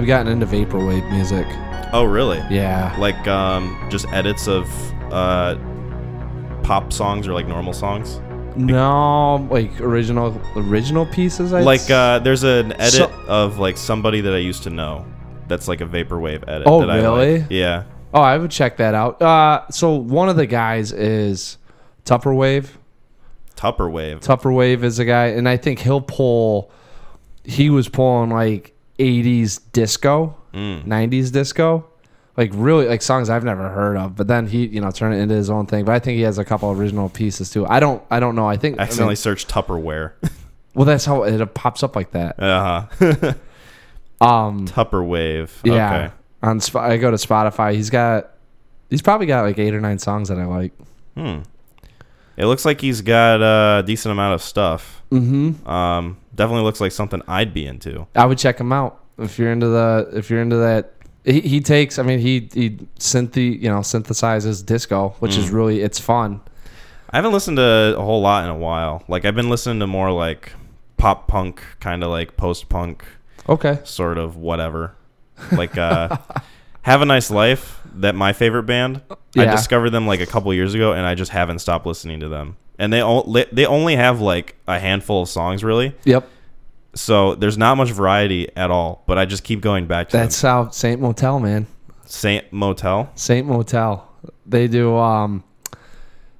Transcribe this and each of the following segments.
I've gotten into vaporwave music. Oh, really? Yeah. Like um, just edits of uh, pop songs or like normal songs. No, like original original pieces. I'd like uh, there's an edit So- of like somebody that I used to know. That's like a vaporwave edit. Oh, that I really? like. Yeah. oh, I would check that out. Uh, so one of the guys is Tupperwave. Tupperwave. Tupperwave is a guy, and I think he'll pull. He was pulling like '80s disco, Mm. '90s disco, like really like songs I've never heard of. But then he, you know, turned it into his own thing. But I think he has a couple original pieces too. I don't, I don't know. I think I I accidentally mean, searched Tupperware. well, that's how it pops up like that. uh huh. Um, Tupperwave. yeah. Okay. On I go to Spotify. He's got, he's probably got like eight or nine songs that I like. Hmm. It looks like he's got a decent amount of stuff. Mm-hmm. Um, definitely looks like something I'd be into. I would check him out if you're into the if you're into that. He, he takes. I mean, he he synth you know synthesizes disco, which is Mm. really it's fun. I haven't listened to a whole lot in a while. Like I've been listening to more like pop punk, kind of like post punk, Okay. sort of whatever. Like uh, Have a Nice Life, that my favorite band. I discovered them like a couple years ago, and I just haven't stopped listening to them. And they o- li- they only have like a handful of songs, really. Yep. So there's not much variety at all. But I just keep going back to That's how Saint Motel, man. Saint Motel. Saint Motel. They do. Um,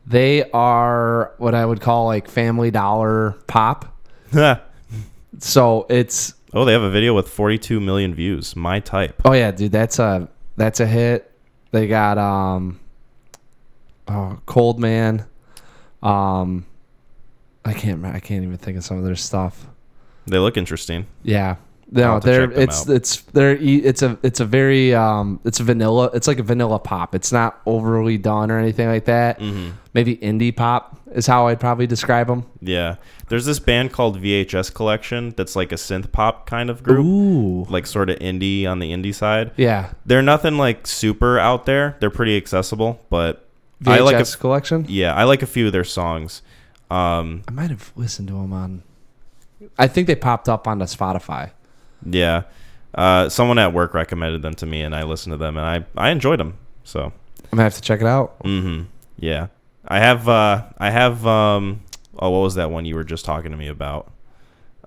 they are what I would call like Family Dollar pop. So it's Oh, they have a video with 42 million views. My type. oh yeah, dude. That's a that's a hit. They got um, oh, Cold Man. Um, I can't. I can't even think of some of their stuff. They look interesting. Yeah. No, they're it's out. it's they're it's a it's a very um it's a vanilla it's like a vanilla pop. It's not overly done or anything like that. Mm-hmm. Maybe indie pop is how I'd probably describe them. Yeah. There's this band called VHS Collection that's like a synth pop kind of group. Ooh. Like sort of indie on the indie side. Yeah. They're nothing like super out there. They're pretty accessible, but VHS I like a, collection. yeah, I like a few of their songs. Um, I might have listened to them on. I think they popped up on the Spotify. Yeah. Uh, someone at work recommended them to me and I listened to them and I I enjoyed them. So, I'm gonna have to check it out. mhm. Yeah. I have uh I have um oh what was that one you were just talking to me about?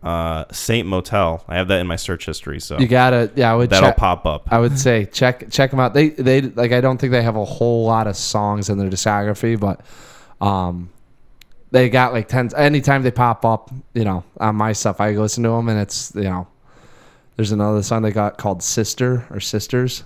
Uh Saint Motel. I have that in my search history, so You gotta. Yeah, I would. that'll check, pop up. I would say check check them out. They they like I don't think they have a whole lot of songs in their discography, but um, they got like ten. Anytime they pop up, you know, on my stuff, I listen to them, and it's you know, there's another song they got called "Sister" or "Sisters."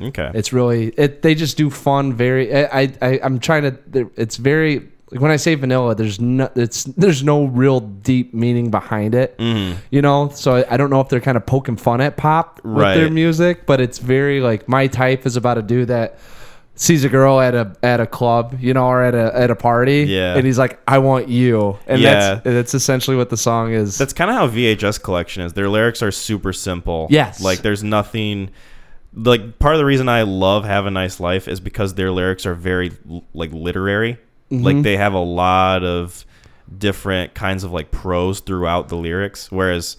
Okay. It's really it. They just do fun. Very. I I I'm trying to. It's very. Like when I say vanilla, there's no. It's there's no real deep meaning behind it. Mhm. You know, so I- I don't know if they're kind of poking fun at pop with their music, but it's very like my type is about a dude that sees a girl at a at a club, you know, or at a at a party, Yeah. and he's like, "I want you," and Yeah. that's that's essentially what the song is. That's kind of how VHS collection is. Their lyrics are super simple. Yes. Like there's nothing like part of the reason I love Have a Nice Life is because their lyrics are very like literary. Mm-hmm. Like they have a lot of different kinds of like prose throughout the lyrics whereas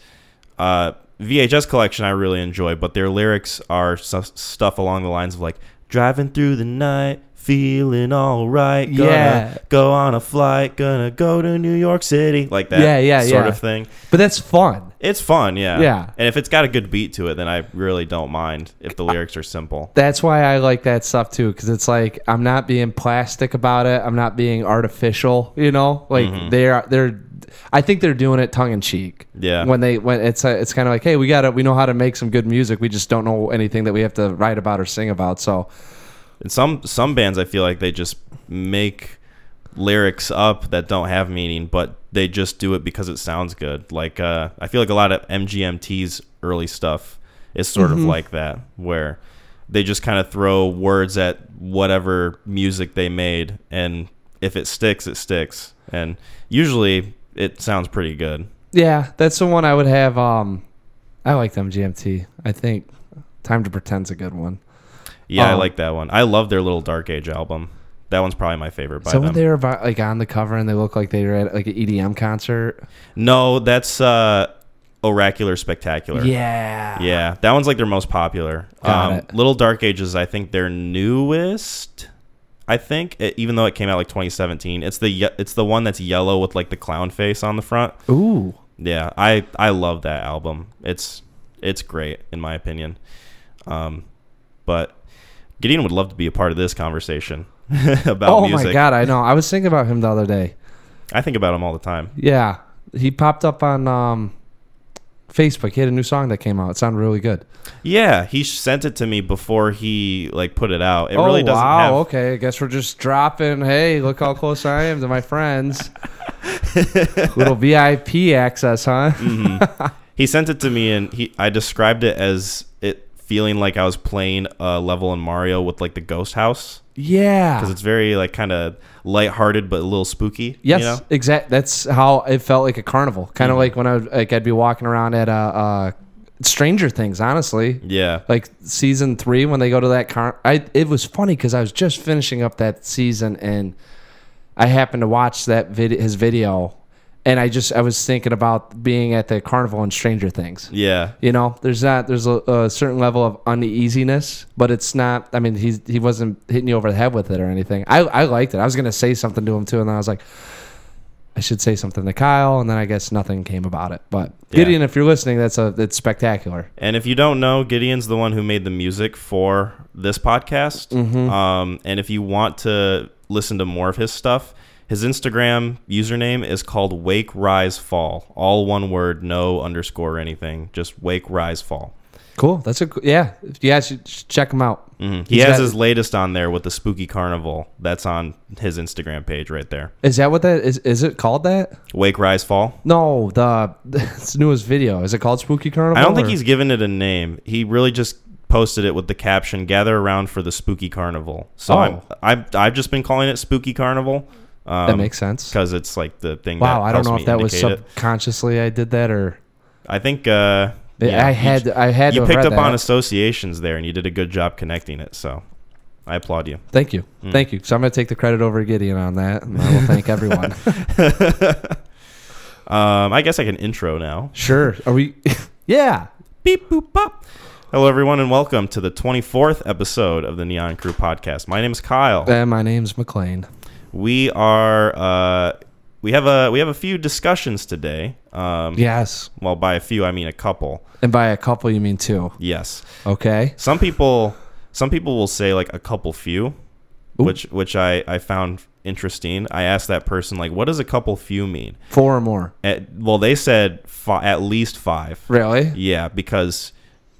uh VHS collection I really enjoy, but their lyrics are stuff along the lines of like driving through the night, feeling all right, gonna Yeah. go on a flight, gonna go to New York City, like that Yeah, yeah, sort yeah. of thing. but that's fun. It's fun, yeah. Yeah. And if it's got a good beat to it, then I really don't mind if the lyrics are simple. That's why I like that stuff too, because it's like I'm not being plastic about it. I'm not being artificial. You know, like Mm-hmm. they're they're. I think they're doing it tongue in cheek. Yeah. When they when it's a, it's kind of like, hey, we got to we know how to make some good music. We just don't know anything that we have to write about or sing about. So And some some bands I feel like they just make lyrics up that don't have meaning, but they just do it because it sounds good. Like uh, I feel like a lot of MGMT's early stuff is sort of like that, where they just kind of throw words at whatever music they made, and if it sticks, it sticks, and usually it sounds pretty good. yeah, that's the one I would have. Um, I like MGMT. I think Time to Pretend's a good one. Yeah, I Um, like that one. I love their little Dark Age album. That one's probably my favorite by so when them. they were about, like on the cover and they look like they were at like an EDM concert. No, that's uh Oracular Spectacular. Yeah. Yeah, that one's like their most popular. Got um, it. Little Dark Ages, I think their newest. I think, it, even though it came out like 2017, it's the it's the one that's yellow with like the clown face on the front. Ooh. Yeah, I I love that album. It's it's great in my opinion. Um, but Gideon would love to be a part of this conversation about music. oh music. my god, I know. I was thinking about him the other day. I think about him all the time. Yeah, he popped up on um, Facebook. He had a new song that came out. It sounded really good. Yeah, he sent it to me before he like put it out. It really doesn't Oh, wow. have Okay, I guess we're just dropping. Hey, look how close I am to my friends. Little VIP access, huh? Mm. he sent it to me and he I described it as feeling like I was playing a level in Mario with like the ghost house Yeah. because it's very like kind of lighthearted but a little spooky. Yes, you know? exact. That's how it felt like a carnival. Kind of like when I would, like I'd be walking around at uh, uh, Stranger Things. Honestly, Yeah. like season three when they go to that car. I it was funny because I was just finishing up that season and I happened to watch that vid- his video, and I just I was thinking about being at the carnival in Stranger Things. Yeah. You know, there's that there's a, a certain level of uneasiness, but it's not. I mean, he's he wasn't hitting you over the head with it or anything. I I liked it. I was gonna say something to him too, and then I was like, I should say something to Kyle, and then I guess nothing came about it. But Yeah. Gideon, if you're listening, that's a it's spectacular. And if you don't know, Gideon's the one who made the music for this podcast. Mm-hmm. Um, and if you want to listen to more of his stuff, his Instagram username is called Wake Rise Fall. All one word, no underscore or anything. Just Wake Rise Fall. Cool. That's a yeah. You should check him out. Mhm. He He's has got- his latest on there with the Spooky Carnival. That's on his Instagram page right there. Is that what that is? Is it called that? Wake Rise Fall. No, the it's newest video. Is it called Spooky Carnival? I don't think or- he's given it a name. He really just posted it with the caption "Gather around for the Spooky Carnival." So Oh. I'm, I've I've just been calling it Spooky Carnival. Um, That makes sense. because it's like the thing. Wow, that I don't know if that was indicate it. subconsciously I did that or I think uh, yeah, I you had j- I had you to picked up on associations there, and you did a good job connecting it. So I applaud you. Thank you, Mm. thank you. So I'm gonna take the credit over Gideon on that, and I will thank everyone. Um, I guess I can intro now. sure. Are we? yeah. Beep boop pop. Hello, everyone, and welcome to the 24th episode of the Neon Crew podcast. My name is Kyle. And my name's McClain. We are uh, we have a we have a few discussions today. Um, Yes. Well, by a few, I mean a couple. And by a couple, you mean two. Yes. Okay. Some people some people will say like a couple few, Ooh. which which I I found interesting. I asked that person like, what does a couple few mean? Four or more. At, well, they said fi- at least five. Really? Yeah, because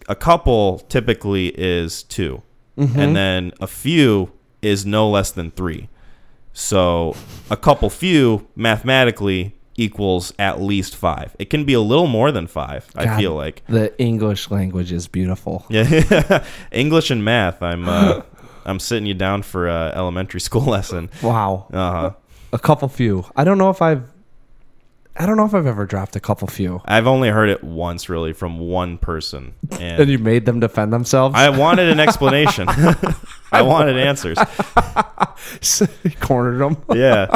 a couple typically is 2 Mm-hmm. and then a few is no less than three. So a couple few mathematically equals at least five. It can be a little more than five. I feel like. The English language is beautiful. Yeah, English and math. I'm uh, I'm sitting you down for a elementary school lesson. Wow. Uh huh. A couple few. I don't know if I've. I don't know if I've ever dropped a couple few. I've only heard it once, really, from one person, And and you made them defend themselves. I wanted an explanation. I wanted answers. cornered them. Yeah,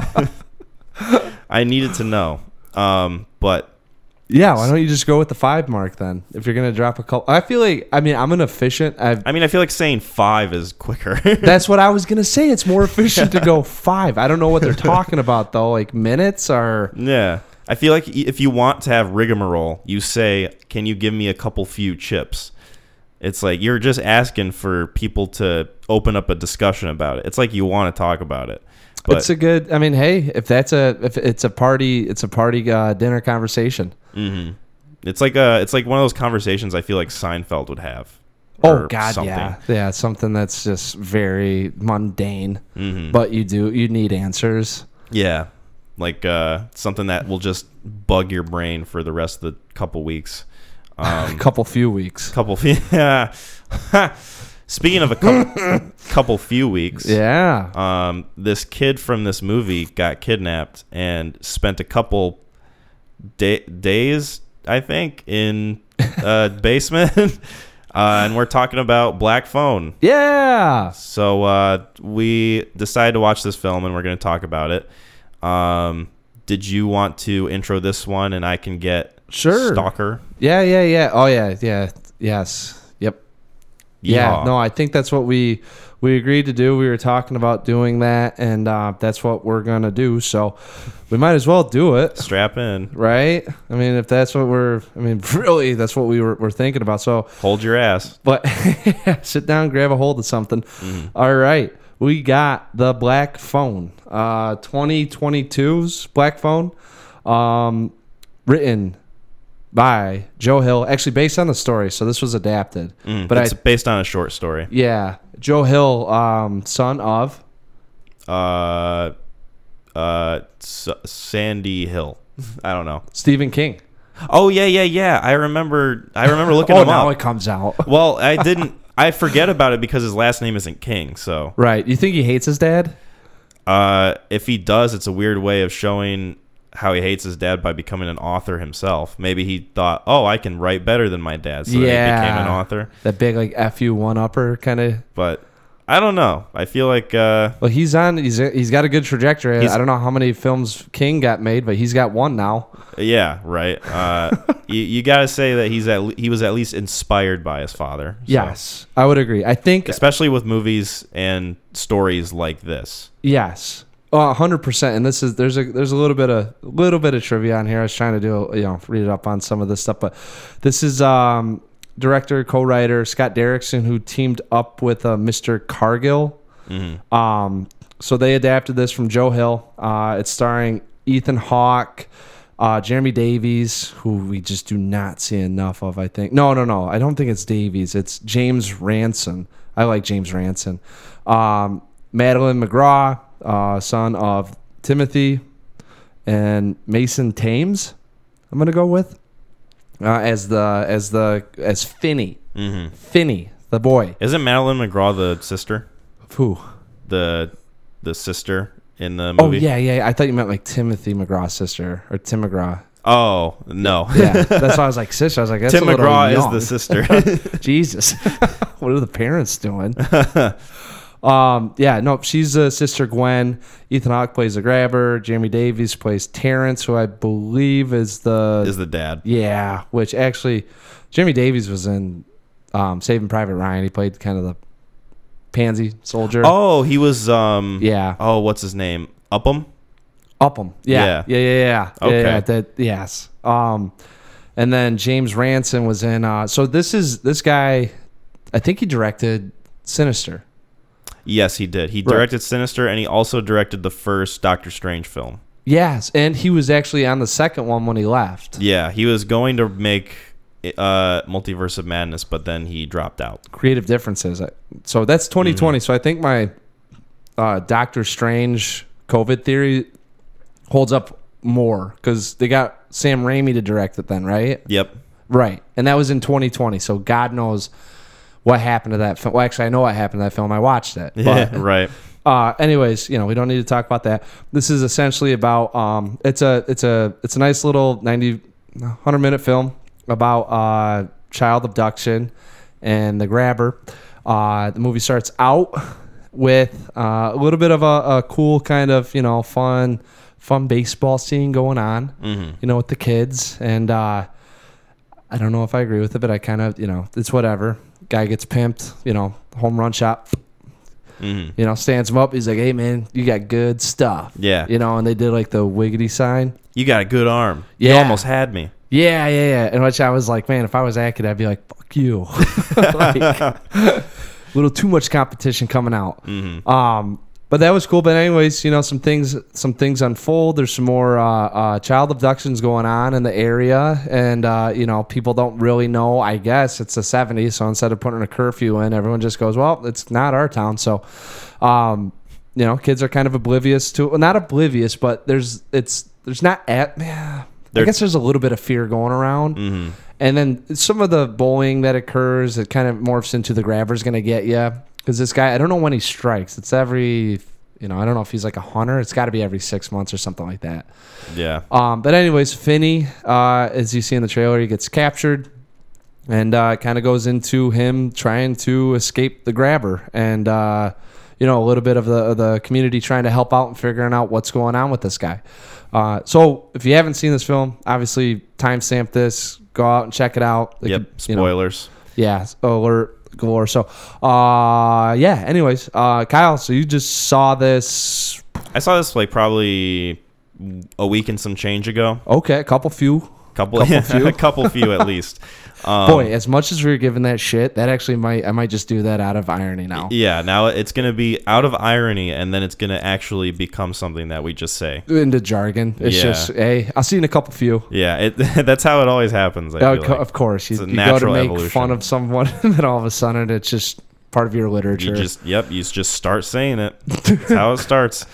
I needed to know. Um, but Yeah, why don't you just go with the five mark then? If you're gonna drop a couple, I feel like I mean I'm an efficient. I've, I mean, I feel like saying five is quicker. that's what I was gonna say. It's more efficient to go five. I don't know what they're talking about though. Like minutes are. yeah, I feel like if you want to have rigmarole, you say, "Can you give me a couple few chips?" It's like you're just asking for people to open up a discussion about it. It's like you want to talk about it. But it's a good. I mean, hey, if that's a if it's a party, it's a party uh, dinner conversation. hmm It's like a it's like one of those conversations I feel like Seinfeld would have. Oh God, something. yeah, yeah, something that's just very mundane, Mhm. but you do you need answers. Yeah, like uh, something that will just bug your brain for the rest of the couple weeks. A Um, couple few weeks. couple few. Yeah. Speaking of a couple, couple few weeks. Yeah, Um, this kid from this movie got kidnapped and spent a couple day, days, I think, in a basement. uh, and we're talking about Black Phone. yeah. So uh, we decided to watch this film, and we're going to talk about it. Um, did you want to intro this one, and I can get Sure. Stalker. Yeah, yeah, yeah. Oh yeah, yeah. Yes. Yep. Yeah. Yeehaw. No, I think that's what we we agreed to do. We were talking about doing that, and uh, that's what we're gonna do. So we might as well do it, Strap in. right? I mean, if that's what we're, I mean, really, that's what we were, were thinking about. So, Hold your ass. but sit down, grab a hold of something. All right, we got the Black Phone, uh, 2022's Black Phone, um, written by Joe Hill, actually based on the story. So this was adapted, Mm, but it's I, based on a short story. yeah, Joe Hill, um, son of. Uh, uh, S- Sandy Hill. I don't know. Stephen King. Oh yeah, yeah, yeah. I remember. I remember looking oh, him now up. it comes out. Well, I didn't. I forget about it because his last name isn't King. So, Right. You think he hates his dad? uh, if he does, it's a weird way of showing how he hates his dad by becoming an author himself. Maybe he thought, "Oh, I can write better than my dad," so then he became an author. That big like fu one upper kind of. But I don't know. I feel like uh, Well, he's on. He's he's got a good trajectory. I don't know how many films King got made, but he's got one now. Yeah, right. Uh, you you got to say that he's at le- he was at least inspired by his father. So- Yes, I would agree. I think especially with movies and stories like this. yes, hundred percent. And this is there's a there's a little bit of little bit of trivia on here. I was trying to do you know read it up on some of this stuff, but this is um director co-writer Scott Derrickson who teamed up with uh, Mr. Cargill. Mm-hmm. Um, so they adapted this from Joe Hill. Uh, it's starring Ethan Hawke, uh, Jeremy Davies, who we just do not see enough of. I think no, no, no. I don't think it's Davies. It's James Ransone. I like James Ransone. Um, Madeline McGraw, uh, son of Timothy and Mason Thames. I'm gonna go with uh, as the as the as Finney. Mm-hmm. Finney, the boy. Isn't Madeline McGraw the sister? Who? The the sister in the movie. Oh yeah, yeah. I thought you meant like Timothy McGraw's sister or Tim McGraw. Oh no. Yeah, that's why I was like sister. I was like, Tim McGraw is the sister. Jesus, what are the parents doing? Um, yeah, no, she's uh, sister Gwen. Ethan Hawke plays the grabber. Jeremy Davies plays Terrence, who I believe is the is the dad. yeah. Which actually, Jeremy Davies was in um, Saving Private Ryan. He played kind of the pansy soldier. Oh, he was um yeah, Oh, what's his name? Upham? Upham. Yeah. Yeah. Yeah. Yeah. Yeah. yeah. Okay. Yeah, that, yes. Um, and then James Ransone was in. Uh, so this is this guy. I think he directed Sinister. Yes, he did. He directed Sinister and he also directed the first Doctor Strange film. Yes, and he was actually on the second one when he left. Yeah, he was going to make uh Multiverse of Madness, but then he dropped out. Creative differences. So that's 2020. So I think my uh, Doctor Strange COVID theory holds up more because they got Sam Raimi to direct it then, right? Yep. Right. And that was in 2020. So God knows what happened to that film. Well, actually, I know what happened to that film. I watched it. But, right. uh, anyways, you know, we don't need to talk about that. This is essentially about um, it's a it's a it's a nice little 90 100 minute film about uh, child abduction and the grabber. Uh, the movie starts out with uh, a little bit of a, a cool kind of you know fun fun baseball scene going on Mm-hmm. you know, with the kids. And uh, I don't know if I agree with it, but I kind of, you know, it's whatever. Guy gets pimped, you know, home run shot, hmm you know, stands him up. He's like, hey, man, you got good stuff. Yeah. You know, and they did like the wiggity sign. You got a good arm. You Yeah. almost had me. Yeah, yeah, yeah. And which I was like, man, if I was Atkins, I'd be like, fuck you. like, little too much competition coming out. Mm-hmm. Um, but that was cool. But anyways, you know, some things some things unfold. There's some more uh, uh, child abductions going on in the area, and uh, you know, people don't really know. I guess it's the '70s, so instead of putting a curfew in, everyone just goes, "Well, it's not our town." So, um, you know, kids are kind of oblivious to. Well, not oblivious, but there's it's there's not at. I guess there's a little bit of fear going around. hmm And then some of the bullying that occurs, it kind of morphs into the grabber's going to get you. Because this guy, I don't know when he strikes. It's every, you know, I don't know if he's like a hunter. It's got to be every six months or something like that. Yeah. Um, but anyways, Finney, uh, as you see in the trailer, he gets captured, and uh, kind of goes into him trying to escape the grabber. And uh, you know, a little bit of the of the community trying to help out and figuring out what's going on with this guy. Uh, so if you haven't seen this film, obviously timestamp this, go out and check it out. Like, Yep. you know, Spoilers. yeah, alert galore. So, uh, yeah. Anyways, uh, Kyle, so you just saw this. I saw this like probably a week and some change ago. Okay, a couple few. Couple, Couple few. a couple few at least. Um, Boy, as much as we were giving that shit, that actually might I might just do that out of irony now. Yeah, now it's gonna be out of irony, and then it's gonna actually become something that we just say. Into jargon. It's Yeah. just, hey, I'll see in a couple few. Yeah, it, that's how it always happens. I Uh, like. of course, you, It's a you go to make evolution. fun of someone, and then all of a sudden it's just part of your literature. You just yep, you just start saying it. That's how it starts.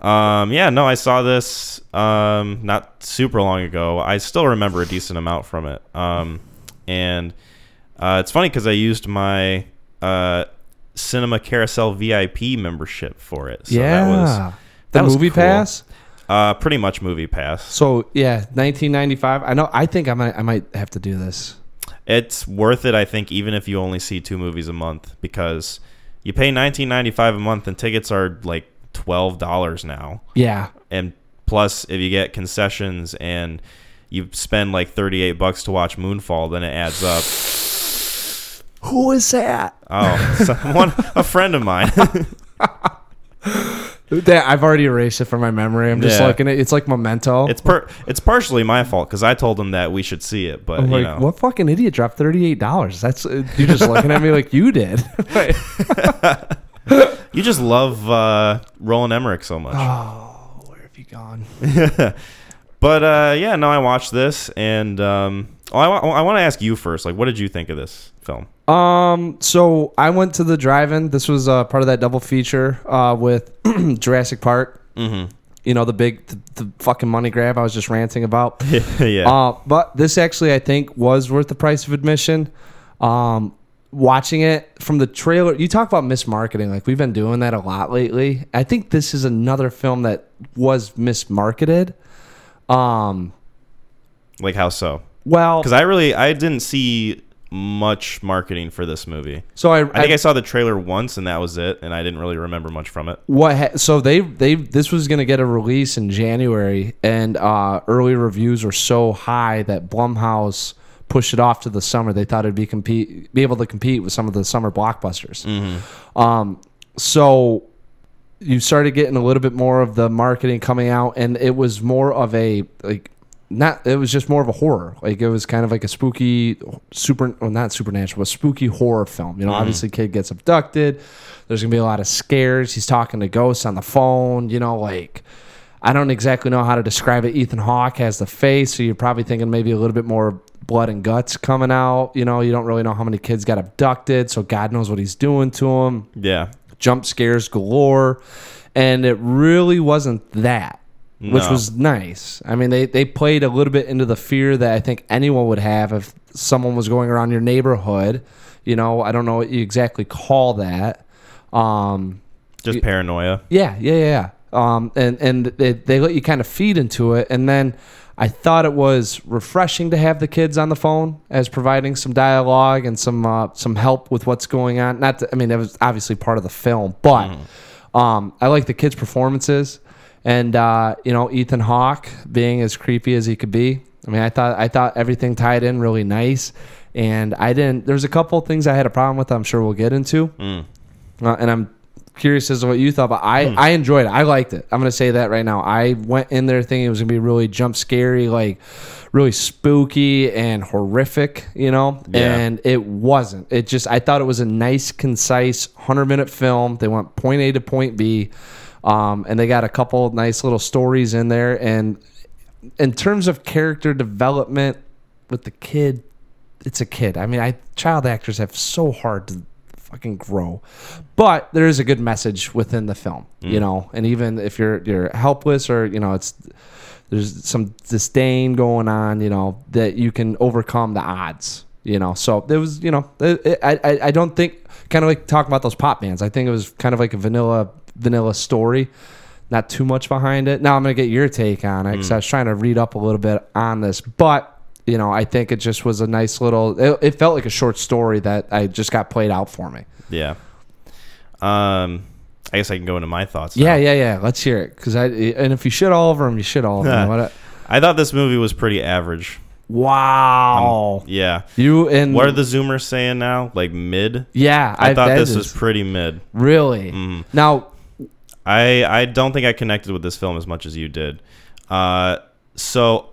Um, yeah, no, I saw this um, not super long ago. I still remember a decent amount from it. Um, and uh, it's funny because I used my uh, Cinema Carousel VIP membership for it. So yeah, that was the that was movie cool. pass. uh, pretty much Movie Pass. So yeah, 1995. I know. I think I might I might have to do this. It's worth it, I think, even if you only see two movies a month, because you pay nineteen ninety five a month, and tickets are like twelve dollars now. Yeah, and plus if you get concessions and you spend like 38 bucks to watch moonfall then it adds up who is that? oh someone a friend of mine That I've already erased it from my memory. I'm just Yeah. looking at it's like Memento. it's per it's partially my fault because i told him that we should see it but I'm you like, know what fucking idiot dropped thirty eight dollars? That's uh, you're just looking at me like you did. you just love uh roland emmerich so much oh, where have you gone? but uh yeah no i watched this and um oh, i, wa- I want to ask you first like what did you think of this film Um, so I went to the drive-in. This was uh, part of that double feature uh, with Jurassic Park. mm-hmm You know the big, the, the fucking money grab I was just ranting about. yeah Uh, but this actually, I think, was worth the price of admission. Um, watching it from the trailer, you talk about mismarketing. Like we've been doing that a lot lately. I think this is another film that was mismarketed. Um, like how so well, because i really i didn't see much marketing for this movie so I, I think I saw the trailer once and that was it, and I didn't really remember much from it. what ha- so they they this was going to get a release in January and uh early reviews were so high that Blumhouse pushed it off to the summer. They thought it'd be compete be able to compete with some of the summer blockbusters. Um so you started getting a little bit more of the marketing coming out and it was more of a like not it was just more of a horror. Like it was kind of like a spooky super well not supernatural but spooky horror film. You know obviously kid gets abducted. There's gonna be a lot of scares. He's talking to ghosts on the phone you know like i don't exactly know how to describe it. Ethan hawke has the face so you're probably thinking maybe a little bit more blood and guts coming out. You know you don't really know how many kids got abducted so god knows what he's doing to them Yeah, jump scares galore. And it really wasn't that which No. was nice. I mean they, they played a little bit into the fear that i think anyone would have if someone was going around your neighborhood. You know i don't know what you exactly call that. Um, just paranoia. yeah, yeah, yeah. Um, and and they, they let you kind of feed into it, and then I thought it was refreshing to have the kids on the phone as providing some dialogue and some uh, some help with what's going on. Not, to, I mean, that was obviously part of the film, but um, I like the kids' performances, and uh, you know, Ethan Hawke being as creepy as he could be. I mean, I thought I thought everything tied in really nice, and I didn't. There's a couple of things I had a problem with. I'm sure we'll get into Mm. uh, and I'm curious as to what you thought, but I, Hmm. I enjoyed it. I liked it. I'm gonna say that right now. I went in there thinking it was gonna be really jump scary, like really spooky and horrific, you know, Yeah. and it wasn't. It just I thought it was a nice, concise, hundred minute film. They went point A to point B, um, and they got a couple nice little stories in there. And in terms of character development with the kid, it's a kid. I mean, I child actors have so hard to fucking grow, but there is a good message within the film, you mm. know. And even if you're you're helpless or you know it's there's some disdain going on, you know, that you can overcome the odds, you know. So there was, you know, it, I I I don't think kind of like talking about those pop bands. I think it was kind of like a vanilla vanilla story. Not too much behind it. Now I'm gonna get your take on it because mm. I was trying to read up a little bit on this, but you know, I think it just was a nice little. It, it felt like a short story that I just got played out for me. Yeah. Um. I guess I can go into my thoughts. Yeah, now. yeah, yeah. Let's hear it. Cause I and if you shit all over them, you shit all over them. What a- I thought this movie was pretty average. wow. Yeah. you and What are the Zoomers saying now? Like mid? Yeah, I, thought this is- was pretty mid. really Mm. now. I I don't think I connected with this film as much as you did. Uh, so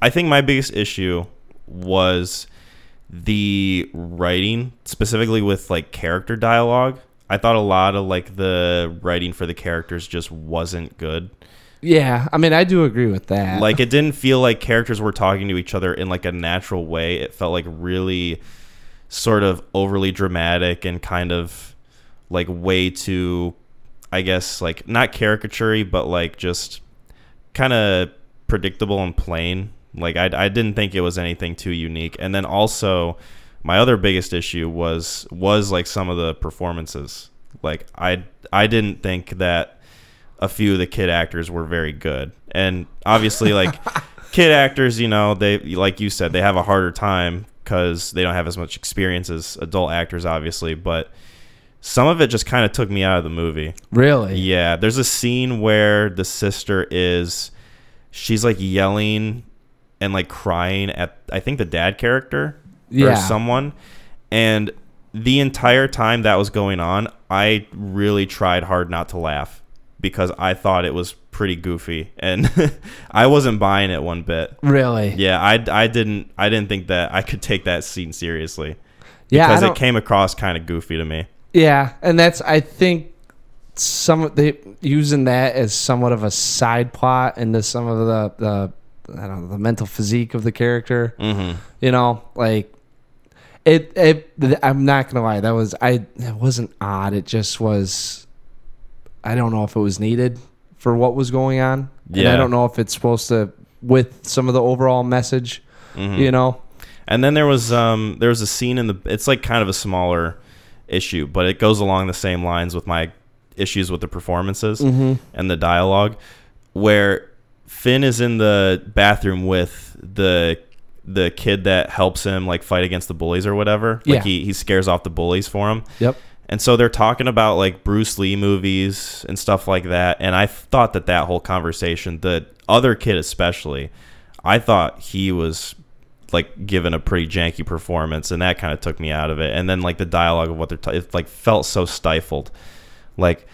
I think my biggest issue was the writing, specifically with like character dialogue. I thought a lot of like the writing for the characters just wasn't good. Yeah, I mean, I do agree with that. Like it didn't feel like characters were talking to each other in like a natural way. It felt like really sort of overly dramatic and kind of like way too I guess like not caricaturey but like just kind of predictable and plain. Like I I didn't think it was anything too unique. And then also my other biggest issue was was like some of the performances. Like I I didn't think that a few of the kid actors were very good. And obviously like kid actors, you know, they like you said, they have a harder time cuz they don't have as much experience as adult actors obviously, but some of it just kind of took me out of the movie. really, Yeah, there's a scene where the sister is she's like yelling and like crying at I think the dad character Yeah. or someone and the entire time that was going on, I really tried hard not to laugh because I thought it was pretty goofy and I wasn't buying it one bit. really. Yeah, I, I didn't I didn't think that I could take that scene seriously Yeah, because it came across kind of goofy to me. Yeah, and that's I think some they using that as somewhat of a side plot into some of the the I don't know the mental physique of the character. Mhm. You know, like it. It. I'm not gonna lie. That was I. It wasn't odd. It just was. I don't know if it was needed for what was going on. And I don't know if it's supposed to with some of the overall message. Mhm. You know. And then there was um there was a scene in the it's like kind of a smaller issue, but it goes along the same lines with my issues with the performances Mm-hmm. and the dialogue where Finn is in the bathroom with the the kid that helps him like fight against the bullies or whatever. Like Yeah. he, he scares off the bullies for him. Yep. And so they're talking about like Bruce Lee movies and stuff like that. And I thought that that whole conversation, the other kid especially, I thought he was like given a pretty janky performance, and that kind of took me out of it. And then like the dialogue of what they're, t- it like felt so stifled. Like,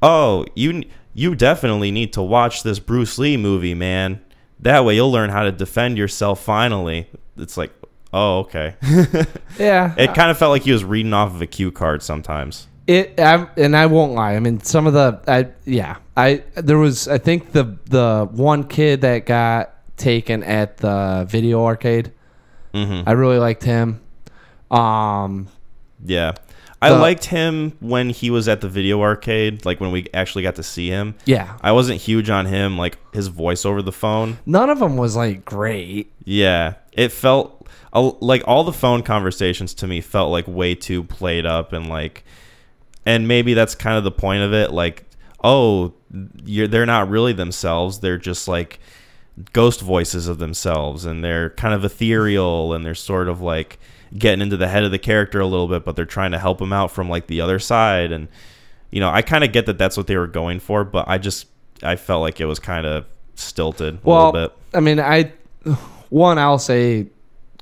oh, you you definitely need to watch this Bruce Lee movie, man. That way you'll learn how to defend yourself. Finally, it's like, oh, okay. Yeah. it kind of felt like he was reading off of a cue card sometimes. It I, and I won't lie. I mean, some of the I yeah I there was I think the the one kid that got taken at the video arcade. Mm-hmm. I really liked him. Um, Yeah. I The- liked him when he was at the video arcade, like when we actually got to see him. yeah, I wasn't huge on him, like his voice over the phone. none of them was like great. Yeah. It felt like all the phone conversations to me felt like way too played up and like, and maybe that's kind of the point of it. Like, oh, you're, they're not really themselves. They're just like ghost voices of themselves and they're kind of ethereal and they're sort of like getting into the head of the character a little bit but they're trying to help him out from like the other side and you know i kind of get that that's what they were going for but i just i felt like it was kind of stilted a Well, little bit I mean, I one I'll say,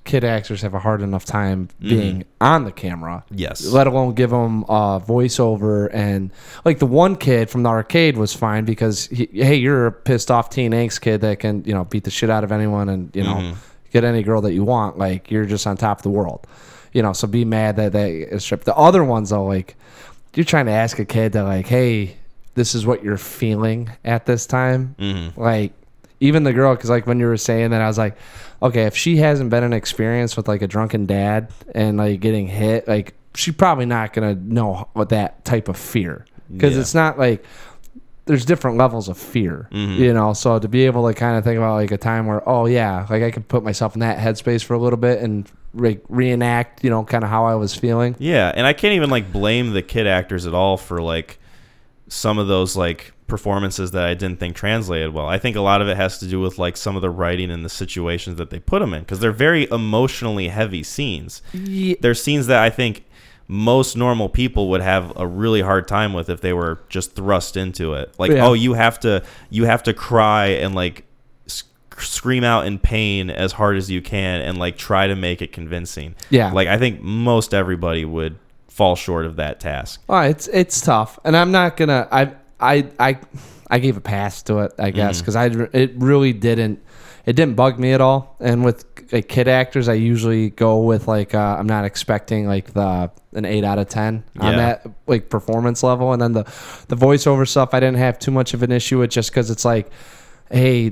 kid actors have a hard enough time being on the camera. yes let alone give them a voiceover and like the one kid from the arcade was fine because he, hey you're a pissed off teen angst kid that can you know beat the shit out of anyone and you know Mm-hmm. Get any girl that you want like you're just on top of the world you know so be mad that they stripped the other ones though like you're trying to ask a kid to like hey this is what you're feeling at this time Mm-hmm. like even the girl because like when you were saying that i was like okay if she hasn't been an experience with like a drunken dad and like getting hit like she's probably not gonna know what that type of fear because Yeah. it's not like there's different levels of fear mm-hmm. you know so to be able to kind of think about like a time where oh yeah like i could put myself in that headspace for a little bit and re- reenact you know kind of how i was feeling Yeah, and I can't even like blame the kid actors at all for like some of those like performances that I didn't think translated well. I think a lot of it has to do with like some of the writing and the situations that they put them in because they're very emotionally heavy scenes. yeah, They're scenes that I think most normal people would have a really hard time with if they were just thrust into it. Like, Yeah. oh, you have to you have to cry and like sc- scream out in pain as hard as you can and like try to make it convincing. Yeah. Like I think most everybody would fall short of that task. Well, it's it's tough, and I'm not gonna. I I I I gave a pass to it, I guess, mm-hmm. because I it really didn't it didn't bug me at all. And with like kid actors, I usually go with like uh, I'm not expecting like the an eight out of ten on Yeah. that like performance level, and then the the voiceover stuff I didn't have too much of an issue with just because it's like, hey,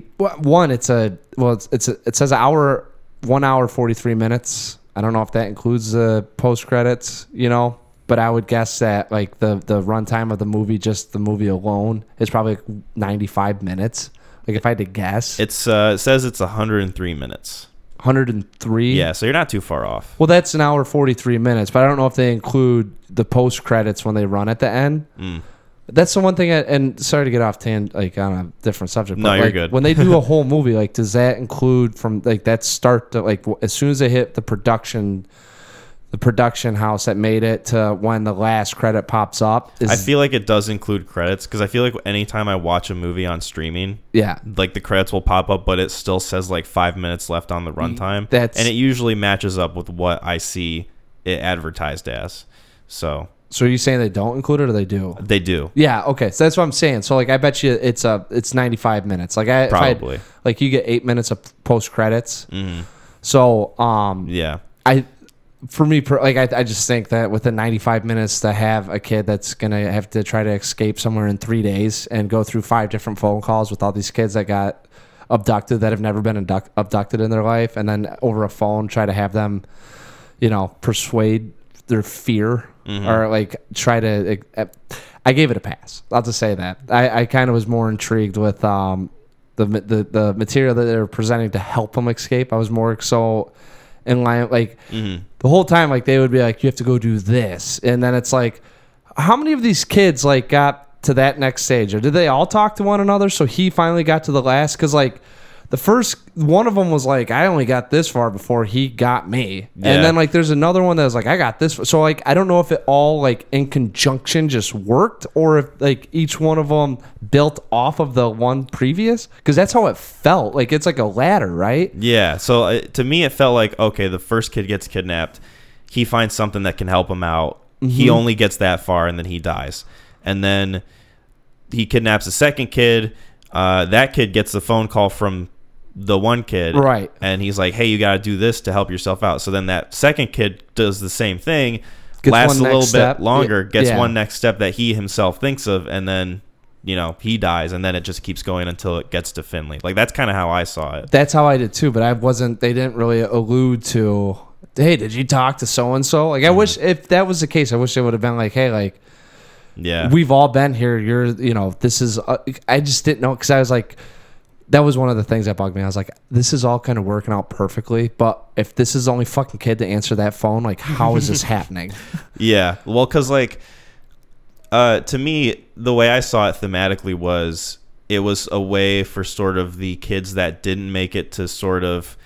one it's a well it's, it's a, it says hour one hour forty three minutes. I don't know if that includes the post credits, you know, but I would guess that like the the runtime of the movie, just the movie alone, is probably like ninety five minutes. Like if I had to guess, It's uh, it says it's 103 minutes. hundred and three. Yeah, so you're not too far off. Well, that's an hour forty three minutes, but I don't know if they include the post credits when they run at the end. Mm. That's the one thing. I, and sorry to get off tan like on a different subject. No, but, you're like, good. when they do a whole movie, like does that include from like that start to like w- as soon as they hit the production, the production house that made it to when the last credit pops up? Is, I feel like it does include credits because I feel like anytime I watch a movie on streaming, yeah. like the credits will pop up, but it still says like five minutes left on the runtime. That's- and it usually matches up with what I see it advertised as. So So are you saying they don't include it or they do? they do Yeah. Okay. So that's what I'm saying. So like I bet you it's a it's 95 minutes. Like I if I had- probably. like you get eight minutes of post credits. hmm So um Yeah, I for me like I, I just think that within 95 minutes to have a kid that's gonna have to try to escape somewhere in three days and go through five different phone calls with all these kids that got abducted that have never been abduct- abducted in their life and then over a phone try to have them you know persuade their fear or like try to uh, i gave it a pass. I'll just say that. I, I kind of was more intrigued with um the, the the material that they were presenting to help them escape. I was more so in line like Mhm. the whole time like they would be like you have to go do this. And then it's like how many of these kids like got to that next stage? Or did they all talk to one another so he finally got to the last? Because like the first one of them was like i only got this far before he got me Yeah. and then like there's another one that was like i got this far. so like i don't know if it all like in conjunction just worked or if like each one of them built off of the one previous because that's how it felt like it's like a ladder right yeah. So uh, to me, it felt like okay, the first kid gets kidnapped. He finds something that can help him out. Mm-hmm. He only gets that far, and then he dies. And then he kidnaps a second kid. Uh, that kid gets the phone call from the one kid, Right. And he's like, "Hey, you got to do this to help yourself out." So then that second kid does the same thing, Gets lasts a little bit step. longer, Yeah. gets Yeah. one next step that he himself thinks of, and then you know he dies, and then it just keeps going until it gets to Finley. Like that's kind of how I saw it. That's how I did too, but I wasn't. They didn't really allude to. Hey, did you talk to so and so? Like, I wish if that was the case, I wish it would have been like, hey, like Yeah, we've all been here. You're, you know, this is. Uh, I just didn't know because I was like, that was one of the things that bugged me. I was like, this is all kind of working out perfectly, but if this is the only fucking kid to answer that phone, like, how is this happening? Yeah. Well, because like, uh, to me, the way I saw it thematically was it was a way for sort of the kids that didn't make it to sort of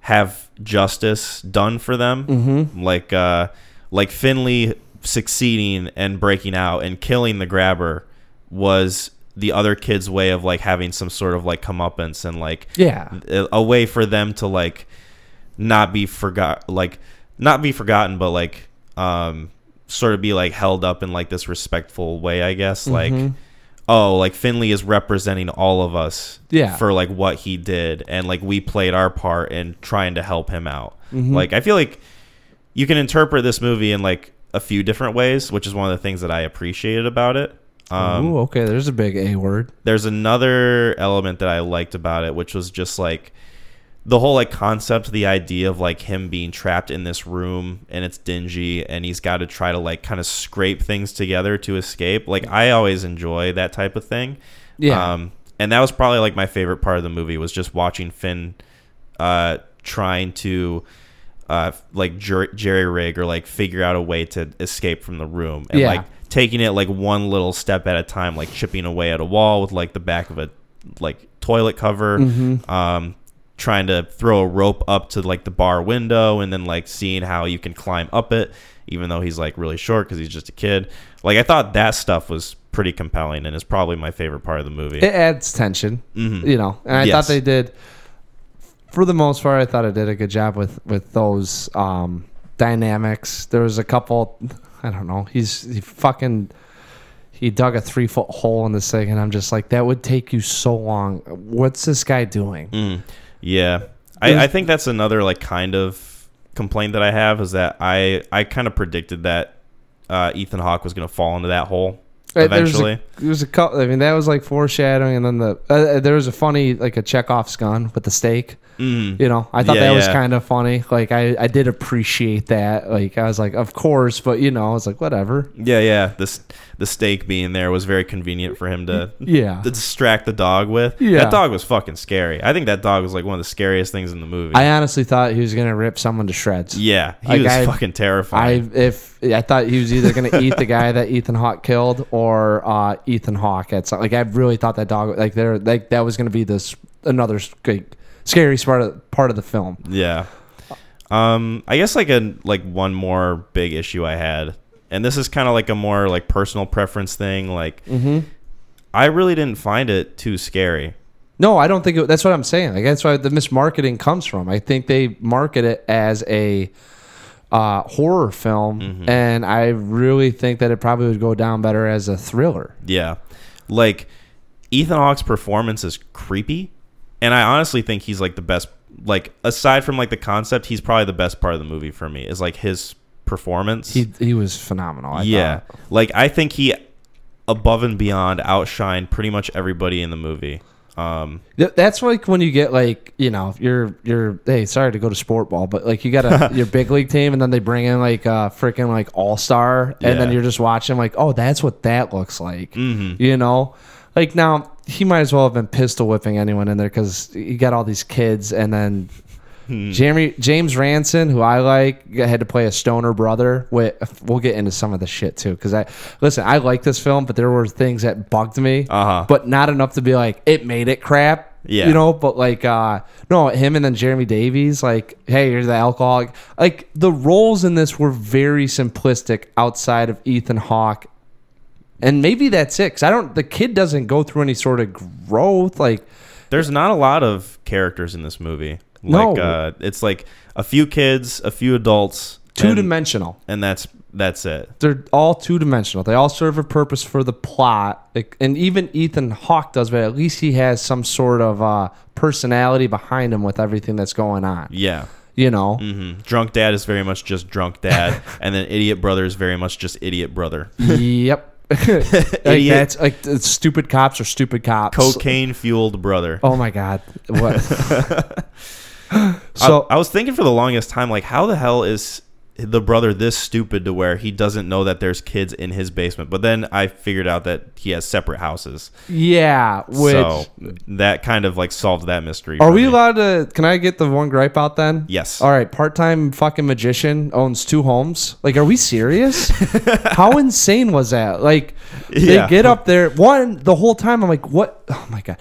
have justice done for them, mm-hmm. like uh, like Finley succeeding and breaking out and killing the grabber was the other kids' way of like having some sort of like comeuppance and like Yeah. a, way for them to like not be forgot like not be forgotten but like um sort of be like held up in like this respectful way i guess. Like oh like finley is representing all of us Yeah. for like what he did and like we played our part in trying to help him out. Like i feel like you can interpret this movie in like a few different ways which is one of the things that i appreciated about it um Ooh, okay. There's a big A word. there's another element that I liked about it, which was just like the whole like concept, the idea of like him being trapped in this room and it's dingy and he's got to try to like kind of scrape things together to escape. Like I always enjoy that type of thing. Yeah. Um, and that was probably like my favorite part of the movie was just watching Finn uh, trying to uh, like jer- jerry rig or like figure out a way to escape from the room and Yeah. like taking it like one little step at a time, like chipping away at a wall with like the back of a like toilet cover. Mm-hmm. Um, trying to throw a rope up to like the bar window and then like seeing how you can climb up it even though he's like really short because he's just a kid like i thought that stuff was pretty compelling and is probably my favorite part of the movie It adds tension, Mhm. you know. And I Yes. thought they did, for the most part, I thought it did a good job with with those um, dynamics. There was a couple, I don't know. He's he fucking he dug a three foot hole in this thing, and I'm just like, that would take you so long. What's this guy doing? Mm. Yeah, I, I think that's another like kind of complaint that I have is that I I kind of predicted that uh, Ethan Hawke was gonna fall into that hole Uh, there's eventually. a, there's a couple. I mean, that was like foreshadowing, and then the uh, there was a funny like a Chekhov's gun with the steak. Mm. You know, I thought Yeah, that was kind of funny. Like I, I did appreciate that. Like I was like, of course, but you know, I was like, whatever. Yeah, yeah. This the steak being there was very convenient for him to Yeah. to distract the dog with. Yeah. That dog was fucking scary. I think that dog was like one of the scariest things in the movie. I honestly thought he was gonna rip someone to shreds. yeah, he Like, was I- fucking I terrifying. if I thought he was either gonna eat the guy that Ethan Hawke killed or uh, Ethan Hawke at some, like I really thought that dog like there like that was gonna be this another like, scary part of part of the film. yeah. Um, I guess like a like one more big issue I had, and this is kind of like a more like personal preference thing. Like, Mm-hmm. I really didn't find it too scary. No, I don't think it, that's what I'm saying. Like that's why the mismarketing comes from. I think they market it as a uh, horror film, Mm-hmm. and I really think that it probably would go down better as a thriller. Yeah. Like Ethan Hawke's performance is creepy, and I honestly think he's like the best like aside from like the concept, he's probably the best part of the movie for me. Is like his performance. He he was phenomenal. I yeah. thought. Like I think he above and beyond outshined pretty much everybody in the movie. Um That's like when you get like you know you're you're hey sorry to go to sport ball but like you got a your big league team and then they bring in like a freaking like all star and then you're just watching like oh that's what that looks like mhm. you know like now he might as well have been pistol whipping anyone in there because you got all these kids and then Hmm. Jeremy James Ransone who I like had to play a stoner brother with we'll get into some of the shit too because I listen I like this film but there were things that bugged me Uh-huh. but not enough to be like it made it crap Yeah. you know but like uh no him and then Jeremy Davies like hey you're the alcoholic like the roles in this were very simplistic outside of Ethan Hawke and maybe that's it. Cause I don't. The kid doesn't go through any sort of growth. Like There's not a lot of characters in this movie. No. Like uh it's like a few kids, a few adults, two and, dimensional. and that's that's it. They're all two dimensional. They all serve a purpose for the plot. Like, and even Ethan Hawke does, but at least he has some sort of uh, personality behind him with everything that's going on. Yeah. You know. hmm Drunk dad is very much just drunk dad, and then idiot brother is very much just idiot brother. yep. like Idiot. that's like stupid cops are stupid cops. Cocaine fueled brother. Oh my god. What? so I, I was thinking for the longest time, like, how the hell is the brother this stupid to where he doesn't know that there's kids in his basement? But then I figured out that he has separate houses, yeah. Which so that kind of like solved that mystery. are we me. allowed to? Can I get the one gripe out then? Yes. All right, part-time fucking magician owns two homes. Like, are we serious? How insane was that? Like, they Yeah. get up there. One, the whole time, I'm like, what? Oh my god.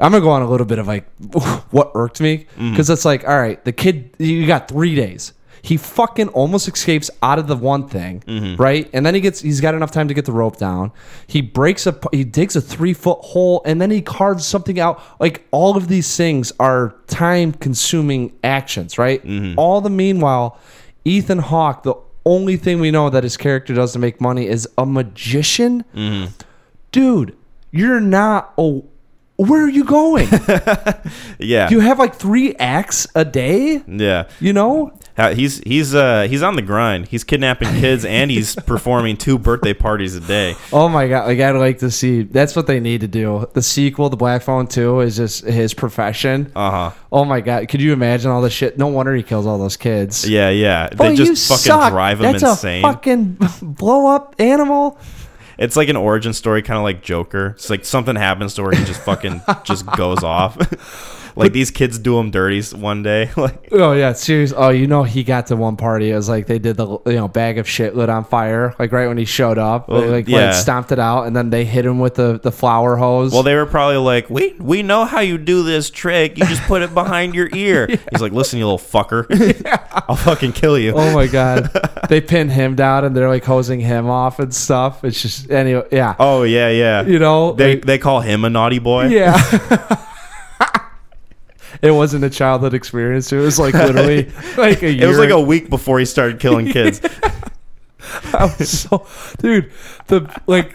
I'm gonna go on a little bit of like what irked me because it's like, all right, the kid, you got three days. He fucking almost escapes out of the one thing, Mm-hmm. right? And then he gets, he's got enough time to get the rope down. He breaks a, he digs a three foot hole, and then he carves something out. Like all of these things are time consuming actions, right? Mm-hmm. All the meanwhile, Ethan Hawke, the only thing we know that his character does to make money is a magician. Mm-hmm. Dude, you're not. Oh, where are you going? Yeah. you have like three acts a day. yeah. You know, He's he's uh he's on the grind. He's kidnapping kids and he's performing two birthday parties a day. Oh my god! Like I'd like to see. That's what they need to do. The sequel, The Black Phone Two, is just his profession. Uh huh. Oh my god! Could you imagine all the shit? No wonder he kills all those kids. Yeah, yeah. Oh, They just fucking suck. drive him That's insane. a fucking blow up animal. It's like an origin story, kind of like Joker. It's like something happens to where he just fucking just goes off. like these kids do him dirty one day. like Oh yeah, serious. Oh, you know he got to one party. It was like they did the you know bag of shit lit on fire. Like right when he showed up, Well, they like, yeah. like stomped it out, and then they hit him with the the flower hose. Well, they were probably like, "We we know how you do this trick. You just put it behind your ear." He's like, "Listen, you little fucker, I'll fucking kill you." oh my god, they pin him down and they're like hosing him off and stuff. It's just anyway, yeah. Oh yeah, yeah. You know, they like- they call him a naughty boy. yeah. It wasn't a childhood experience. It was like literally like a year. It was like a week before he started killing kids. I was so, dude. The like,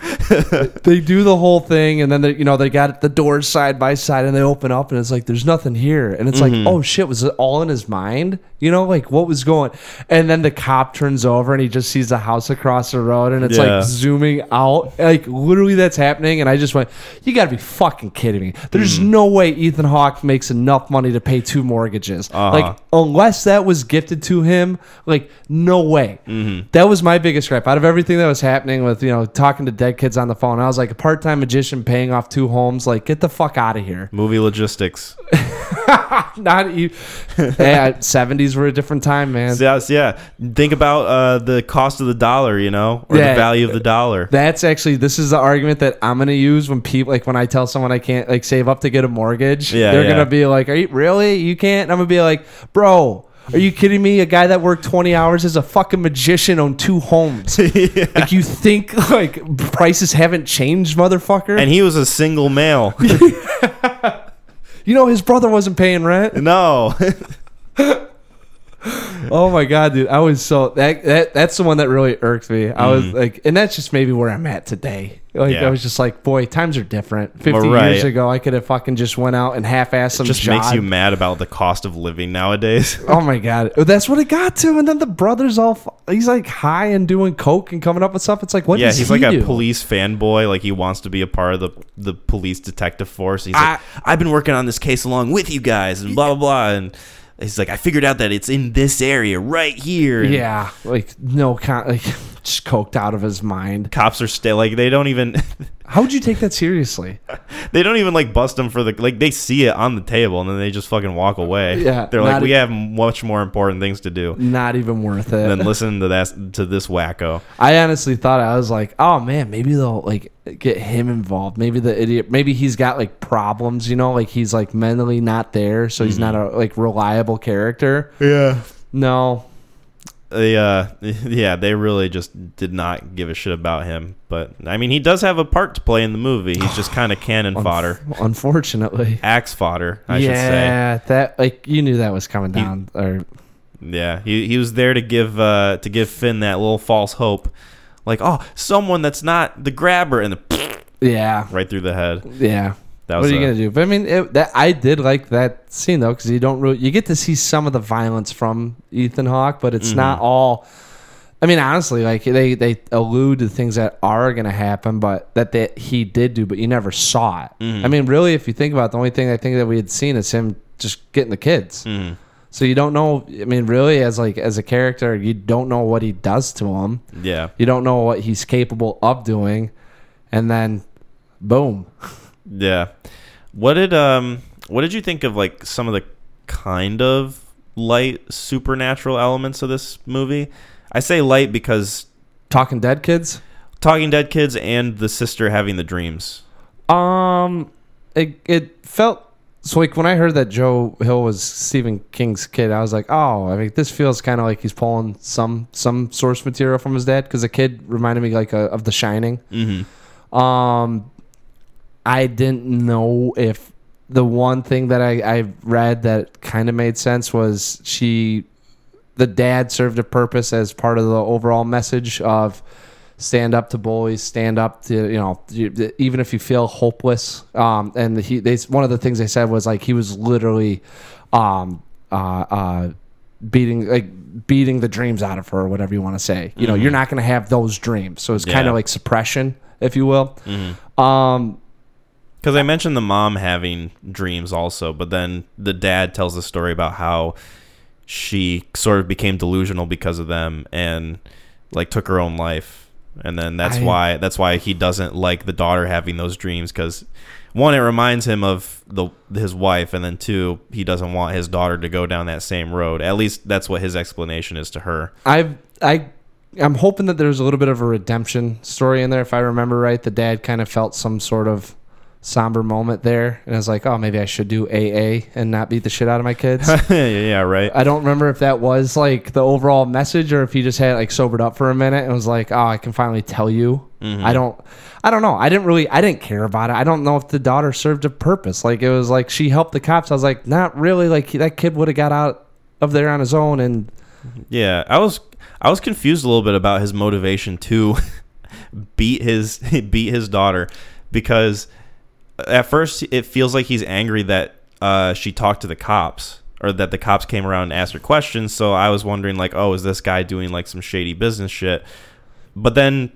they do the whole thing, and then they, you know, they got the doors side by side, and they open up, and it's like there's nothing here, and it's like, mm-hmm. oh shit, was it all in his mind? You know, like what was going? And then the cop turns over, and he just sees the house across the road, and it's Yeah. like zooming out, like literally that's happening, and I just went, you got to be fucking kidding me. There's mm. no way Ethan Hawke makes enough money to pay two mortgages, Uh-huh. like unless that was gifted to him, like no way. Mm-hmm. That was my biggest gripe out of everything that was happening with you know talking to dead kids on the phone. I was like a part time magician paying off two homes. Like get the fuck out of here. Movie logistics. Not you. yeah, seventies were a different time, man. Yeah, yeah. Think about uh, the cost of the dollar, you know, or Yeah. the value of the dollar. That's actually this is the argument that I'm gonna use when people like when I tell someone I can't like save up to get a mortgage. Yeah, they're yeah. gonna be like, "Are you really? You can't?" And I'm gonna be like, "Bro." Are you kidding me? A guy that worked 20 hours as a fucking magician on two homes. Like you think like prices haven't changed, motherfucker? and he was a single male. you know his brother wasn't paying rent. no. Oh my god, dude! I was so that that that's the one that really irked me. I was mm-hmm. like, and that's just maybe where I'm at today. Like. Yeah. I was just like, boy, times are different. Fifty right. years ago, I could have fucking just went out and half-assed some just job. makes you mad about the cost of living nowadays. Oh my god, oh, that's what it got to. And then the brother's all he's like high and doing coke and coming up with stuff. It's like, what yeah, does he's he like do? a police fanboy. Like he wants to be a part of the the police detective force. He's I- like, I've been working on this case along with you guys, and blah blah blah. And he's like, I figured out that it's in this area right here. And Yeah, like no, con- like just coked out of his mind. Cops are still like they don't even How would you take that seriously? they don't even like bust him for the like they see it on the table and then they just fucking walk away. Yeah, they're like not we e- have much more important things to do Not even worth it. than listen to that to this wacko. I honestly thought I was like, oh man, maybe they'll like get him involved. Maybe the idiot, maybe he's got like problems, you know, like he's like mentally not there, so he's mm-hmm. not a like reliable character. Yeah. No, They uh yeah, they really just did not give a shit about him. But I mean he does have a part to play in the movie. He's just kind of cannon fodder. unfortunately. Axe fodder, I should say. yeah, that like you knew that was coming down. or Yeah. He he was there to give uh to give Finn that little false hope. Like, oh, someone that's not the grabber and the yeah, right through the head. yeah. That What are you a- gonna do? But I mean, it, that I did like that scene though, because you don't really you get to see some of the violence from Ethan Hawke, but it's not Mm-hmm. all. I mean, honestly, like they they allude to things that are gonna happen, but that they, he did do, but you never saw it. Mm-hmm. I mean, really, if you think about it, the only thing I think that we had seen is him just getting the kids. Mm-hmm. So you don't know. I mean, really, as like as a character, you don't know what he does to him. Yeah. You don't know what he's capable of doing, and then, boom. Yeah. What did um what did you think of like some of the kind of light supernatural elements of this movie? I say light because Talking Dead kids. Talking Dead kids and the sister having the dreams. Um, it it felt so like when I heard that Joe Hill was Stephen King's kid, I was like, oh, I mean, this feels kind of like he's pulling some some source material from his dad because the kid reminded me like uh of The Shining. Mm-hmm. Um, I didn't know if the one thing that I, I read that kind of made sense was she, the dad served a purpose as part of the overall message of stand up to bullies, stand up to you know even if you feel hopeless. Um, and he they one of the things they said was like he was literally, um, uh, uh, beating like beating the dreams out of her or whatever you want to say. You know, you're not going to have those dreams, so it's kind of like suppression, if you will. Um, Because I mentioned the mom having dreams also, but then the dad tells the story about how she sort of became delusional because of them and like took her own life. and then that's I- why that's why he doesn't like the daughter having those dreams because one it reminds him of the his wife, and then two he doesn't want his daughter to go down that same road. At least that's what his explanation is to her. I've I I'm hoping that there's a little bit of a redemption story in there. If I remember right, the dad kind of felt some sort of somber moment there, and I was like, oh, maybe I should do AA and not beat the shit out of my kids. yeah, yeah, right. I don't remember if that was like the overall message or if he just had like sobered up for a minute and was like, "Oh, I can finally tell you." Mm-hmm. I don't I don't know. I didn't really I didn't care about it. I don't know if the daughter served a purpose. Like it was like she helped the cops. I was like, "Not really. Like that kid would have got out of there on his own and Yeah, I was I was confused a little bit about his motivation to beat his beat his daughter because at first it feels like he's angry that uh, she talked to the cops or that the cops came around and asked her questions. So I was wondering like, oh, is this guy doing like some shady business shit? But then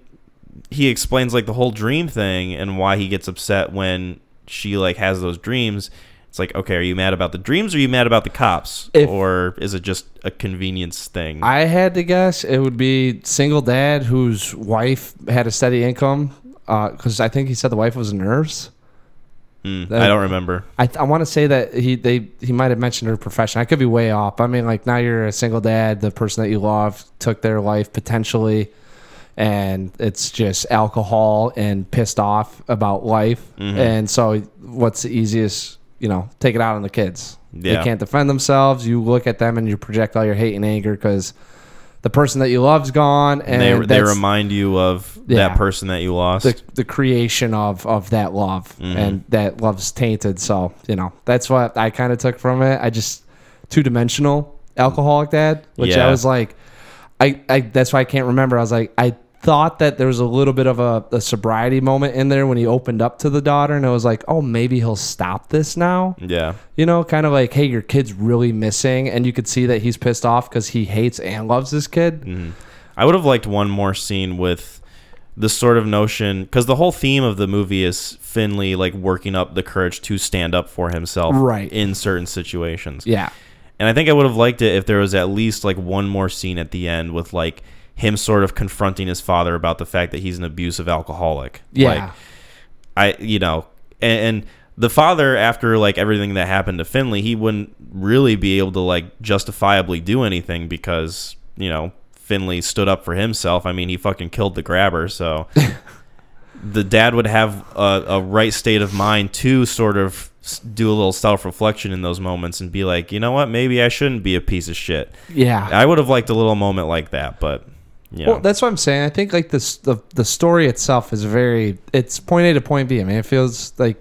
he explains like the whole dream thing and why he gets upset when she like has those dreams. It's like, okay, are you mad about the dreams or are you mad about the cops? If- or is it just a convenience thing? I had to guess it would be single dad whose wife had a steady income because I think he said the wife was a nurse. Mm, I don't remember. I, I want to say that he they he might have mentioned her profession. I could be way off. I mean, like now you're a single dad. The person that you love took their life potentially, and it's just alcohol and pissed off about life. Mhm. And so, what's the easiest? You know, take it out on the kids. Yeah. They can't defend themselves. You look at them and you project all your hate and anger because the person that you love's gone, and And they, they remind you of Yeah. that person that you lost. the, the creation of of that love Mhm. and that love's tainted so you know that's what i kind of took from it i just two-dimensional alcoholic dad which Yeah. i was like I, I that's why i can't remember i was like i thought that there was a little bit of a, a sobriety moment in there when he opened up to the daughter and it was like oh maybe he'll stop this now yeah. you know kind of like hey your kid's really missing and you could see that he's pissed off because he hates and loves this kid Mhm. I would have liked one more scene with this sort of notion because the whole theme of the movie is Finley like working up the courage to stand up for himself Right. in certain situations. yeah And I think I would have liked it if there was at least like one more scene at the end with like him sort of confronting his father about the fact that he's an abusive alcoholic. yeah. Like, I you know and, and the father after like everything that happened to Finley he wouldn't really be able to like justifiably do anything because you know Finley stood up for himself. I mean he fucking killed the grabber so the dad would have a, a right state of mind to sort of do a little self-reflection in those moments and be like you know what? Maybe I shouldn't be a piece of shit. Yeah. I would have liked a little moment like that but know Well, that's what I'm saying. I think like this the the story itself is very it's point A to point B. I mean, it feels like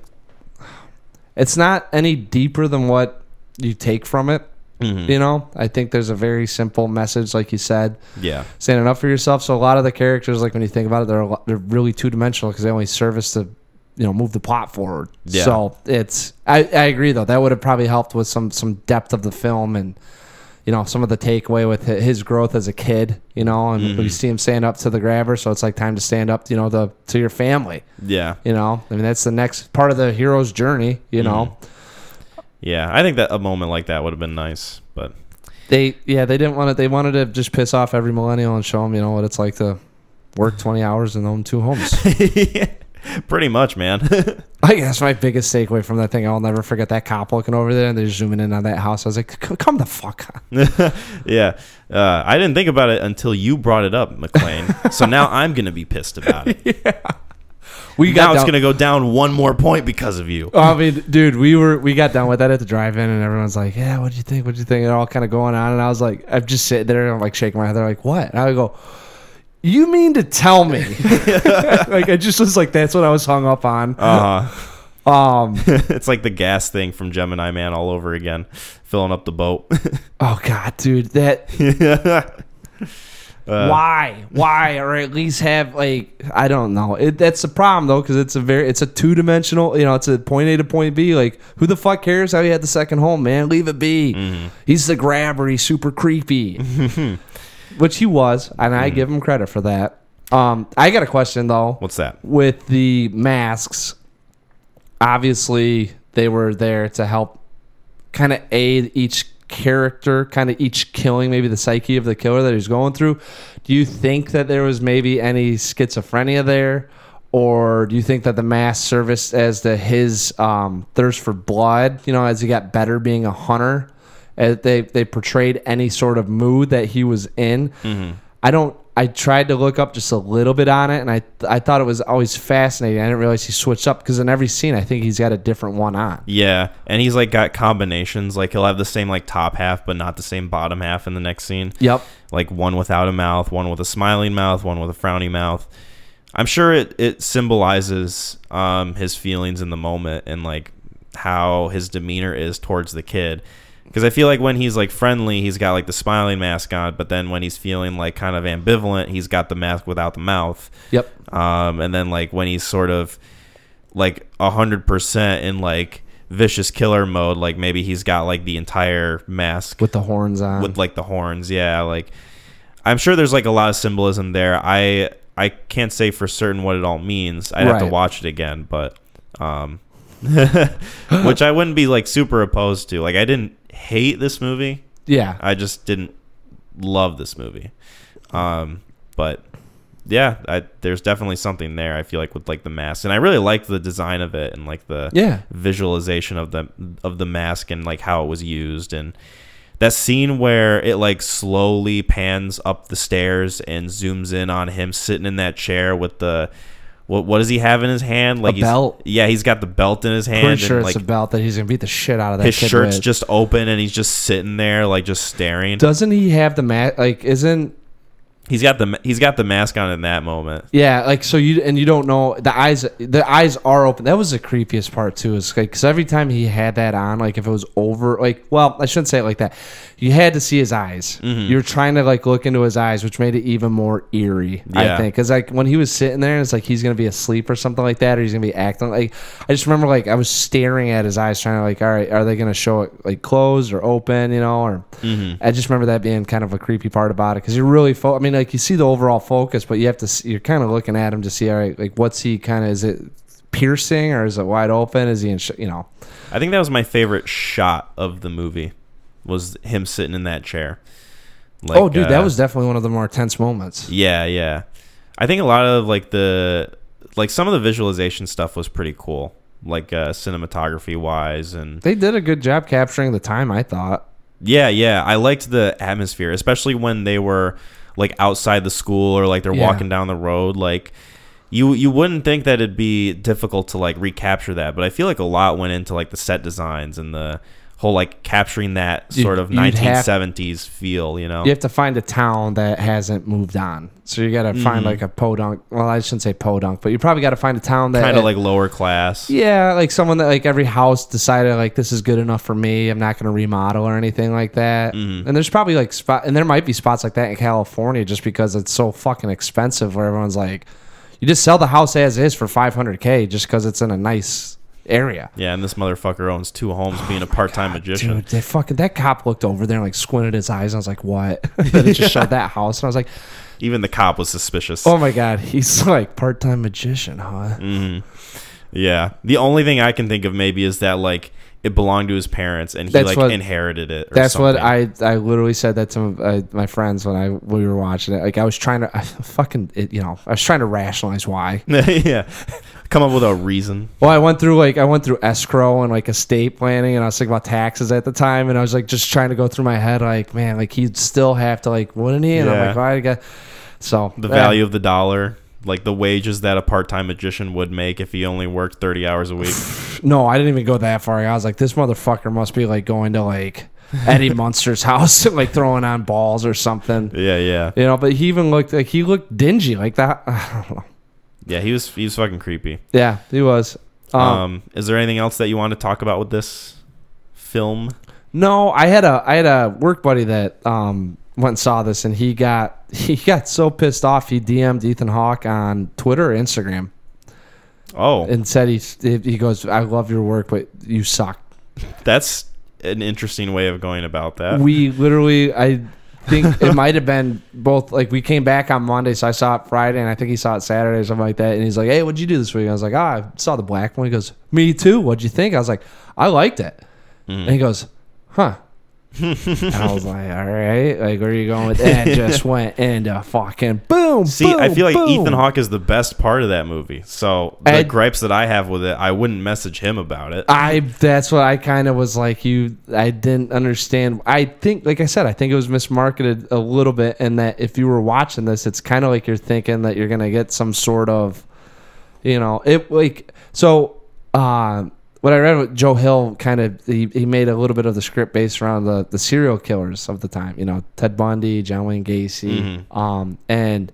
it's not any deeper than what you take from it. Mhm. You know, I think there's a very simple message, like you said, yeah standing up for yourself. So a lot of the characters, like when you think about it, they're a lot, they're really two dimensional because they only service to you know move the plot forward. Yeah. So it's I, I agree though that would have probably helped with some some depth of the film and you know some of the takeaway with his growth as a kid. You know, and Mhm. we see him stand up to the grabber, so it's like time to stand up. You know, the to your family. yeah You know, I mean that's the next part of the hero's journey. You know, Yeah, I think that a moment like that would have been nice, but they yeah they didn't want it they wanted to just piss off every millennial and show them you know what it's like to work 20 hours and own two homes pretty much, man. I guess that's my biggest takeaway from that thing. I'll never forget that cop looking over there and they're zooming in on that house. I was like, come the fuck on. yeah, uh, I didn't think about it until you brought it up, McClain. so now I'm gonna be pissed about it. We now got it's down, gonna go down one more point because of you. I mean, dude, we were we got done with that at the drive-in, and everyone's like, "Yeah, what do you think? What do you think?" And all kind of going on, and I was like, I'm just sitting there, and I'm like shaking my head. They're like, "What?" And I go, "You mean to tell me?" like I just was like, that's what I was hung up on. Uh, Um, it's like the gas thing from Gemini Man all over again, filling up the boat. oh god, dude, that Uh, why? Why? Or at least have like i don't know. It, that's the problem though because it's a very it's a two-dimensional you know it's a point a to point b. Like who the fuck cares how he had the second home man? Leave it be. Mm-hmm. he's the grabber. He's super creepy which he was and i give him credit for that um i got a question though What's that? with the masks obviously they were there to help kind of aid each character, kind of each killing maybe the psyche of the killer that he's going through. Do you think that there was maybe any schizophrenia there? Or do you think that the mask serviced as to his um, thirst for blood, you know, as he got better being a hunter? Uh, they, they portrayed any sort of mood that he was in. I don't. I tried to look up just a little bit on it, and I I thought it was always fascinating. I didn't realize he switched up because in every scene, I think he's got a different one on. Yeah, and he's like got combinations. Like he'll have the same like top half, but not the same bottom half in the next scene. Yep. Like one without a mouth, one with a smiling mouth, one with a frowny mouth. I'm sure it it symbolizes um, his feelings in the moment and like how his demeanor is towards the kid. Because I feel like when he's like friendly, he's got like the smiling mask on, but then when he's feeling like kind of ambivalent, he's got the mask without the mouth. Yep. Um, and then like when he's sort of like a hundred percent in like vicious killer mode, like maybe he's got like the entire mask With the horns on. with like the horns. Yeah, like I'm sure there's like a lot of symbolism there. I I can't say for certain what it all means. I'd have to watch it again, but um, which I wouldn't be like super opposed to. Like I didn't hate this movie. yeah. I just didn't love this movie. Um, but yeah, I, there's definitely something there. I feel like with like the mask, and I really liked the design of it and like the Yeah. visualization of the of the mask and like how it was used and that scene where it like slowly pans up the stairs and zooms in on him sitting in that chair with the what what does he have in his hand like he's, belt. yeah he's got the belt in his hand Pretty sure and it's like a belt that he's gonna beat the shit out of that. his shirt's with. just open and he's just sitting there like just staring Doesn't he have the mat? Like, isn't He's got the he's got the mask on in that moment. Yeah, like so you and you don't know the eyes. The eyes are open. That was the creepiest part too. Is like because every time he had that on, like if it was over, like well, I shouldn't say it like that. You had to see his eyes. Mm-hmm. You were trying to like look into his eyes, which made it even more eerie. I think because like when he was sitting there, it's like he's gonna be asleep or something like that, or he's gonna be acting like. I just remember like I was staring at his eyes, trying to like, all right, are they gonna show it like closed or open, you know? Or Mm-hmm. I just remember that being kind of a creepy part about it because you're really, fo- I mean, like you see the overall focus, but you have to, you're kind of looking at him to see, all right, like what's he kind of, is it piercing or is it wide open? Is he in, sh- you know? I think that was my favorite shot of the movie was him sitting in that chair. Like, oh, dude, that uh, was definitely one of the more tense moments. yeah, yeah. I think a lot of like the like some of the visualization stuff was pretty cool, like uh, cinematography wise, and They did a good job capturing the time, I thought. yeah, yeah. I liked the atmosphere, especially when they were like outside the school or like they're Yeah. walking down the road, like. You, you wouldn't think that it'd be difficult to like recapture that, but I feel like a lot went into like the set designs and the whole like capturing that sort of you'd have- 1970s feel, you know. You have to find a town that hasn't moved on. So you got to find mm-hmm. like a podunk. Well, I shouldn't say podunk, but you probably got to find a town that kind of like lower class. Yeah, like someone that like every house decided like this is good enough for me. I'm not going to remodel or anything like that. Mm-hmm. And there's probably like spot, and there might be spots like that in California just because it's so fucking expensive. Where everyone's like, you just sell the house as is for 500k just because it's in a nice area. Yeah, and this motherfucker owns two homes, being a part-time magician. Oh Dude, they fucking that cop looked over there and like squinted his eyes. And I was like, what? then it just showed that house, and I was like, Even the cop was suspicious. oh my god, he's like part time magician, huh? Mm. Yeah, the only thing I can think of maybe is that like it belonged to his parents and he That's like what- inherited it. Or That's what. I I literally said that to uh, my friends when I we were watching it. Like I was trying to I fucking it, you know I was trying to rationalize why. yeah, come up with a reason. Well, I went through like I went through escrow and like estate planning, and I was thinking about taxes at the time, and I was like just trying to go through my head like man, like he'd still have to like wouldn't he? And I'm Yeah. like, why? I got so The eh, value of the dollar, like the wages that a part-time magician would make if he only worked thirty hours a week. No, I didn't even go that far. I was like, this motherfucker must be like going to like Eddie Munster's house, and like throwing on balls or something. yeah, yeah, You know, but he even looked like he looked dingy like that. I don't know. Yeah. He was he was fucking creepy. Yeah, he was. Um, Um, is there anything else that you want to talk about with this film? no, I had a I had a work buddy that um went and saw this, and he got he got so pissed off he DM'd Ethan Hawke on Twitter or Instagram Oh, and said he he goes, I love your work, but you suck. that's an interesting way of going about that. we literally i think it might have been both like we came back on monday so i saw it friday and i think he saw it saturday or something like that and he's like hey what'd you do this week i was like ah, i saw the Black Phone. He goes me too. What'd you think? I was like i liked it. Mm. and he goes huh and I was like, all right, like where are you going with that? Just went into fucking boom. See, I feel like boom. Ethan Hawke is the best part of that movie. So the I- gripes that I have with it, I wouldn't message him about it. I that's what I kind of was like you I didn't understand. I think like I said I think it was mismarketed a little bit and that if you were watching this it's kind of like you're thinking that you're going to get some sort of you know, it like so um what I read with Joe Hill kind of he, he made a little bit of the script based around the the serial killers of the time, you know, Ted Bundy, John Wayne Gacy, um and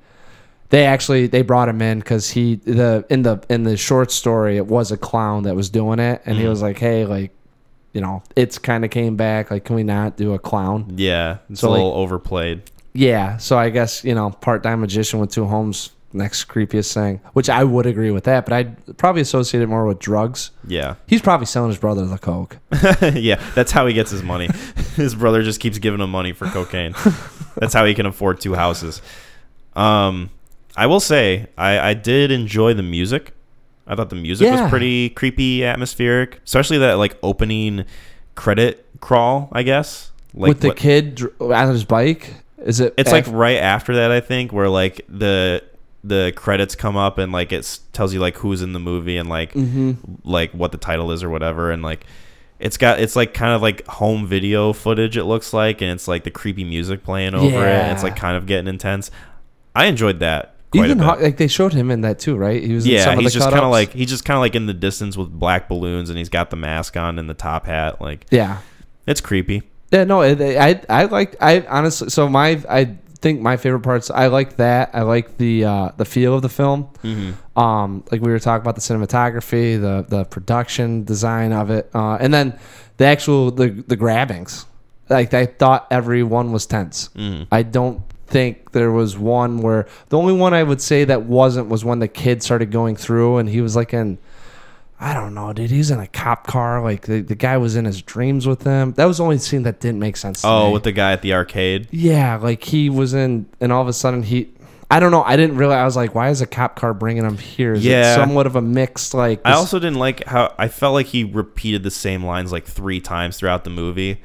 they actually they brought him in because he the in the in the short story it was a clown that was doing it and he was like hey like you know it's kind of came back like can we not do a clown? Yeah, it's So, a like- little overplayed. yeah so i guess you know part-time magician with two homes next creepiest thing which i would agree with that but i'd probably associate it more with drugs Yeah, he's probably selling his brother the coke yeah, that's how he gets his money. his brother just keeps giving him money for cocaine. that's how he can afford two houses. Um, I will say I, I did enjoy the music. I thought the music Yeah. was pretty creepy, atmospheric, especially that like opening credit crawl. I guess like with the what- kid on his bike is it It's af- like right after that, I think, where like the the credits come up and like it tells you like who's in the movie and like Mm-hmm. like what the title is or whatever, and like it's got it's like kind of like home video footage. It looks like, and it's like the creepy music playing over it. It's like kind of getting intense. I enjoyed that. Quite Ethan a bit. Hawke, like they showed him in that too, right? He was in yeah, he's just kind of like he's just kind of like in the distance with black balloons, and he's got the mask on and the top hat. Like yeah, it's creepy. Yeah, no, I I like I honestly so my I think my favorite parts I like that I like the uh, the feel of the film. Mm-hmm. Um, like we were talking about the cinematography, the the production design of it, uh, and then the actual the the grabbings. Like I thought every one was tense. Mm. I don't think there was one where the only one I would say that wasn't was when the kid started going through and he was like in I don't know, dude. He's in a cop car. Like the, the guy was in his dreams with them. That was the only scene that didn't make sense. To Oh, me. with the guy at the arcade. yeah, like he was in, and all of a sudden he. I don't know. I didn't realize. I was like, why is a cop car bringing him here? Is Yeah. it somewhat of a mixed like. I also didn't like how I felt like he repeated the same lines like three times throughout the movie.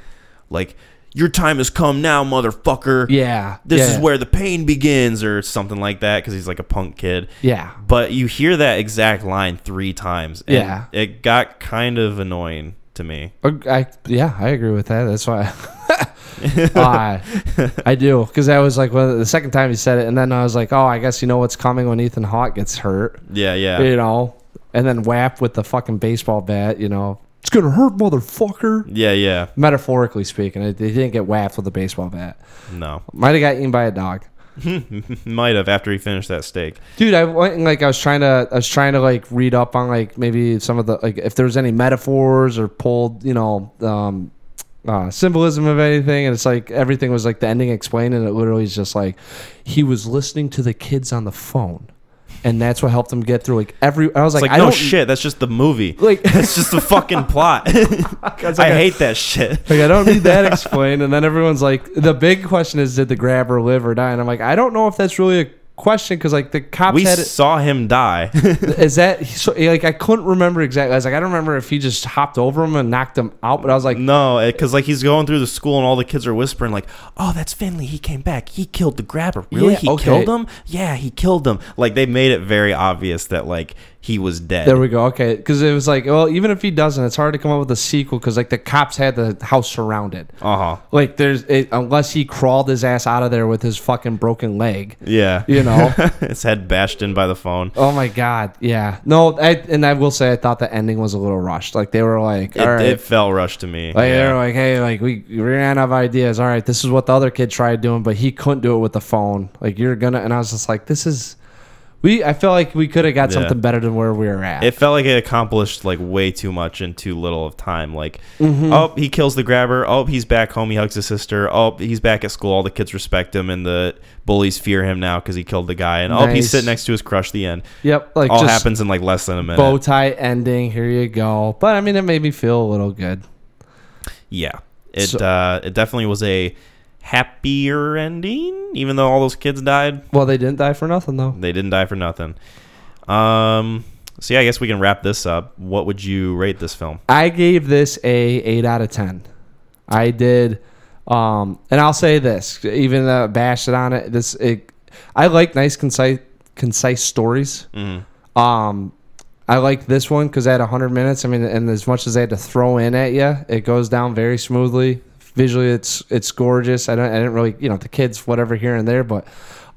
Like, your time has come now, motherfucker. yeah. This yeah, is where the pain begins, or something like that, because he's like a punk kid. Yeah. But you hear that exact line three times. And Yeah. It got kind of annoying to me. I, yeah, I agree with that. That's why. uh, I do because that was like when the second time he said it, and then I was like, oh, I guess you know what's coming when Ethan Hawke gets hurt. Yeah, yeah. you know, and then whap with the fucking baseball bat, you know, it's gonna hurt, motherfucker. Yeah, yeah. Metaphorically speaking, they didn't get whapped with a baseball bat. No. Might have got eaten by a dog, Might have after he finished that steak. dude. I went and like I was trying to, I was trying to like read up on like maybe some of the like if there's any metaphors or pulled, you know, um, uh, symbolism of anything, and it's like everything was like the ending explained, and it literally is just like he was listening to the kids on the phone. And that's what helped them get through. Like every, I was like, like, I no don't shit, that's just the movie. Like, It's just the fucking plot. I hate that shit. Like I don't need that explained. And then everyone's like, the big question is, did the grabber live or die? And I'm like, I don't know if that's really a question because like the cops We had saw him die. is that so, like I couldn't remember exactly. I was like, I don't remember if he just hopped over him and knocked him out, but I was like, no, because like he's going through the school and all the kids are whispering like, "Oh, that's Finley. He came back. He killed the grabber. Really? Yeah, he okay. killed him? Yeah, he killed him." Like they made it very obvious that like he was dead. There we go. Okay, because it was like, well, even if he doesn't, it's hard to come up with a sequel because like the cops had the house surrounded. uh huh. Like there's it, unless he crawled his ass out of there with his fucking broken leg, Yeah. you know. his head bashed in by the phone. oh my god, yeah. No, I, and I will say I thought the ending was a little rushed. Like they were like, It, all right, it felt rushed to me. Like yeah. they're like, hey, like we we ran out of ideas. All right, this is what the other kid tried doing, but he couldn't do it with the phone. Like you're gonna, and I was just like, this is, we. I feel like we could have got Yeah. something better than where we were at. it felt like it accomplished like way too much in too little of time. Like, Mm-hmm. oh, he kills the grabber. Oh, he's back home. He hugs his sister. Oh, he's back at school. All the kids respect him, and the bullies fear him now because he killed the guy. And oh, he's sitting next to his crush. The end. yep, like All happens in like less than a minute. bow tie ending. Here you go. But I mean, it made me feel a little good. Yeah, it So- uh, it definitely was a happier ending, even though all those kids died. Well, they didn't die for nothing though. They didn't die for nothing. Um. So yeah, I guess we can wrap this up. What would you rate this film? I gave this a eight out of ten. I did. Um, and I'll say this, even uh, bashed it on it. This it, I like nice concise concise stories. Mm-hmm. Um, I like this one because at 100 minutes, I mean, and as much as they had to throw in at you, it goes down very smoothly. Visually, it's it's gorgeous. I don't, I didn't really, you know, the kids, whatever here and there, but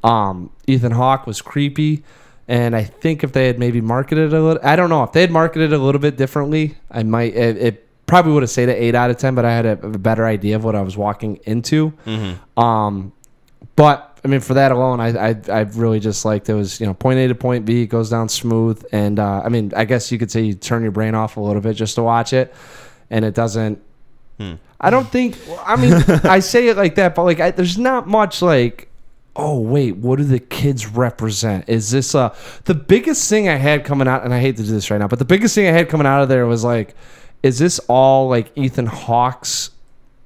um, Ethan Hawke was creepy, and I think if they had maybe marketed a little, I don't know if they had marketed a little bit differently, I might it, it probably would have stayed at eight out of ten, but I had a, a better idea of what I was walking into. Um, but I mean, for that alone, I, I I really just liked it was you know point A to point B, it goes down smooth, and uh, I mean, I guess you could say you turn your brain off a little bit just to watch it, and it doesn't. I don't think. I mean, I say it like that, but like, I, there's not much like. Oh wait, what do the kids represent? Is this uh the biggest thing I had coming out? And I hate to do this right now, but the biggest thing I had coming out of there was like, is this all like Ethan Hawke's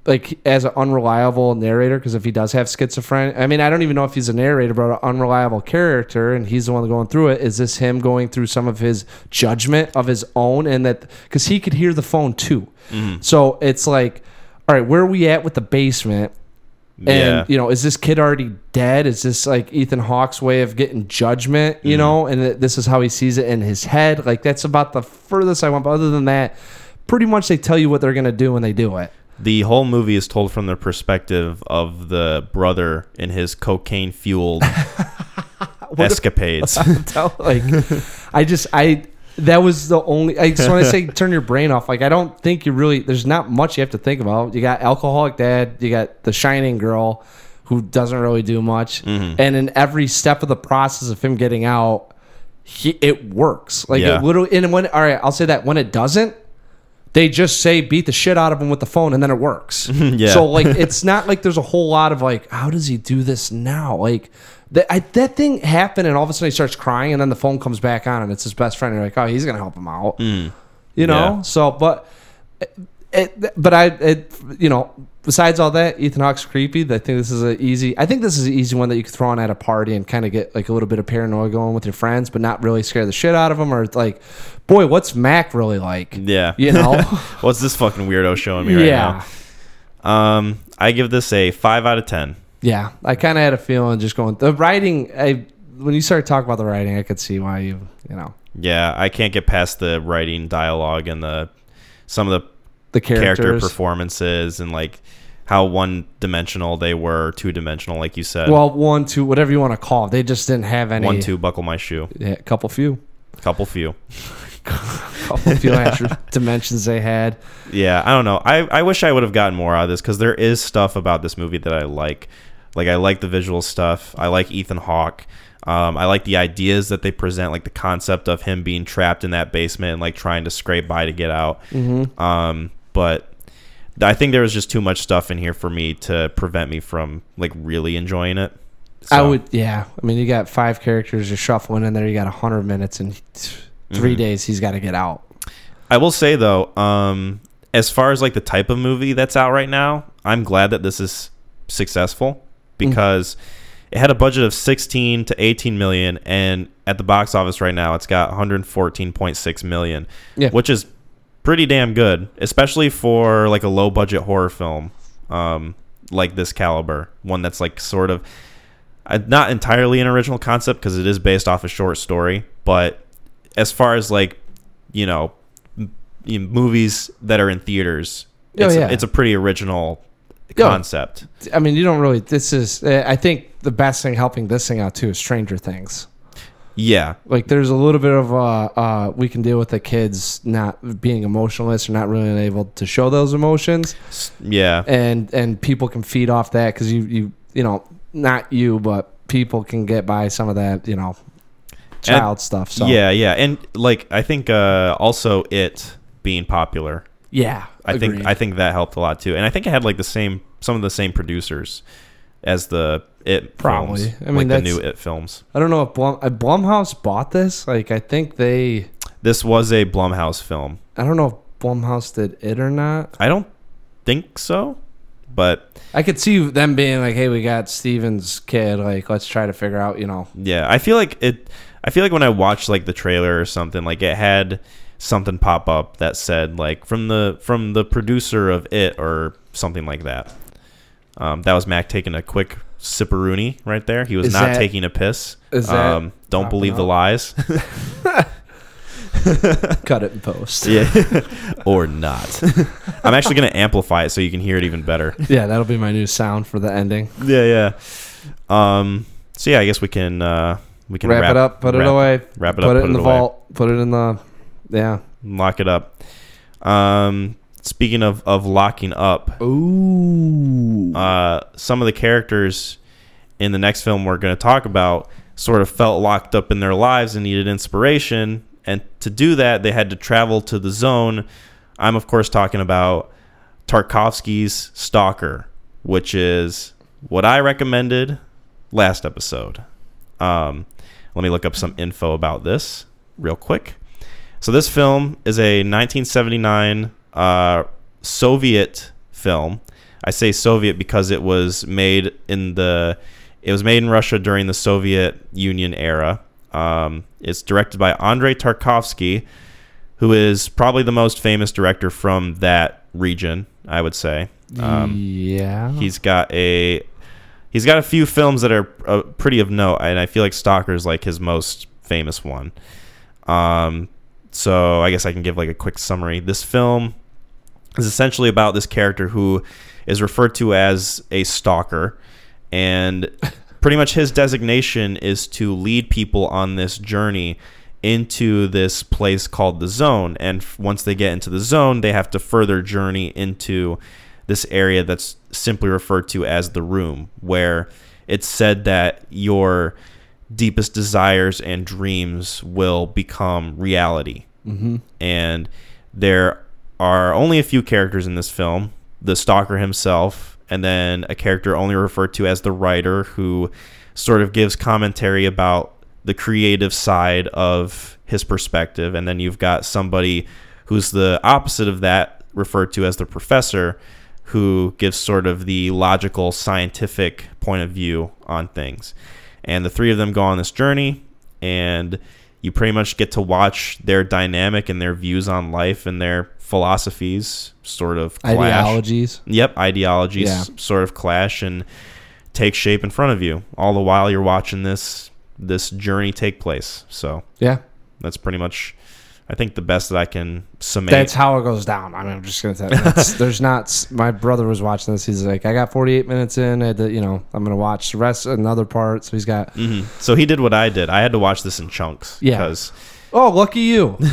like as an unreliable narrator because if he does have schizophrenia i mean i don't even know if he's a narrator but an unreliable character and he's the one going through it is this him going through some of his judgment of his own? And that because he could hear the phone too. Mm-hmm. So it's like all right where are we at with the basement? And Yeah. you know is this kid already dead? Is this like ethan hawke's way of getting judgment you mm-hmm. know? And that this is how he sees it in his head. Like that's about the furthest i went but other than that pretty much they tell you what they're going to do when they do it The whole movie is told from the perspective of the brother in his cocaine fueled escapades. tell like i just i that was the only i just want to say turn your brain off like i don't think you really there's not much you have to think about you got alcoholic dad you got the shining girl who doesn't really do much Mm-hmm. and in every step of the process of him getting out he, it works like Yeah. it literally and when all right i'll say that when it doesn't they just say beat the shit out of him with the phone and then it works. Yeah. So like it's not like there's a whole lot of like how does he do this now? Like that I, that thing happened and all of a sudden he starts crying and then the phone comes back on and it's his best friend and you're like oh he's gonna help him out. Mm. You know. Yeah. So but it, but I it you know besides all that Ethan Hawke's creepy. I think this is a easy. I think this is an easy one that you could throw on at a party and kind of get like a little bit of paranoia going with your friends, but not really scare the shit out of them or like, boy, what's Mac really like? yeah. You know. What's this fucking weirdo showing me right yeah. now? Um, I give this a five out of ten. Yeah, I kind of had a feeling just going the writing. I when you started talking about the writing, I could see why you you know Yeah, I can't get past the writing dialogue and the some of the the character performances and like how one dimensional they were, two dimensional, like you said. well, one, two, whatever you want to call it, they just didn't have any. one, two, buckle my shoe. yeah, a couple few, a Couple few. couple few extra dimensions they had. Yeah, I don't know. I, I wish I would have gotten more out of this because there is stuff about this movie that I like. Like I like the visual stuff. I like Ethan Hawke. Um, I like the ideas that they present, like the concept of him being trapped in that basement and like trying to scrape by to get out. Mm-hmm. Um, but I think there was just too much stuff in here for me to prevent me from like really enjoying it. I would, yeah. I mean, you got five characters you're shuffling in there. You got hundred minutes and 3 Mm-hmm. days. He's got to get out. I will say though, um, as far as like the type of movie that's out right now, I'm glad that this is successful because it had a budget of 16 to 18 million, and at the box office right now, it's got 114.6 million, Yeah. which is pretty damn good, especially for like a low budget horror film, um, like this caliber, one that's like sort of uh, not entirely an original concept because it is based off a short story, but as far as like you know, m- movies that are in theaters, Oh, it's, yeah. a, it's a pretty original concept. I mean, you don't really. This is. uh, I think the best thing helping this thing out too is Stranger Things. Yeah, like there's a little bit of uh, uh we can deal with the kids not being emotionless or not really able to show those emotions. Yeah, and and people can feed off that because you you you know not you but people can get by some of that you know child stuff so. Yeah, yeah, and like I think uh, also it being popular, yeah I think. I think that helped a lot too, and I think it had like the same some of the same producers as the it Probably. films, I mean, like the new it films. I don't know if Blum, Blumhouse bought this like I think they This was a Blumhouse film. I don't know if Blumhouse did it or not I don't think so, but I could see them being like hey we got Stephen's kid like let's try to figure out you know Yeah, I feel like it. I feel like when I watched like the trailer or something, like it had something pop up that said like from the from the producer of it or something like that. Um, that was Mac taking a quick sipperoonie right there. He was Is not that- taking a piss. is that um, don't believe the lies. Cut it in post. yeah, or not. I'm actually gonna amplify it so you can hear it even better. Yeah, that'll be my new sound for the ending. Yeah, yeah. Um. So yeah, I guess we can uh we can Wrap, it up, put wrap- it away, wrap it put up, it in the away. vault, put it in the yeah. lock it up. Um. Speaking of of locking up, Ooh. uh, some of the characters in the next film we're going to talk about sort of felt locked up in their lives and needed inspiration. And to do that, they had to travel to the zone. I'm, of course, talking about Tarkovsky's Stalker, which is what I recommended last episode. Um, let me look up some info about this real quick. So, this film is a 1979 uh, Soviet film. I say Soviet because it was made in the it was made in Russia during the Soviet Union era. Um, it's directed by Andrei Tarkovsky, who is probably the most famous director from that region. I would say. Um, yeah. He's got a he's got a few films that are uh, pretty of note, and I feel like Stalker is like his most famous one. Um, so I guess I can give like a quick summary. This film is essentially about this character who is referred to as a stalker, and pretty much his designation is to lead people on this journey into this place called the zone and once they get into the zone they have to further journey into this area that's simply referred to as the room where it's said that your deepest desires and dreams will become reality. Mm-hmm. and there are only a few characters in this film the stalker himself and then a character only referred to as the writer who sort of gives commentary about the creative side of his perspective. And then you've got somebody who's the opposite of that referred to as the professor who gives sort of the logical scientific point of view on things and the three of them go on this journey and you pretty much get to watch their dynamic and their views on life and their philosophies sort of clash. Ideologies. Yep, ideologies Yeah. sort of clash and take shape in front of you. All the while you're watching this this journey take place. So Yeah. that's pretty much, I think, the best that I can summate. That's how it goes down. I mean, I'm just gonna tell you. There's not. My brother was watching this. He's like, I got 48 minutes in. I had to, you know, I'm gonna watch the rest another part. So he's got. Mhm. So he did what I did. I had to watch this in chunks. Yeah. Because Oh, lucky you.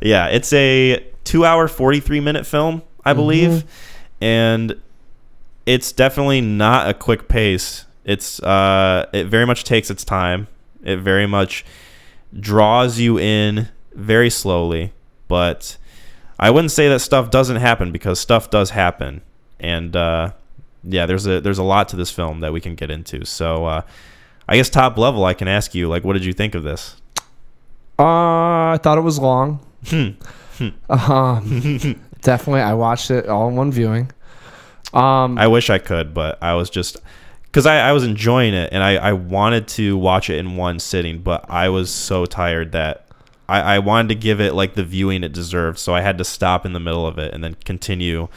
Yeah, it's a two hour, 43 minute film, I believe. And it's definitely not a quick pace. It's, uh, it very much takes its time. It very much draws you in very slowly. But I wouldn't say that stuff doesn't happen because stuff does happen. And, uh, yeah, there's a there's a lot to this film that we can get into. So, uh, I guess top level, I can ask you, like, what did you think of this? Uh, I thought it was long. Hmm. um, definitely, I watched it all in one viewing. Um, I wish I could, but I was just because I, I was enjoying it and I, I wanted to watch it in one sitting, but I was so tired that I, I wanted to give it like the viewing it deserved. So I had to stop in the middle of it and then continue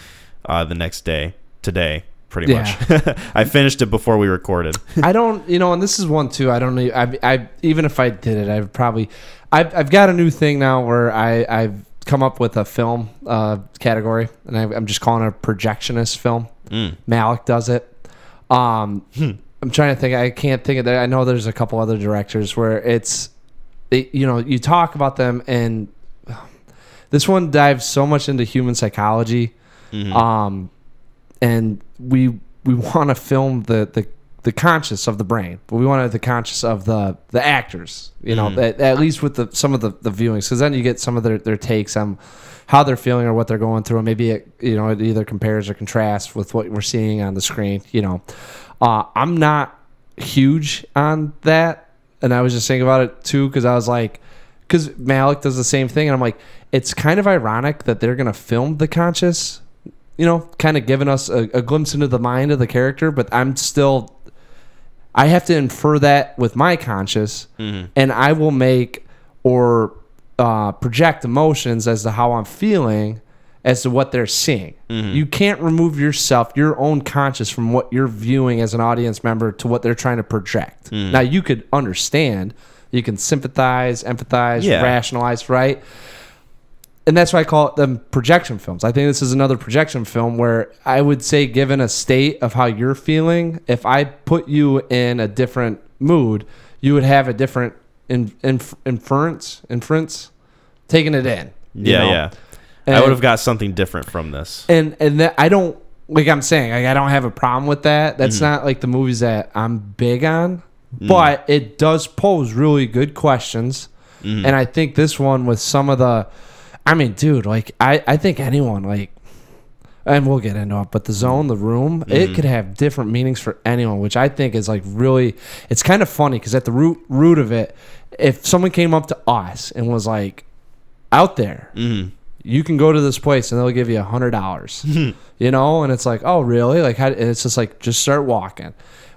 uh, the next day, today, pretty Yeah. much. I finished it before we recorded. I don't, you know, and this is one too. I don't know. I, I even if I did it, I would probably. I've, I've got a new thing now where I I've come up with a film uh, category, and I, I'm just calling it a projectionist film. Mm. Malick does it. Um, I'm trying to think. I can't think of that. I know there's a couple other directors where it's, they, you know, you talk about them, and this one dives so much into human psychology Mhm. um, and we we want to film the, the the conscious of the brain, but we want to have the conscious of the the actors. You know, Mhm. at, at least with the some of the the viewings, because then you get some of their their takes on how they're feeling or what they're going through, and maybe it you know it either compares or contrasts with what we're seeing on the screen. You know, uh, I'm not huge on that, and I was just thinking about it too because I was like, because Malick does the same thing, and I'm like, it's kind of ironic that they're gonna film the conscious you know, kind of giving us a, a glimpse into the mind of the character, but I'm still, I have to infer that with my conscious, Mhm. and I will make or uh, project emotions as to how I'm feeling, as to what they're seeing. You can't remove yourself, your own conscious from what you're viewing as an audience member to what they're trying to project. Now you could understand, you can sympathize, empathize, Yeah. rationalize, right? and that's why I call it them projection films. I think this is another projection film where I would say, given a state of how you're feeling, if I put you in a different mood, you would have a different in, inf- inference, inference, taking it in. Yeah, know? yeah. I would have got something different from this. and and that I don't like I'm saying like, I don't have a problem with that. That's Mm-hmm. not like the movies that I'm big on, Mm. but it does pose really good questions. Mm-hmm. And I think this one with some of the, I mean, dude, like I I think anyone like. And we'll get into it, but the zone, the room, Mm-hmm. it could have different meanings for anyone, which I think is like really. It's kind of funny because at the root root of it, if someone came up to us and was like, out there, Mm-hmm. you can go to this place and they'll give you a hundred dollars you know and it's like oh really like how, and it's just like just start walking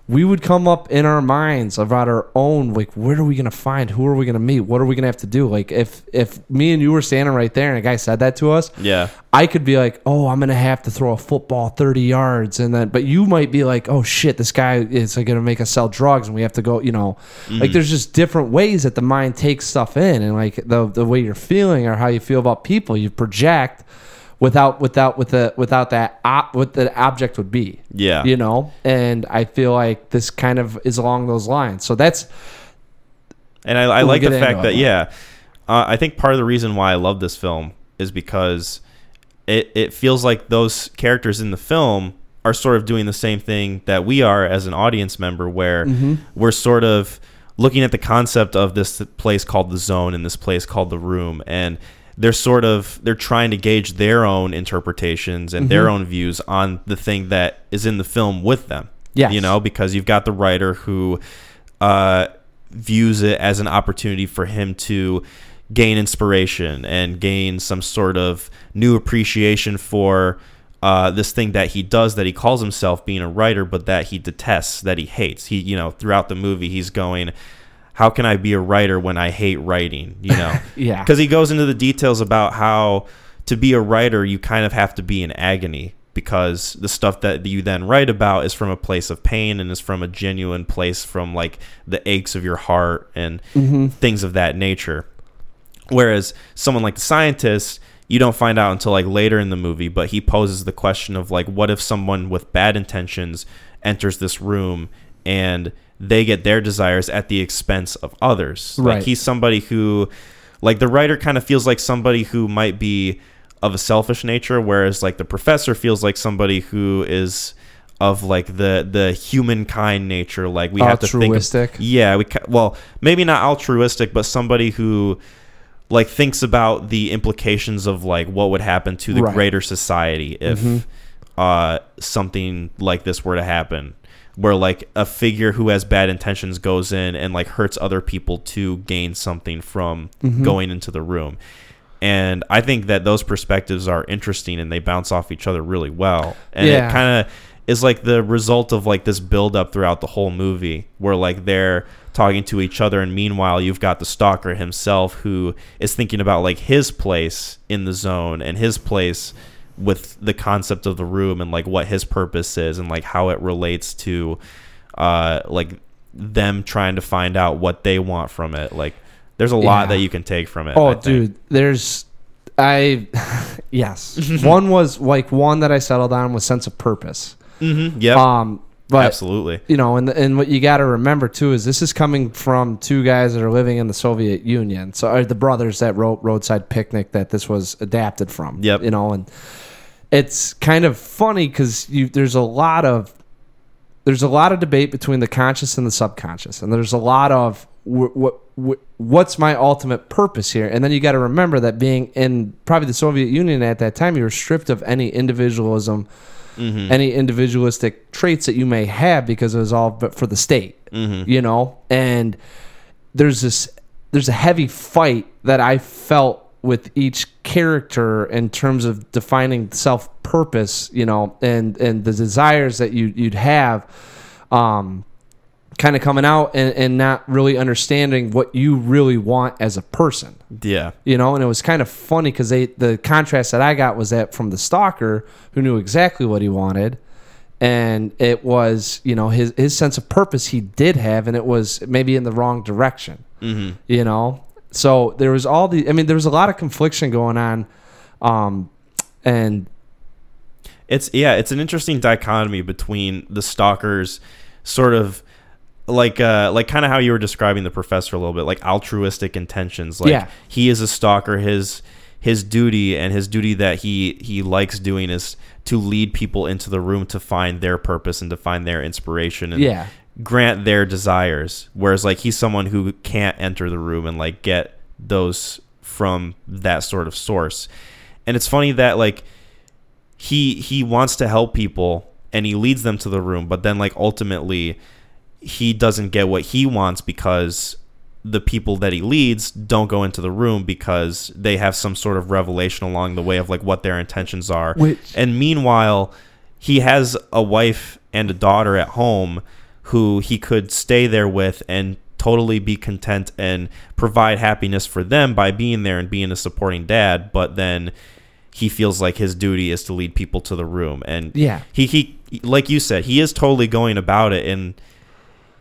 we would come up in our minds about our own like where are we gonna find? Who are we gonna meet? What are we gonna have to do? Like if if me and you were standing right there and a guy said that to us Yeah. I could be like, oh, I'm gonna have to throw a football 30 yards, and then, but you might be like, oh shit, this guy is like, gonna make us sell drugs, and we have to go, you know, mm. like there's just different ways that the mind takes stuff in, and like the the way you're feeling or how you feel about people, you project without without with the without that op, what the object would be, Yeah. you know, and I feel like this kind of is along those lines. So that's And I, I like the fact that yeah, uh, I think part of the reason why I love this film is because it it feels like those characters in the film are sort of doing the same thing that we are as an audience member, where Mm-hmm. we're sort of looking at the concept of this place called the zone and this place called the room and they're sort of they're trying to gauge their own interpretations and Mm-hmm. their own views on the thing that is in the film with them Yeah, you know because you've got the writer who uh, views it as an opportunity for him to gain inspiration and gain some sort of new appreciation for uh, this thing that he does that he calls himself being a writer, but that he detests, that he hates. He, you know, throughout the movie, he's going, "How can I be a writer when I hate writing?" You know, Yeah. because he goes into the details about how to be a writer, you kind of have to be in agony because the stuff that you then write about is from a place of pain and is from a genuine place from like the aches of your heart and mm-hmm. things of that nature. Whereas someone like the scientist, you don't find out until like later in the movie, but he poses the question of like, what if someone with bad intentions enters this room and they get their desires at the expense of others? Right. Like he's somebody who, like the writer kind of feels like somebody who might be of a selfish nature, whereas like the professor feels like somebody who is of like the the humankind nature. Like we have to think. Altruistic. Of, yeah, we ca- well maybe not altruistic, but somebody who like thinks about the implications of like what would happen to the Right. greater society if uh something like this were to happen where like a figure who has bad intentions goes in and like hurts other people to gain something from mm-hmm. going into the room. And i think that those perspectives are interesting and they bounce off each other really well. And Yeah. it kind of is like the result of like this build up throughout the whole movie where like they're talking to each other and meanwhile you've got the stalker himself who is thinking about like his place in the zone and his place with the concept of the room and like what his purpose is and like how it relates to uh like them trying to find out what they want from it like there's a lot Yeah. that you can take from it Oh, dude, there's, I, yes, one was like one that I settled on was sense of purpose. Mhm, yep Um, but absolutely you know, and and what you got to remember too is this is coming from two guys that are living in the Soviet Union. So are the brothers that wrote Roadside Picnic that this was adapted from. Yep. You know, and it's kind of funny because you there's a lot of there's a lot of debate between the conscious and the subconscious, and there's a lot of what wh- what's my ultimate purpose here, and then you got to remember that being in probably the Soviet Union at that time, you were stripped of any individualism, mm-hmm. any individualistic traits that you may have because it was all but for the state, mm-hmm. you know, and there's this there's a heavy fight that I felt with each character in terms of defining self purpose, you know, and and the desires that you you'd have. Um, kind of coming out and, and not really understanding what you really want as a person Yeah. you know and it was kind of funny because they the contrast that i got was that from the stalker who knew exactly what he wanted and it was you know his his sense of purpose he did have and it was maybe in the wrong direction Mm-hmm. you know so there was all the i mean there was a lot of confliction going on um and It's yeah, it's an interesting dichotomy between the stalkers sort of like uh like kind of how you were describing the professor a little bit, like altruistic intentions. Like Yeah. he is a stalker, his his duty and his duty that he he likes doing is to lead people into the room to find their purpose and to find their inspiration and Yeah. Grant their desires. Whereas like he's someone who can't enter the room and like get those from that sort of source. And it's funny that like he he wants to help people and he leads them to the room, but then like ultimately he doesn't get what he wants because the people that he leads don't go into the room because they have some sort of revelation along the way of like what their intentions are. Which- and meanwhile, he has a wife and a daughter at home who he could stay there with and totally be content and provide happiness for them by being there and being a supporting dad, but then he feels like his duty is to lead people to the room and Yeah. he he like you said he is totally going about it and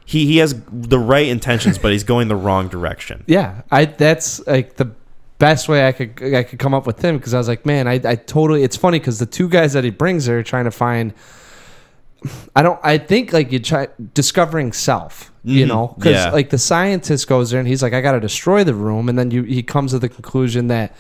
he he has the right intentions but he's going the wrong direction Yeah, I that's like the best way I could I could come up with him because I was like, man, I, I totally. It's funny because the two guys that he brings there are trying to find. I don't. I think like you try discovering self. You Mhm, know, because yeah. like the scientist goes there and he's like, I got to destroy the room, and then you he comes to the conclusion that,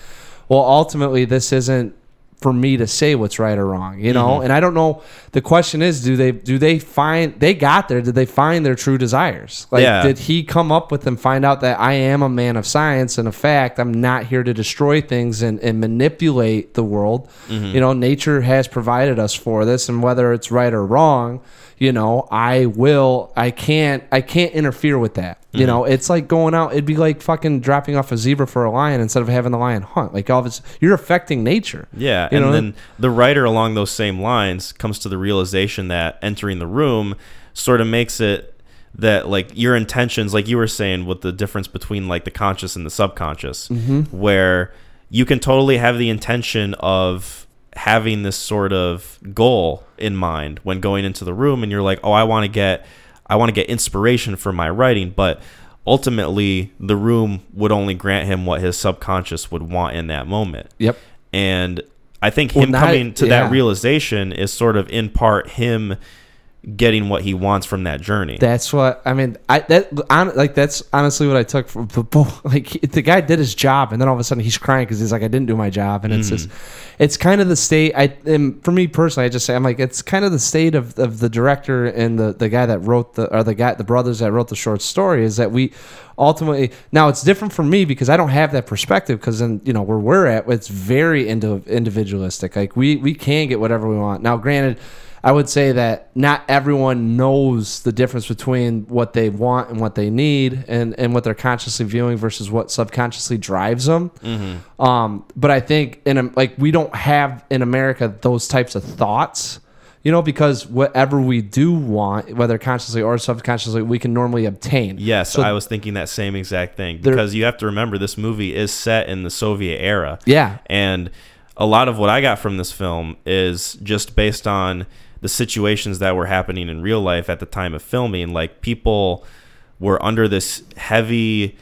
well, ultimately this isn't for me to say what's right or wrong. You know, Mhm. and I don't know. The question is, do they do they find they got there? Did they find their true desires? Like, Yeah. did he come up with and find out that I am a man of science and a fact. I'm not here to destroy things and, and manipulate the world. Mm-hmm. You know, nature has provided us for this, and whether it's right or wrong, you know, I will. I can't. I can't interfere with that. Mm-hmm. You know, it's like going out. It'd be like fucking dropping off a zebra for a lion instead of having the lion hunt. Like all of it's, you're affecting nature. yeah You and know? then the writer along those same lines comes to the realization that entering the room sort of makes it that like your intentions like you were saying with the difference between like the conscious and the subconscious Mm-hmm. where you can totally have the intention of having this sort of goal in mind when going into the room and you're like oh i want to get i want to get inspiration for my writing but ultimately the room would only grant him what his subconscious would want in that moment Yep. and I think Well, him not- coming to yeah. that realization is sort of in part him getting what he wants from that journey. That's what I mean. I that on, like that's honestly what I took from the book. Like the guy did his job, and then all of a sudden he's crying because he's like, I didn't do my job, and it's mm. just, it's kind of the state. I and for me personally, I just say I'm like, it's kind of the state of, of the director and the the guy that wrote the or the guy the brothers that wrote the short story is that we ultimately now it's different for me because I don't have that perspective because then you know where we're at it's very indi- individualistic. Like we we can get whatever we want. Now, granted. I would say that not everyone knows the difference between what they want and what they need and, and what they're consciously viewing versus what subconsciously drives them. Um, but I think in a, like we don't have in America those types of thoughts, you know, because whatever we do want, whether consciously or subconsciously, we can normally obtain. yes, So- I was thinking that same exact thing because you have to remember this movie is set in the Soviet era. Yeah. And a lot of what I got from this film is just based on the situations that were happening in real life at the time of filming. Like people were under this heavy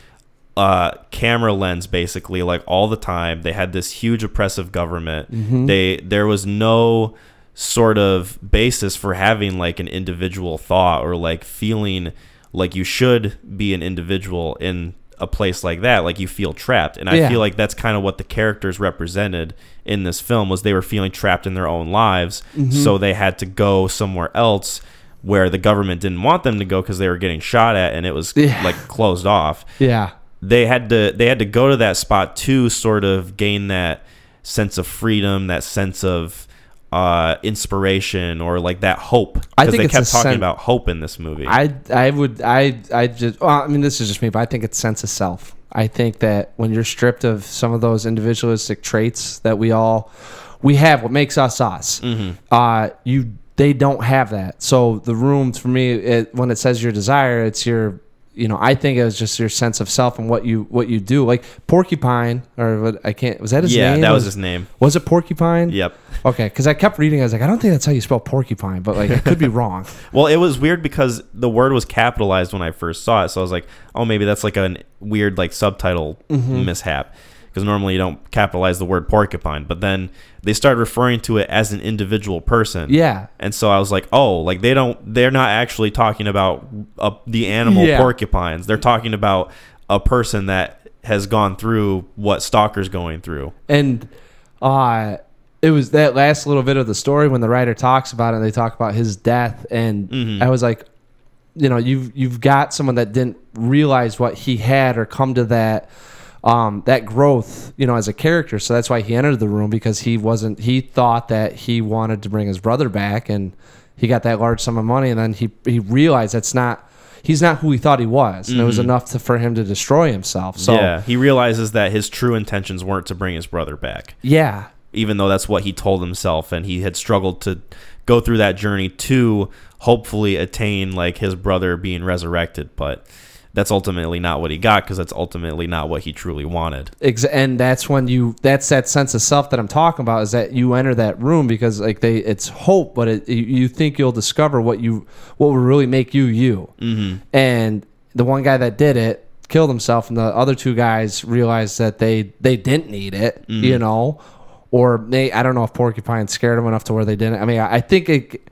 uh, camera lens basically like all the time. They had this huge oppressive government. Mm-hmm. They there was no sort of basis for having like an individual thought or like feeling like you should be an individual in a place like that like you feel trapped and i Yeah. feel like that's kind of what the characters represented in this film was they were feeling trapped in their own lives Mm-hmm. so they had to go somewhere else where the government didn't want them to go because they were getting shot at and it was Yeah. like closed off Yeah. they had to they had to go to that spot to sort of gain that sense of freedom, that sense of uh, inspiration, or like that hope. I think they kept talking sen- about hope in this movie. I I would I I just well, I mean this is just me, but I think it's sense of self. I think that when you're stripped of some of those individualistic traits that we all we have, what makes us us, Mm-hmm. uh, you they don't have that. So the room for me, it, when it says your desire, it's your, you know, I think it was just your sense of self and what you what you do. Like Porcupine, or what I can't. Was that his yeah, name? Yeah, that was his name. Was it Porcupine? Yep. Okay, because I kept reading. I was like, I don't think that's how you spell porcupine, but like I could be wrong. Well, it was weird because the word was capitalized when I first saw it, so I was like, "Oh, maybe that's like a weird like subtitle Mm-hmm. mishap." Because normally you don't capitalize the word porcupine, but then they started referring to it as an individual person. Yeah, And so I was like, "Oh, like they don't they're not actually talking about uh, the animal Yeah. porcupines. They're talking about a person that has gone through what Stalker's going through." and uh it was that last little bit of the story when the writer talks about it. They talk about his death, and Mhm. I was like, you know, you've you've got someone that didn't realize what he had or come to that um, that growth, you know, as a character. So that's why he entered the room because he wasn't. He thought that he wanted to bring his brother back, and he got that large sum of money, and then he he realized that's not. He's not who he thought he was, and it was enough to, for him to destroy himself. So yeah, he realizes that his true intentions weren't to bring his brother back. yeah, even though that's what he told himself and he had struggled to go through that journey to hopefully attain like his brother being resurrected but that's ultimately not what he got because that's ultimately not what he truly wanted. And that's when you that's that sense of self that I'm talking about is that you enter that room because like they it's hope but it, you, think you'll discover what you what will really make you you. Mm-hmm. and the one guy that did it killed himself and the other two guys realized that they they didn't need it you know? Or they I don't know if porcupine scared them enough to where they didn't. I mean I, I think it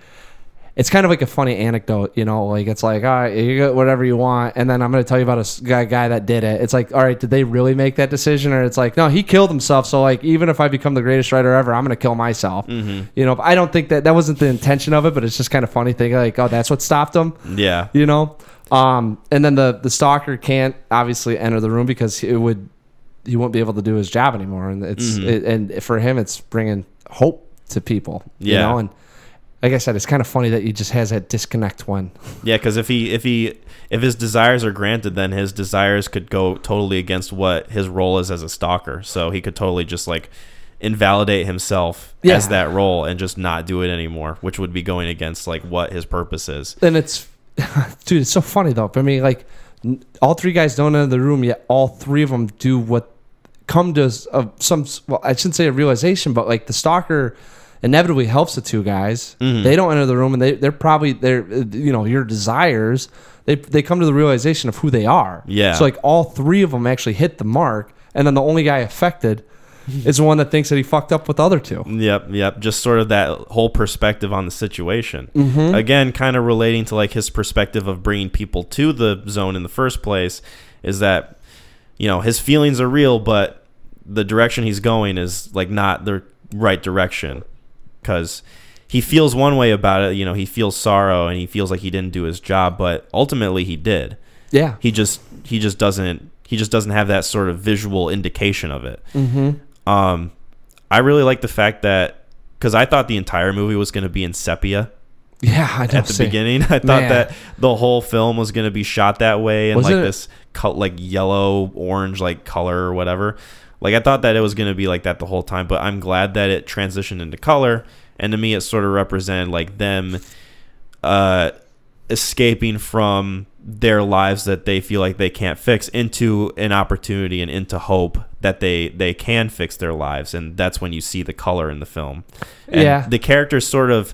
it's kind of like a funny anecdote, you know, like it's like, all right, you get whatever you want, and then I'm going to tell you about a guy, guy that did it. It's like, all right, did they really make that decision, or it's like, no, he killed himself. So like, even if I become the greatest writer ever, I'm going to kill myself. You know, I don't think that that wasn't the intention of it, but it's just kind of funny thing, like, oh, that's what stopped him. yeah You know, um, and then the the stalker can't obviously enter the room because it would he won't be able to do his job anymore, and it's Mm-hmm. it, and for him, it's bringing hope to people. You Yeah. know, and like I said, it's kind of funny that he just has that disconnect when. yeah because if he if he if his desires are granted then his desires could go totally against what his role is as a stalker so he could totally just like invalidate himself Yeah. as that role and just not do it anymore which would be going against like what his purpose is And it's, dude, it's so funny though. I mean, like, all three guys don't enter the room yet. All three of them do what come to of some. Well, I shouldn't say a realization, but like the stalker inevitably helps the two guys. Mm-hmm. They don't enter the room, and they they're probably they're you know your desires. They they come to the realization of who they are. Yeah. So like all three of them actually hit the mark, and then the only guy affected is the one that thinks that he fucked up with the other two. Yep, yep. Just sort of that whole perspective on the situation. Again, kind of relating to like his perspective of bringing people to the zone in the first place is that you know his feelings are real, but the direction he's going is like not the right direction because he feels one way about it. You know, he feels sorrow and he feels like he didn't do his job, but ultimately he did. Yeah. He just he just doesn't he just doesn't have that sort of visual indication of it. Mm-hmm. Um, I really like the fact that because I thought the entire movie was going to be in sepia Yeah, I at the beginning. I thought Man. that the whole film was going to be shot that way and Wasn't like it- this cut like yellow orange like color or whatever. Like I thought that it was going to be like that the whole time, but I'm glad that it transitioned into color. And to me, it sort of represented like them uh, escaping from their lives that they feel like they can't fix into an opportunity and into hope that they they can fix their lives and that's when you see the color in the film and Yeah. the characters sort of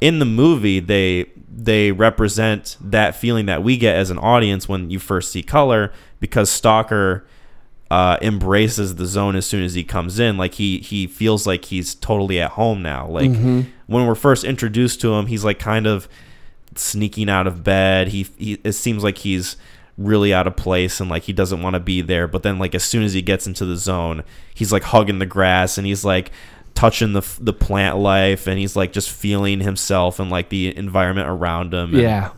in the movie they they represent that feeling that we get as an audience when you first see color because stalker uh, embraces the zone as soon as he comes in like he he feels like he's totally at home now like when we're first introduced to him he's like kind of sneaking out of bed. He, he it seems like he's really out of place and like he doesn't want to be there. But then like as soon as he gets into the zone, he's like hugging the grass and he's like touching the the plant life and he's like just feeling himself and like the environment around him. And Yeah.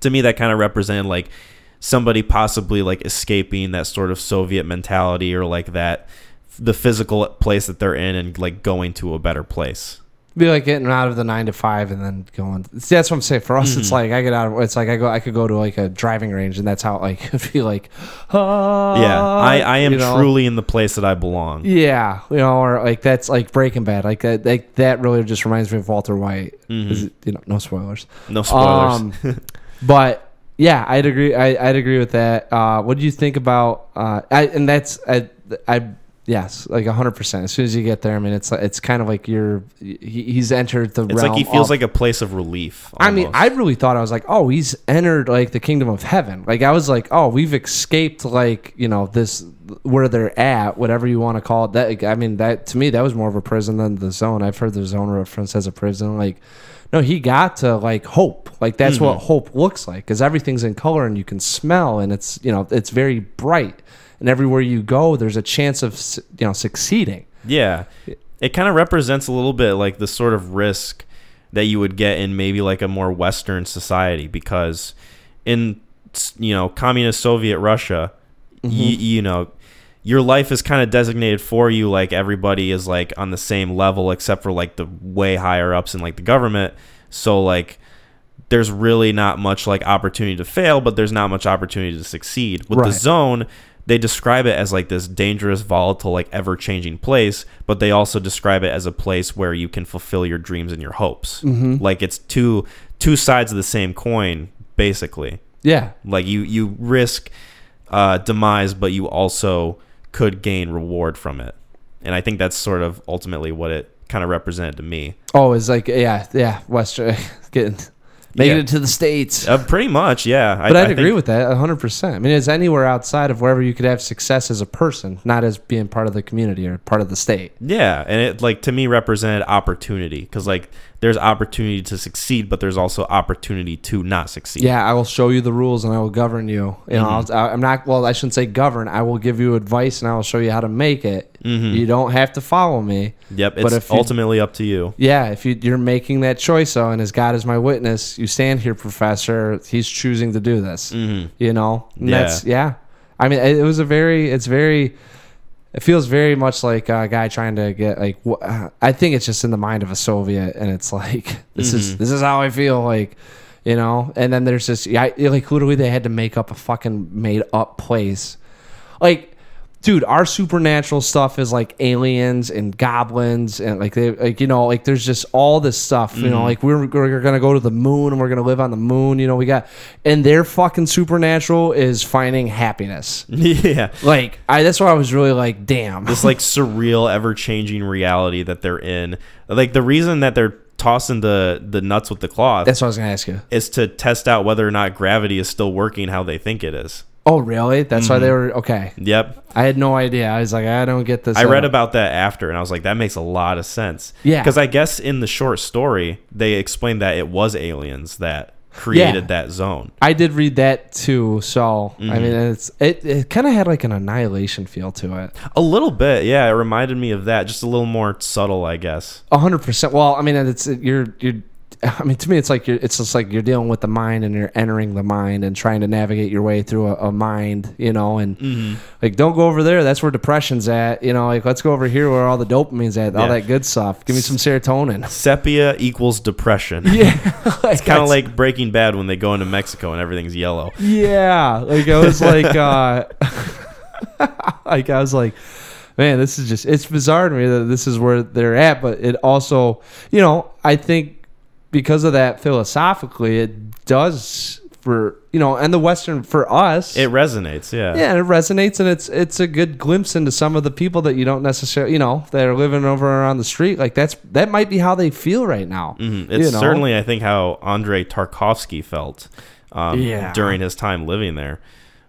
to me that kind of represented like somebody possibly like escaping that sort of Soviet mentality or like that the physical place that they're in and like going to a better place. be like getting out of the nine to five and then going. See, that's what I'm saying. For us, Mm-hmm. it's like I get out of. It's like I go. I could go to like a driving range, and that's how like it'd be like. ah, yeah, I, I am you know? truly in the place that I belong. Yeah, you know, or like that's like Breaking Bad. Like that. Like that really just reminds me of Walter White. Mhm. It- You know, no spoilers. No spoilers. Um, but yeah, I'd agree. I, I'd agree with that. Uh, what do you think about? Uh, I, and that's I, I yes, like hundred percent. As soon as you get there, I mean, it's it's kind of like you're he, he's entered the. it's like he feels of- like a place of relief. I mean. I really thought I was like, oh, he's entered like the kingdom of heaven. Like I was like, oh, we've escaped like you know this where they're at, whatever you want to call it. That I mean, that to me that was more of a prison than the zone. I've heard the zone reference as a prison. Like, no, he got to like hope. Like that's what mm-hmm. hope looks like because everything's in color and you can smell and it's you know it's very bright and everywhere you go there's a chance of you know succeeding. Yeah. It kind of represents a little bit like the sort of risk that you would get in maybe like a more Western society because in, you know, communist Soviet Russia, y- mm-hmm. you know, your life is kind of designated for you like everybody is like on the same level except for like the way higher ups in like the government. So like there's really not much like opportunity to fail, but there's not much opportunity to succeed. With the zone, they describe it as like this dangerous, volatile, like ever changing place, but they also describe it as a place where you can fulfill your dreams and your hopes. Like it's two two sides of the same coin, basically. Yeah, Like you you risk uh, demise, but you also could gain reward from it. And I think that's sort of ultimately what it kind of represented to me. Oh, it's like yeah, yeah, Western getting making Yeah. it to the states. Uh, pretty much, yeah. But I, I'd I agree think- with that 100%. I mean, it's anywhere outside of wherever you could have success as a person, not as being part of the community or part of the state. Yeah, and it like to me represented opportunity because like there's opportunity to succeed, but there's also opportunity to not succeed. Yeah, I will show you the rules and I will govern you. You know, I'll, I'm not, well, I shouldn't say govern. I will give you advice and I will show you how to make it. You don't have to follow me. Yep, But it's if you- ultimately up to you. Yeah, if you, you're making that choice, though, and as God is my witness, you stand here, Professor. He's choosing to do this. Mhm. You know, And Yeah. that's yeah. I mean, it was a very, it's very, it feels very much like a guy trying to get like. wh- uh, I think it's just in the mind of a Soviet, and it's like this is Mm-hmm. this is how I feel like. You know, and then there's this, yeah, like literally they had to make up a fucking made up place. Like, dude, our supernatural stuff is like aliens and goblins and like they like you know like there's just all this stuff you Mm-hmm. know like we're, we're gonna go to the moon and we're gonna live on the moon you know we got and their fucking supernatural is finding happiness yeah, like I that's why I was really like damn this like surreal, ever changing reality that they're in. Like the reason that they're tossing the the nuts with the cloth that's what I was gonna ask you is to test out whether or not gravity is still working how they think it is. Oh really that's why they Mm-hmm. were okay Yep, I had no idea I was like I don't get this I read about that after, and I was like, that makes a lot of sense. Yeah. because I guess in the short story they explained that it was aliens that created Yeah. that zone. I did read that too so Mm-hmm. I mean it's it, it kind of had like an annihilation feel to it A little bit, yeah. It reminded me of that, just a little more subtle, I guess. A hundred percent. Well, I mean, it's you're you're. I mean, to me, it's like you're. It's just like you're dealing with the mind, and you're entering the mind, and trying to navigate your way through a, a mind, you know. And Mm-hmm. like, don't go over there. That's where depression's at. You know, like let's go over here where all the dopamine's at, all Yeah. that good stuff. Give me some serotonin. Sepia equals depression. Yeah, like, Kind of like Breaking Bad when they go into Mexico and everything's yellow. Yeah, like I was like, uh, like I was like, man, this is just it's bizarre to me that this is where they're at, but it also, you know, I think because of that philosophically, it does for you know, and the Western for us, It resonates, yeah. yeah, it resonates, and it's it's a good glimpse into some of the people that you don't necessarily, you know, that are living over on the street. Like that's that might be how they feel right now. Mhm. It's you know? certainly, I think, how Andrei Tarkovsky felt um, Yeah. during his time living there.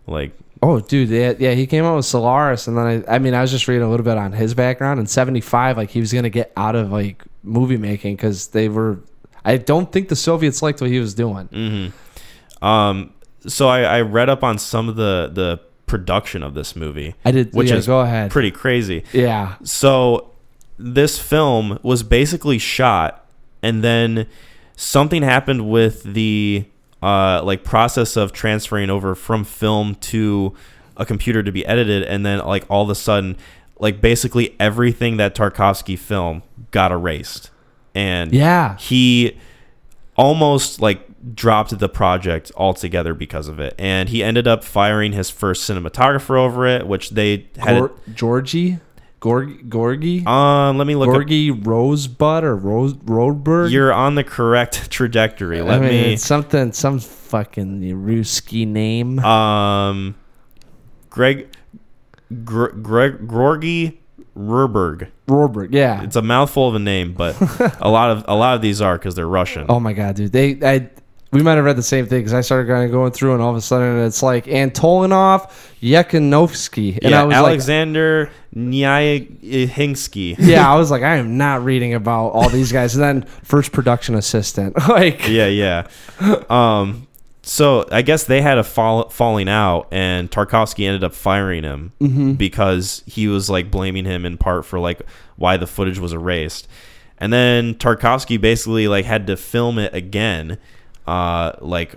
Like, Oh, dude, yeah, yeah, he came out with Solaris, and then I, I mean, I was just reading a little bit on his background. In '75, like he was gonna get out of like movie making because they were. I don't think the Soviets liked what he was doing. Mm. um, so I, I read up on some of the the production of this movie, I did. which yeah, is go ahead. pretty crazy. yeah, So this film was basically shot, and then something happened with the uh, like process of transferring over from film to a computer to be edited, and then like all of a sudden, like basically everything that Tarkovsky film got erased, and Yeah. he almost like dropped the project altogether because of it, and he ended up firing his first cinematographer over it, which they had. Gor- Georgie, Gorg- Gorgie, um, let me look. Up, Gorgie Rosebud or Rose Roadberg. you're on the correct trajectory. Let I mean, me. something, some fucking Ruski name. Um, Greg, Gr- Greg, Gorgy Rurberg. Roadberg, yeah. It's a mouthful of a name, but a lot of a lot of these are because they're Russian. Oh my god, dude! They, I, we might have read the same thing because I started kind of going through, and all of a sudden it's like Antolinov, Yekanovsky, and yeah, I was Alexander Nyahinsky. yeah, I was like, I am not reading about all these guys. And then first production assistant, like, yeah, yeah. Um, so I guess they had a fall, falling out, and Tarkovsky ended up firing him Mm-hmm. because he was like blaming him in part for like why the footage was erased. And then Tarkovsky basically like had to film it again, uh, like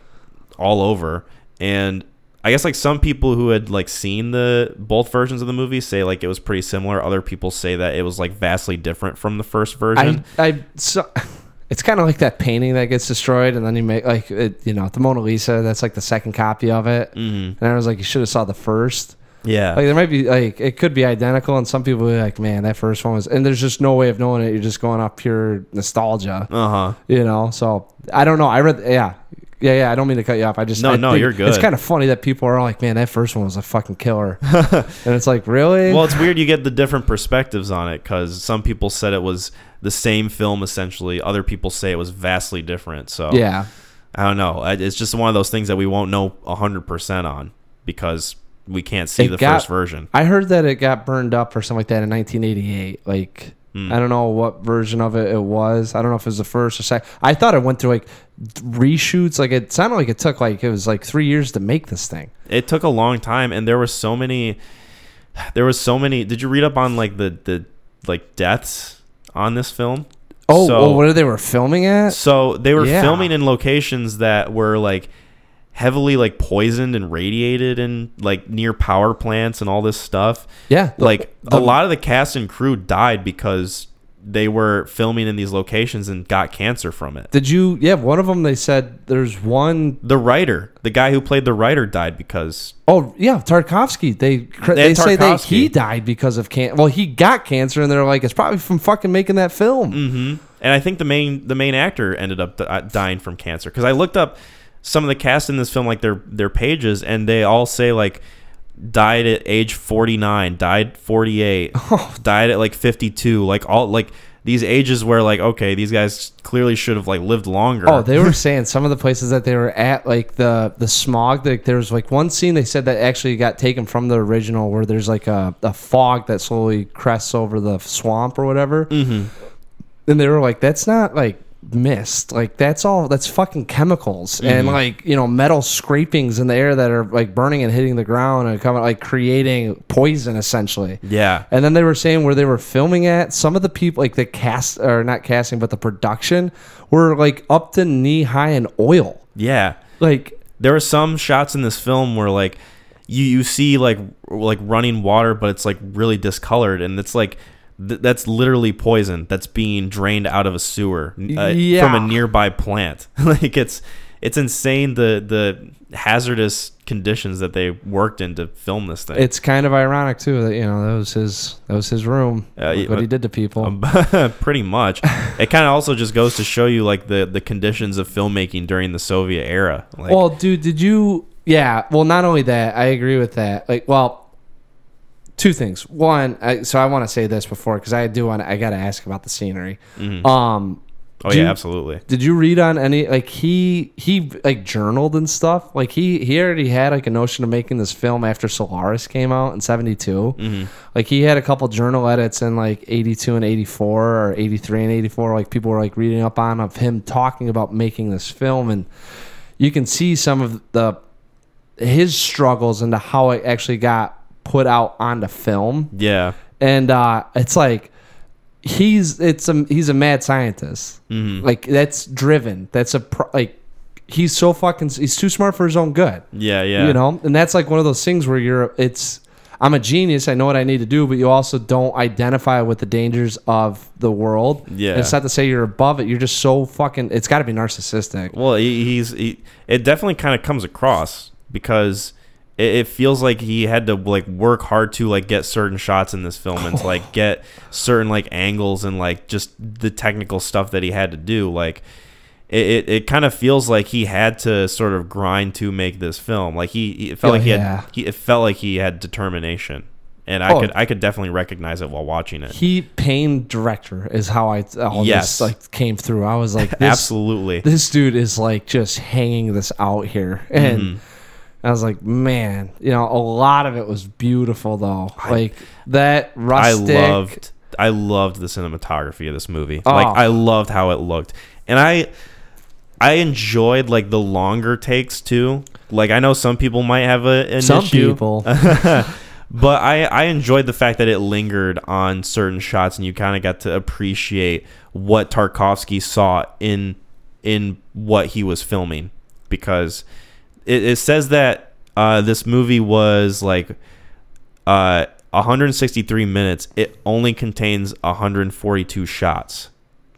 all over. And I guess like some people who had like seen the both versions of the movie say like it was pretty similar. Other people say that it was like vastly different from the first version. I, I, so, it's kind of like that painting that gets destroyed, and then you make like, it, you know, the Mona Lisa. That's like the second copy of it, Mhm. and I was like, you should have saw the first. Yeah. Like there might be like it could be identical, and some people be like, man, that first one was, and there's just no way of knowing it. You're just going off pure nostalgia, Uh huh. you know. So I don't know. I read, yeah, yeah, yeah. I don't mean to cut you off. I just No, I no, you're good. It's kind of funny that people are like, man, that first one was a fucking killer, and it's like, really? Well, it's weird you get the different perspectives on it because some people said it was the same film essentially. Other people say it was vastly different. So yeah, I don't know. It's just one of those things that we won't know hundred percent on because we can't see It the got- first version. I heard that it got burned up or something like that in 1988. Like. Hmm. I don't know what version of it it was. I don't know if it was the first or second. I thought it went through like reshoots. Like it sounded like it took like it was like three years to make this thing. It took a long time, and there were so many. There was so many. Did you read up on like the the like deaths on this film? Oh, So- oh, where they were filming at? So they were Yeah. filming in locations that were like heavily like poisoned and radiated and like near power plants and all this stuff. Yeah, the- Like the- a lot of the cast and crew died because they were filming in these locations and got cancer from it. Did you? Yeah, one of them. They said there's one The writer, the guy who played the writer died because oh yeah, Tarkovsky. They They they, say that he died because of cancer. Well, he got cancer, and they're like, it's probably from fucking making that film. hmm And I think the main the main actor ended up dying from cancer because I looked up some of the cast in this film, like their their pages, and they all say like died at age forty nine, died forty eight, Oh. died at like fifty two, like all like these ages where like okay, these guys clearly should have like lived longer. Oh, they were saying some of the places that they were at, like the the smog. Like there was like one scene they said that actually got taken from the original, where there's like a, a fog that slowly crests over the swamp or whatever. Mm-hmm. and they were like, "That's not like mist. Like that's all. That's fucking chemicals and Mm-hmm. like you know metal scrapings in the air that are like burning and hitting the ground and coming like creating poison essentially." Yeah. And then they were saying where they were filming at, some of the people like the cast or not casting, but the production were like up to knee high in oil. Yeah. Like There are some shots in this film where like you you see like like running water, but it's like really discolored, and it's like th- that's literally poison that's being drained out of a sewer uh, Yeah. from a nearby plant. like it's it's insane the the hazardous conditions that they worked in to film this thing. it's kind of ironic too that you know that was his that was his room. Uh, Look what he did to people. Um, pretty much. it kind of also just goes to show you like the the conditions of filmmaking during the Soviet era. Like, well, dude, did you? Yeah. Well, not only that, I agree with that. Like, well, two things. One, I, so I want to say this before because I do want. I got to ask about the scenery. mhm. Um, oh yeah, you- absolutely. did you read on any like he he like journaled and stuff? Like he he already had like a notion of making this film after Solaris came out in '72. hmm Like he had a couple journal edits in like 82 and 84 or 83 and 84 like people were like reading up on of him talking about making this film and you can see some of the his struggles into how it actually got put out onto film Yeah. and uh it's like he's it's a he's a mad scientist hmm like that's driven that's a pro, like he's so fucking he's too smart for his own good Yeah, yeah. you know and that's like one of those things where you're it's I'm a genius. I know what I need to do, but you also don't identify with the dangers of the world. Yeah. And it's not to say you're above it. You're just so fucking. It's got to be narcissistic. Well, he, he's he, it definitely kind of comes across because it, it feels like he had to like work hard to like get certain shots in this film and to like get certain like angles and like just the technical stuff that he had to do. Like it, it, it kind of feels like he had to sort of grind to make this film. Like he, it felt Oh, like he yeah. had he, it felt like he had determination. And I Oh. could I could definitely recognize it while watching it. He pain director is how I all Yes. this like came through. I was like, this, Absolutely. this dude is like just hanging this out here, and Mm-hmm. I was like, man, you know, a lot of it was beautiful though. like that I loved I loved the cinematography of this movie. Oh. Like I loved how it looked. And I I enjoyed like the longer takes too. Like I know some people might have a, an some issue, people. but I I enjoyed the fact that it lingered on certain shots and you kind of got to appreciate what Tarkovsky saw in in what he was filming because it, it says that uh, this movie was like uh, 163 minutes. It only contains 142 shots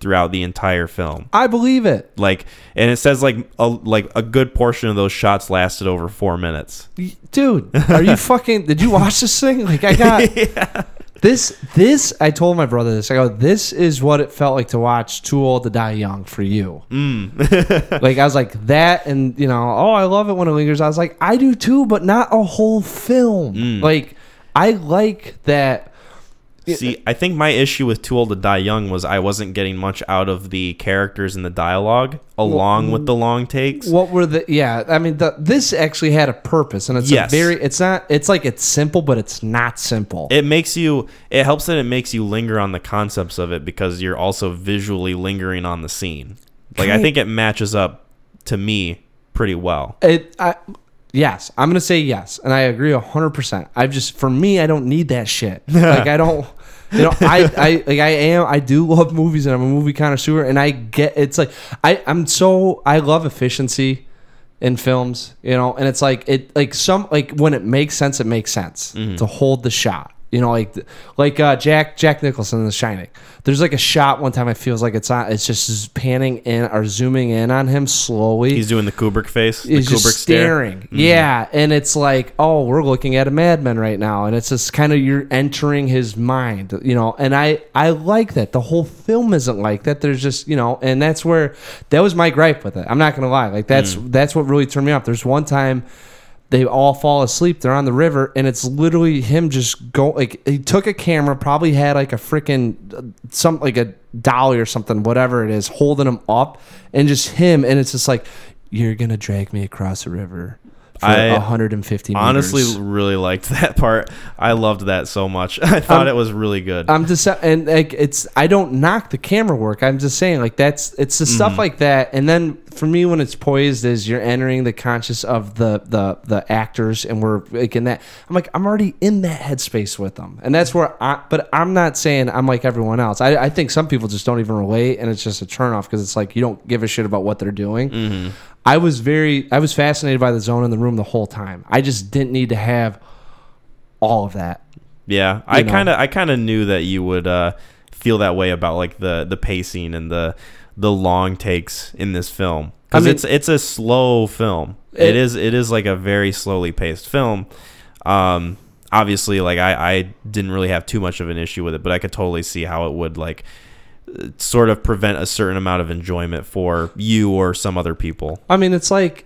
throughout the entire film. I believe it, Like, and it says like a like a good portion of those shots lasted over four minutes. Dude. Are you fucking? Did you watch this thing? Like I got this. This I told my brother this. I go, this is what it felt like to watch Too Old to Die Young for you. Mm. like I was like that, and you know, oh, I love it when it lingers. I was like, I do too, but not a whole film. Mm. Like I like that. See, I think my issue with Too Old to Die Young was I wasn't getting much out of the characters and the dialogue along with the long takes. What were the? Yeah, I mean, the, this actually had a purpose, and it's Yes. a very. It's not. It's like it's simple, but it's not simple. it makes you it helps that it makes you linger on the concepts of it because you're also visually lingering on the scene like i Kind- think it matches up to me pretty well It. I, yes, I'm gonna say yes, and I agree hundred percent. I've just for me, I don't need that shit. like I don't. You know, I, I like I am I do love movies and I'm a movie connoisseur and I get it's like I I'm so I love efficiency in films, you know, and it's like it like some like when it makes sense, it makes sense mm-hmm. to hold the shot. You know, like like uh, Jack Jack Nicholson in The Shining. There's like a shot one time. It feels like it's not. It's just panning in or zooming in on him slowly he's doing the kubrick face the is kubrick just stare Mm-hmm. staring. Yeah, and it's like, oh, we're looking at a madman right now, and it's just kind of you're entering his mind, you know. And I I like that. The whole film isn't like that. There's just you know, and that's where that was my gripe with it. I'm not gonna lie, like that's Mm. that's what really turned me off. There's one time. They all fall asleep. They're on the river, and it's literally him just go like he took a camera, probably had like a freaking some like a dolly or something, whatever it is, holding him up, and just him, and it's just like you're gonna drag me across the river for I 150 meters. honestly really liked that part i loved that so much i thought it was really good I'm just and like it's I don't knock the camera work. I'm just saying like that's it's the Mm-hmm. stuff like that. And then for me, when it's poised, is you're entering the conscious of the the the actors, and we're like in that. I'm like I'm already in that headspace with them, and that's where I. But I'm not saying I'm like everyone else. I, I think some people just don't even relate, and it's just a turnoff because it's like you don't give a shit about what they're doing. Mm-hmm. I was very I was fascinated by the zone in the room the whole time. I just didn't need to have all of that. yeah i kind of i kind of knew that you would uh feel that way about like the the pacing and the the long takes in this film because I mean- it's it's a slow film. It- it is it is like a very slowly paced film. Um, obviously, like I I didn't really have too much of an issue with it, but I could totally see how it would like sort of prevent a certain amount of enjoyment for you or some other people. I mean, it's like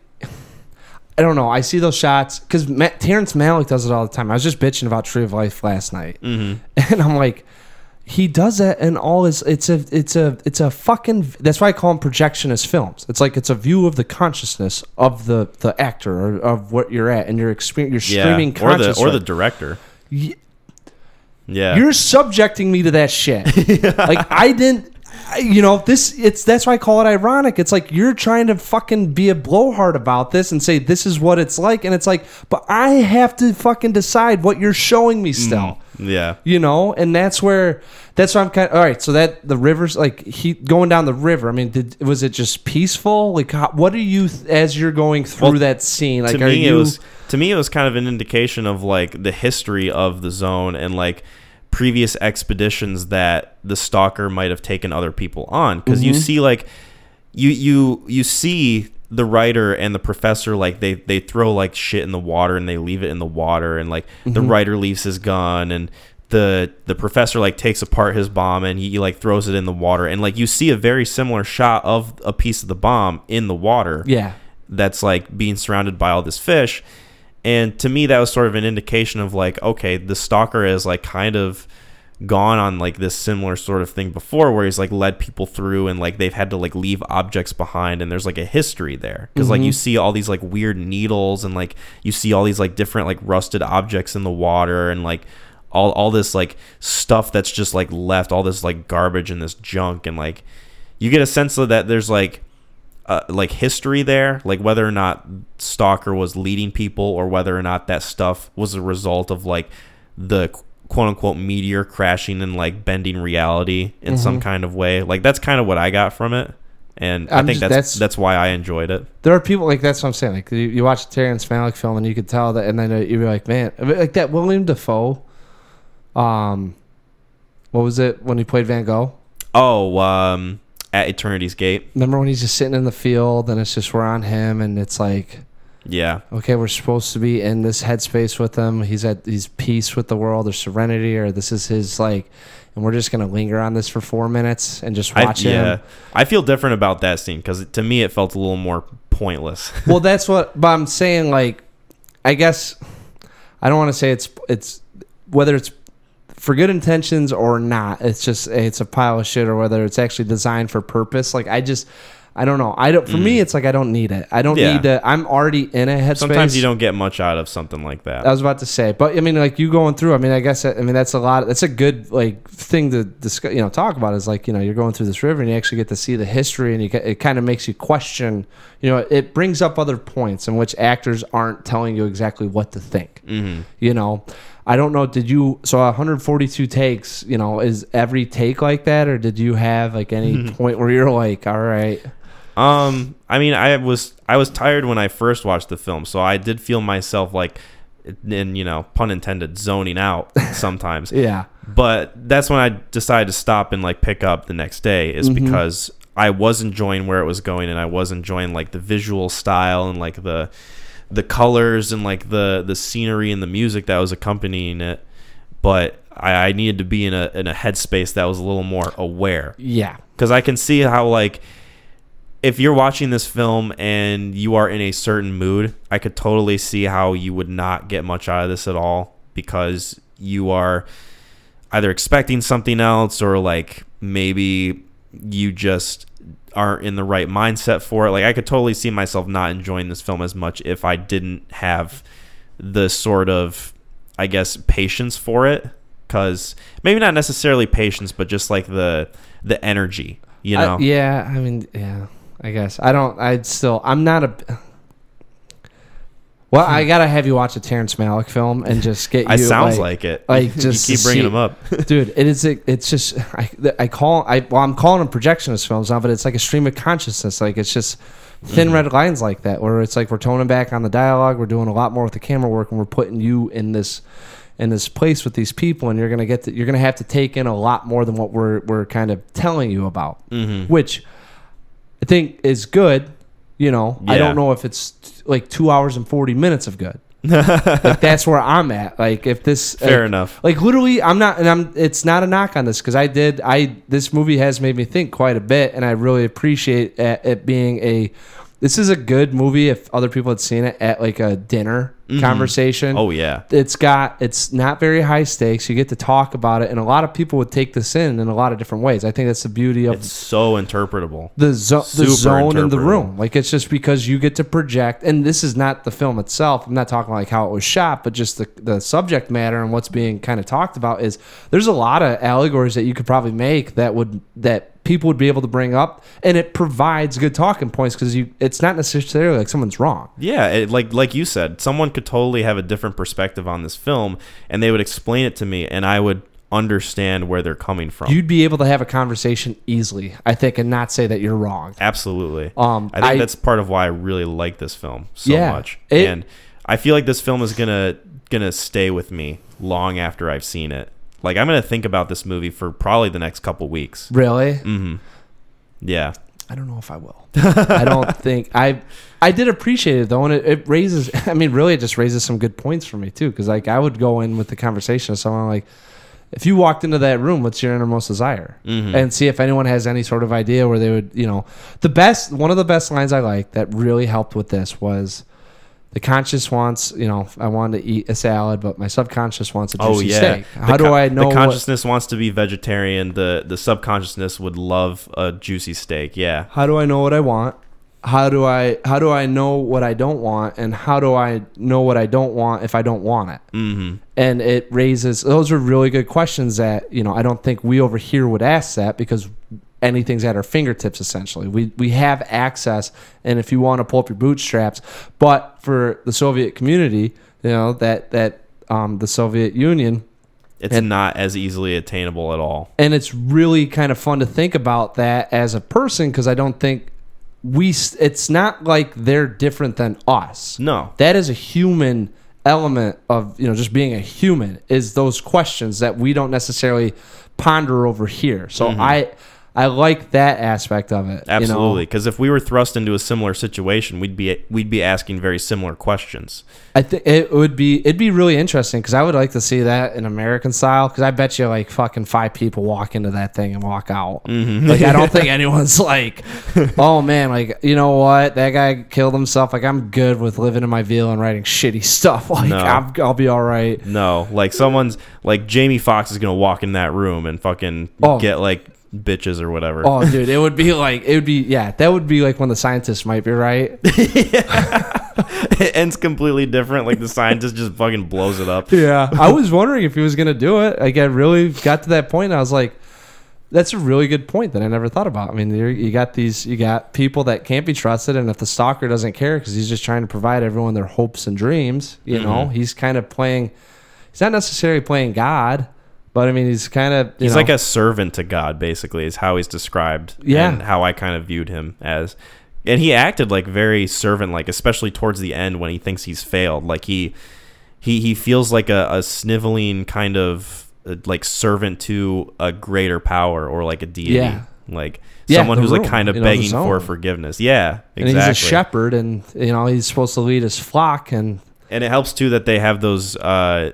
I don't know. I see those shots because Terrence Malick does it all the time. I was just bitching about Tree of Life last night, Mm-hmm. and I'm like, he does that in all his. It's a, it's a, it's a fucking. That's why I call them projectionist films. It's like it's a view of the consciousness of the the actor or of what you're at, and your experience. You're streaming or the or the director. Ye- Yeah, You're subjecting me to that shit. like I didn't. You know this it's that's why I call it ironic. It's like you're trying to fucking be a blowhard about this and say this is what it's like, and it's like, but I have to fucking decide what you're showing me still. Mm, yeah. You know, and that's where that's why I'm kind of all right. So that the rivers like he going down the river. I mean, did was it just peaceful? Like, how, what are you as you're going through Well, that scene? Like, to are me you? it was to me it was kind of an indication of like the history of the zone and like previous expeditions that the stalker might have taken other people on. Because you mm-hmm. see like you you you see the writer and the professor like they they throw like shit in the water and they leave it in the water and like the mm-hmm. writer leaves his gun and the the professor like takes apart his bomb and he, like throws it in the water. And like you see a very similar shot of a piece of the bomb in the water yeah, that's like being surrounded by all this fish. And to me, that was sort of an indication of like, okay, the stalker is like kind of gone on like this similar sort of thing before where he's like led people through and like they've had to like leave objects behind and there's like a history there. Because like you mm-hmm. see all these like weird needles and like you see all these like different like rusted objects in the water and like all, all this like stuff that's just like left all this like garbage and this junk and like you get a sense of that there's like uh, like history there, like whether or not Stalker was leading people or whether or not that stuff was a result of like the quote unquote meteor crashing and like bending reality in some kind of way. Like that's kind of what I got from it. And i I'm think just- that's, that's- that's why I enjoyed it. there are people like that's what I'm saying. Like you, you watch a Terrence Malick film and you could tell that, and then you're like, man, like that William Dafoe. Um, what was it when he played Van Gogh? Oh, um, at Eternity's Gate. Remember when he's just sitting in the field and it's just we're on him and it's like Yeah. okay we're supposed to be in this headspace with him he's at he's peace with the world or serenity or this is his like and we're just gonna linger on this for four minutes and just I, watch yeah. him I feel different about that scene because to me it felt a little more pointless. well that's what but i'm saying like i guess i don't want to say it's it's whether it's for good intentions or not it's just it's a pile of shit or whether it's actually designed for purpose like i just i don't know i don't for me it's like i don't need it i don't Mm. Yeah. need to i'm already in a headspace Sometimes you don't get much out of something like that. I was about to say, but I mean, like you going through. I mean, I guess I mean that's a lot. That's a good like thing to discuss. You know, talk about is like you know you're going through this river and you actually get to see the history and you it kind of makes you question. You know, it brings up other points in which actors aren't telling you exactly what to think. Mm-hmm. You know, I don't know. Did you so 142 takes? You know, is every take like that, or did you have like any point where you're like, all right, Um, I mean, I was I was tired when I first watched the film, so I did feel myself like, in you know, pun intended, zoning out sometimes. yeah, But that's when I decided to stop and like pick up the next day, is Mm-hmm. because I was enjoying where it was going, and I was enjoying like the visual style and like the the colors and like the the scenery and the music that was accompanying it. But I, I needed to be in a in a headspace that was a little more aware yeah, because I can see how like if you're watching this film and you are in a certain mood, I could totally see how you would not get much out of this at all because you are either expecting something else or like maybe you just aren't in the right mindset for it. Like I could totally see myself not enjoying this film as much if I didn't have the sort of I guess patience for it cuz maybe not necessarily patience but just like the the energy, you I- know. yeah. I mean, yeah. I guess I don't. I'd still. I'm not a. Well, I gotta have you watch a Terrence Malick film and just get you. I sounds like, it. like, just you keep bringing see- them up. dude. It is. It's just. I, I call. I well, I'm calling them projectionist films now, but it's like a stream of consciousness. Like it's just thin Mm-hmm. red lines like that, where it's like we're toning back on the dialogue. We're doing a lot more with the camera work, and we're putting you in this in this place with these people, and you're gonna get. To, you're gonna have to take in a lot more than what we're we're kind of telling you about, Mm-hmm. which I think is good. You know, I don't know if it's t- like two hours and forty minutes of good. like that's where I'm at. Like if this Fair like, enough. Like literally, I'm not, and I'm. It's not a knock on this because I did. I this movie has made me think quite a bit, and I really appreciate it being a. This is a good movie if other people had seen it at like a dinner mm-hmm. conversation. Oh yeah. It's got it's not very high stakes. You get to talk about it, and a lot of people would take this in in a lot of different ways. I think that's the beauty of It's so interpretable. the, zo- the zone in the room. Like it's just because you get to project, and this is not the film itself. I'm not talking like how it was shot, but just the the subject matter and what's being kind of talked about is there's a lot of allegories that you could probably make that would that people would be able to bring up, and it provides good talking points because you it's not necessarily like someone's wrong. Yeah, it, like like you said, someone could totally have a different perspective on this film, and they would explain it to me, and I would understand where they're coming from. You'd be able to have a conversation easily, I think, and not say that you're wrong. Absolutely. Um, I think I- that's part of why I really like this film so Yeah, much, it- and I feel like this film is gonna gonna stay with me long after I've seen it. Like I'm gonna think about this movie for probably the next couple weeks. Really? Mm-hmm. Yeah. I don't know if I will. I don't think I. I did appreciate it though, and it, it raises. I mean, really, it just raises some good points for me too. Because like, I would go in with the conversation of someone like, if you walked into that room, what's your innermost desire, Mhm. and see if anyone has any sort of idea where they would, you know, the best. One of the best lines I like that really helped with this was. The conscious wants, you know, I wanted to eat a salad, but my subconscious wants a juicy Oh yeah. steak. The How do con- I know? The what- consciousness wants to be vegetarian. The the subconsciousness would love a juicy steak. Yeah. how do I know what I want? How do I how do I know what I don't want? And how do I know what I don't want if I don't want it? Mm-hmm. And it raises those are really good questions that you know I don't think we over here would ask that because anything's at our fingertips essentially. We we have access, and if you want to pull up your bootstraps, but for the Soviet community, you know that that um, the Soviet Union It's And- not as easily attainable at all. and it's really kind of fun to think about that as a person because I don't think we. It's not like they're different than us. No. That is a human element of you know just being a human is those questions that we don't necessarily ponder over here. So I I like that aspect of it. you know? Absolutely, because if we were thrust into a similar situation, we'd be we'd be asking very similar questions. I think it would be it'd be really interesting because I would like to see that in American style because I bet you like fucking five people walk into that thing and walk out. Mm-hmm. Like I don't think anyone's like, oh man, like you know what that guy killed himself. Like I'm good with living in my veal and writing shitty stuff. Like No. I'm, I'll be all right. No, like someone's like Jamie Foxx is gonna walk in that room and fucking Oh. get like bitches or whatever. Oh dude, it would be like it would be yeah that would be like when the scientists might be right. it ends completely different. Like the scientist just fucking blows it up. Yeah, I was wondering if he was gonna do it. Like I really got to that point. I was like, that's a really good point that I never thought about. I mean, you're, got these, you got people that can't be trusted, and if the stalker doesn't care because he's just trying to provide everyone their hopes and dreams, you know, Mhm. he's kind of playing. He's not necessarily playing God, but I mean, he's kind of. He's know, like a servant to God, basically, is how he's described. Yeah. And how I kind of viewed him as. And he acted like very servant like, especially towards the end when he thinks he's failed. Like he he he feels like a, a sniveling kind of uh, like servant to a greater power or like a deity. Yeah. Like Yeah, someone who's like kind of you know, begging for forgiveness. Yeah, and exactly. he's a shepherd, and you know he's supposed to lead his flock, and and it helps too that they have those uh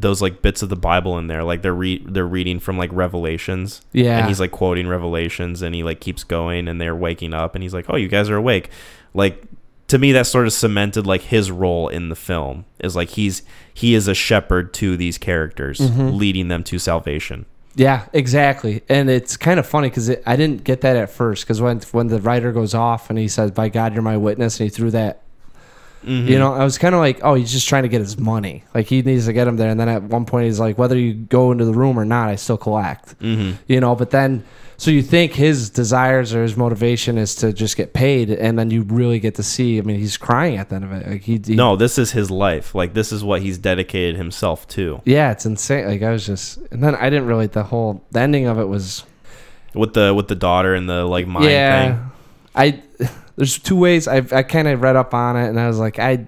those like bits of the bible in there like they're re- they're reading from like revelations Yeah. and he's like quoting revelations and he like keeps going and they're waking up and he's like oh you guys are awake like to me that sort of cemented like his role in the film is like he's he is a shepherd to these characters Mm-hmm. leading them to salvation Yeah, exactly. And it's kind of funny because I didn't get that at first. Because when when the writer goes off and he says, "By God, you're my witness," and he threw that, Mhm. you know, I was kind of like, "Oh, he's just trying to get his money. Like he needs to get him there." And then at one point, he's like, "Whether you go into the room or not, I still collect." Mhm. You know, but then. So you think his desires or his motivation is to just get paid, and then you really get to see. I mean, he's crying at the end of it. Like he, he no this is his life like this is what he's dedicated himself to yeah, it's insane. Like I was just, and then I didn't really. The whole the ending of it was with the with the daughter and the like mind thing I there's two ways I I kind of read up on it and I was like I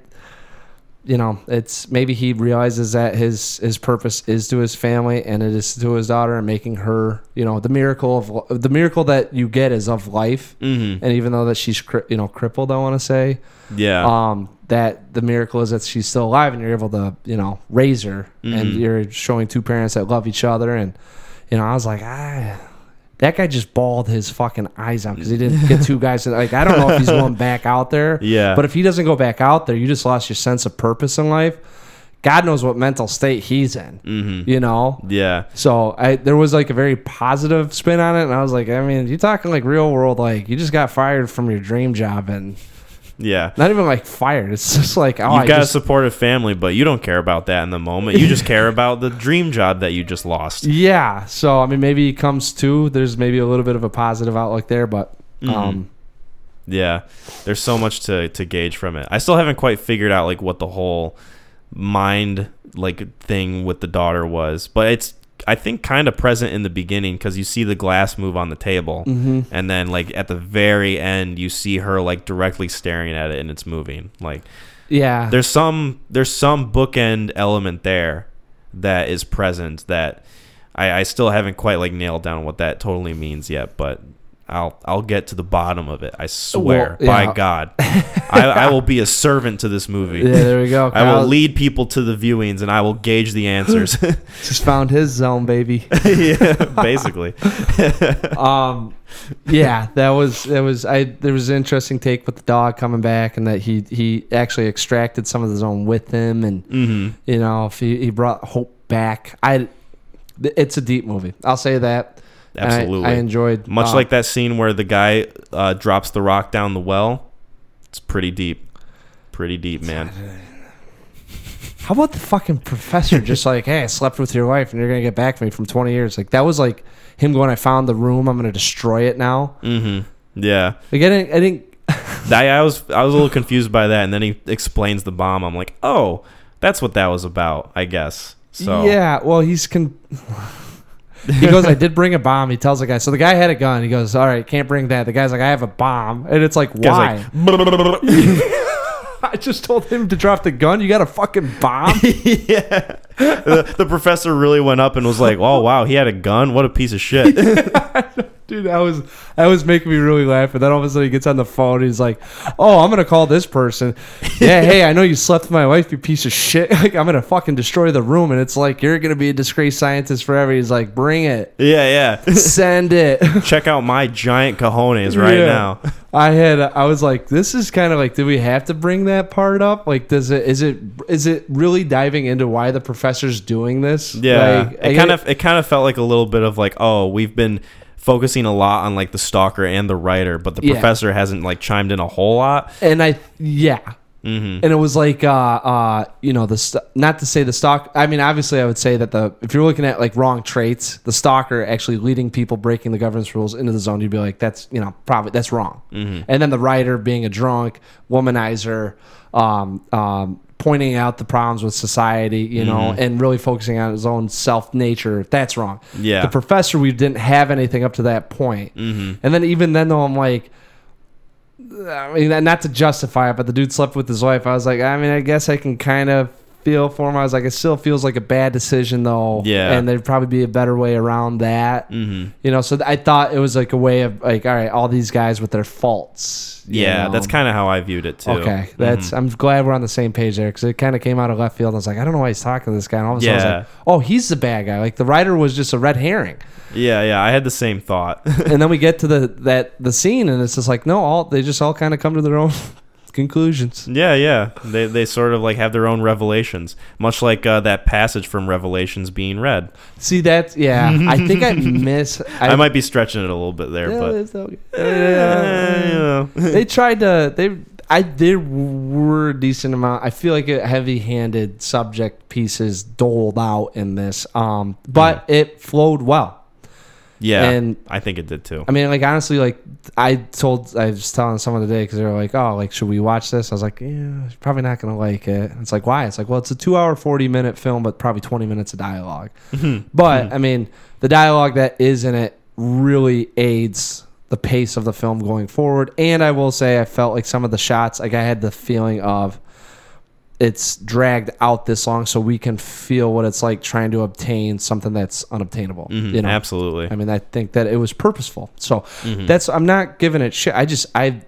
you know it's maybe he realizes that his his purpose is to his family and it is to his daughter and making her you know the miracle of the miracle that you get is of life mm-hmm. and even though that she's you know crippled I want to say yeah um that the miracle is that she's still alive and you're able to you know raise her and Mhm. you're showing two parents that love each other and you know I was like ah that guy just bawled his fucking eyes out because he didn't get two guys to, like I don't know if he's going back out there Yeah. but if he doesn't go back out there you just lost your sense of purpose in life God knows what mental state he's in mm-hmm. you know yeah so I there was like a very positive spin on it, and I was like, I mean, you're talking like real world, like you just got fired from your dream job, and Yeah. Not even like fired. It's just like oh, You've I got just, a supportive family, but you don't care about that in the moment. You just care about the dream job that you just lost. yeah. So I mean, maybe he comes to. There's maybe a little bit of a positive outlook there, but Mm-hmm. um, Yeah, there's so much to to gauge from it. I still haven't quite figured out like what the whole mind like thing with the daughter was, but it's I think kind of present in the beginning because you see the glass move on the table, Mm-hmm. and then like at the very end you see her like directly staring at it and it's moving. Like yeah. there's some there's some bookend element there that is present that I, I still haven't quite like nailed down what that totally means yet, but I'll I'll get to the bottom of it. I swear, Well, by. God, I, I will be a servant to this movie. Yeah, there we go. I will lead people to the viewings and I will gauge the answers. just found his zone, baby. yeah, basically. um, yeah, that was that was I. There was an interesting take with the dog coming back, and that he he actually extracted some of the zone with him, and hmm you know, if he, he brought hope back. I, it's a deep movie. I'll say that. And I- Absolutely. I, enjoyed Much uh, like that scene where the guy uh, drops the rock down the well. It's pretty deep. Pretty deep, man. How about the fucking professor just like, hey, I slept with your wife, and you're gonna get back to me from 20 years? Like that was like him going, I found the room, I'm gonna destroy it now. Mm-hmm. Yeah. Like I didn't, I didn't. I, I was I was a little confused by that, and then he explains the bomb. I'm like, oh, that's what that was about, I guess. So Yeah, well, he's con. he goes, I did bring a bomb. He tells the guy. So the guy had a gun. He goes, all right, can't bring that. The guy's like, I have a bomb, and it's like, why? I just told him to drop the gun. You got a fucking bomb. yeah. The, the professor really went up and was like, oh wow, he had a gun. What a piece of shit. Dude, that was that was making me really laugh. And then all of a sudden he gets on the phone. And he's like, "Oh, I'm gonna call this person. Yeah, hey, I know you slept with my wife, you piece of shit. Like, I'm gonna fucking destroy the room." And it's like, "You're gonna be a disgraced scientist forever." He's like, "Bring it, yeah, yeah. send it." Check out my giant cojones right Yeah. now. I had I was like, "This is kind of like, do we have to bring that part up? Like, does it is it is it really diving into why the professor's doing this? Yeah, like, it kind of it kind of felt like a little bit of like, oh, we've been focusing a lot on like the stalker and the writer, but the Yeah. professor hasn't like chimed in a whole lot. and I yeah." hmm and it was like uh uh you know the st- not to say the stock i mean obviously i would say that the if you're looking at like wrong traits the stalker actually leading people breaking the governance rules into the zone you'd be like that's you know probably that's wrong Mm-hmm. and then the writer being a drunk womanizer um um pointing out the problems with society you know and really focusing on his own self nature that's wrong Mm-hmm. Yeah. the professor we didn't have anything up to that point Mm-hmm. and then even then though i'm like I mean, not to justify it, but the dude slept with his wife. I was like, I mean, I guess I can kind of feel for him. I was like, it still feels like a bad decision, though. Yeah. And there'd probably be a better way around that. hmm You know, so I thought it was like a way of like, all right, all these guys with their faults. Yeah, know. that's kind of how I viewed it too. Okay, that's. I'm glad we're on the same page there because it kind of came out of left field. I was like, I don't know why he's talking to this guy. And all of a sudden, I Yeah. was like, oh, he's the bad guy. Like the writer was just a red herring. Yeah, yeah, I had the same thought. and then we get to the that the scene, and it's just like, no, all they just all kind of come to their own conclusions. yeah, yeah, they they sort of like have their own revelations, much like uh, that passage from Revelations being read. See that? Yeah, I think I miss. I, might be stretching it a little bit there, Yeah, but okay. Eh, you know. they tried to. They. I there were a decent amount. I feel like a heavy-handed subject pieces doled out in this, um, but it flowed well. Yeah, And- I think it did too. I mean, like honestly, like I told, I was telling someone today because they were like, "Oh, like should we watch this?" I was like, "Yeah, probably not gonna like it." It's like, why? It's like, well, it's a two-hour, forty-minute film, but probably twenty minutes of dialogue. Mm-hmm. But mm-hmm. I mean, the dialogue that is in it really aids the pace of the film going forward. And I will say, I felt like some of the shots, like I had the feeling of it's dragged out this long, so we can feel what it's like trying to obtain something that's unobtainable. Mhm, You know, absolutely. I mean, I think that it was purposeful. So Mhm. that's I'm not giving it shit. I just I,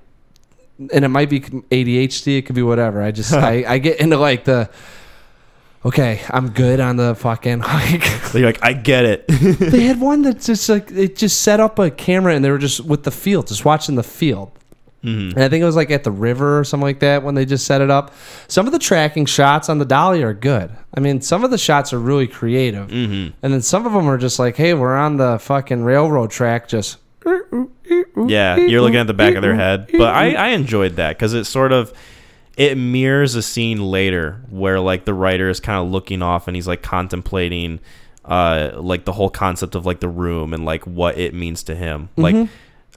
and it might be ADHD. It could be whatever. I just I, I get into like the. Okay, I'm good on the fucking like. You're like, I get it. they had one that's just like it just set up a camera and they were just with the field, just watching the field. Mhm. And I think it was like at the river or something like that when they just set it up. Some of the tracking shots on the dolly are good. I mean, some of the shots are really creative. Mhm. And then some of them are just like, hey, we're on the fucking railroad track, just. Yeah, you're looking at the back of their head. But I, I enjoyed that because it sort of it mirrors a scene later where like the writer is kind of looking off and he's like contemplating uh like the whole concept of like the room and like what it means to him. Like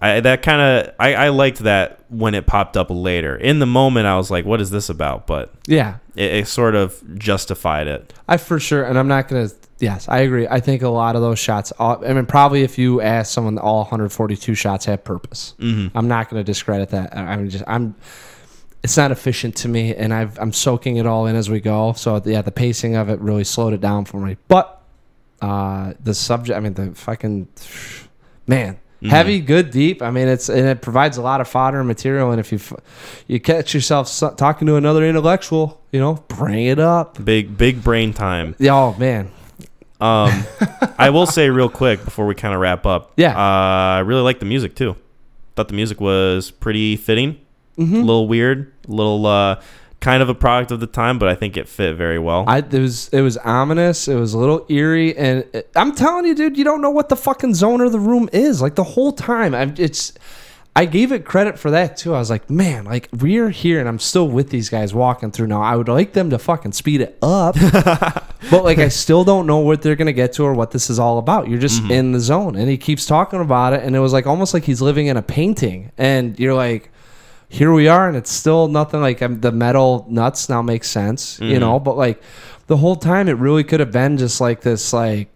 I that kind of I, I liked that when it popped up later. In the moment I was like, what is this about? But Yeah, it, it sort of justified it. I for sure, and I'm not gonna. Yes, I agree. I think a lot of those shots. all- I mean, probably if you ask someone, all 142 shots have purpose. Mm-hmm. I'm not gonna discredit that. I- I'm just. I'm. It's not efficient to me, and I've, I'm soaking it all in as we go. So yeah, the pacing of it really slowed it down for me. But uh, the subject, I mean, the fucking man, heavy, good, deep. I mean, it's and it provides a lot of fodder and material. And if you you catch yourself talking to another intellectual, you know, bring it up. Big big brain time. Oh man, Um, I will say real quick before we kind of wrap up. Yeah. uh, I really like the music too. Thought the music was pretty fitting. Mm-hmm. A little weird, a little uh, kind of a product of the time, but I think it fit very well. I it was it was ominous. It was a little eerie, and it, I'm telling you, dude, you don't know what the fucking zone of the room is. Like the whole time, I'm it's. I gave it credit for that too. I was like, man, like we're here, and I'm still with these guys walking through now. I would like them to fucking speed it up, but like I still don't know what they're gonna get to or what this is all about. You're just mm-hmm. in the zone, and he keeps talking about it, and it was like almost like he's living in a painting, and you're like here we are and it's still nothing like um, the metal nuts now makes sense you know but like the whole time it really could have been just like this like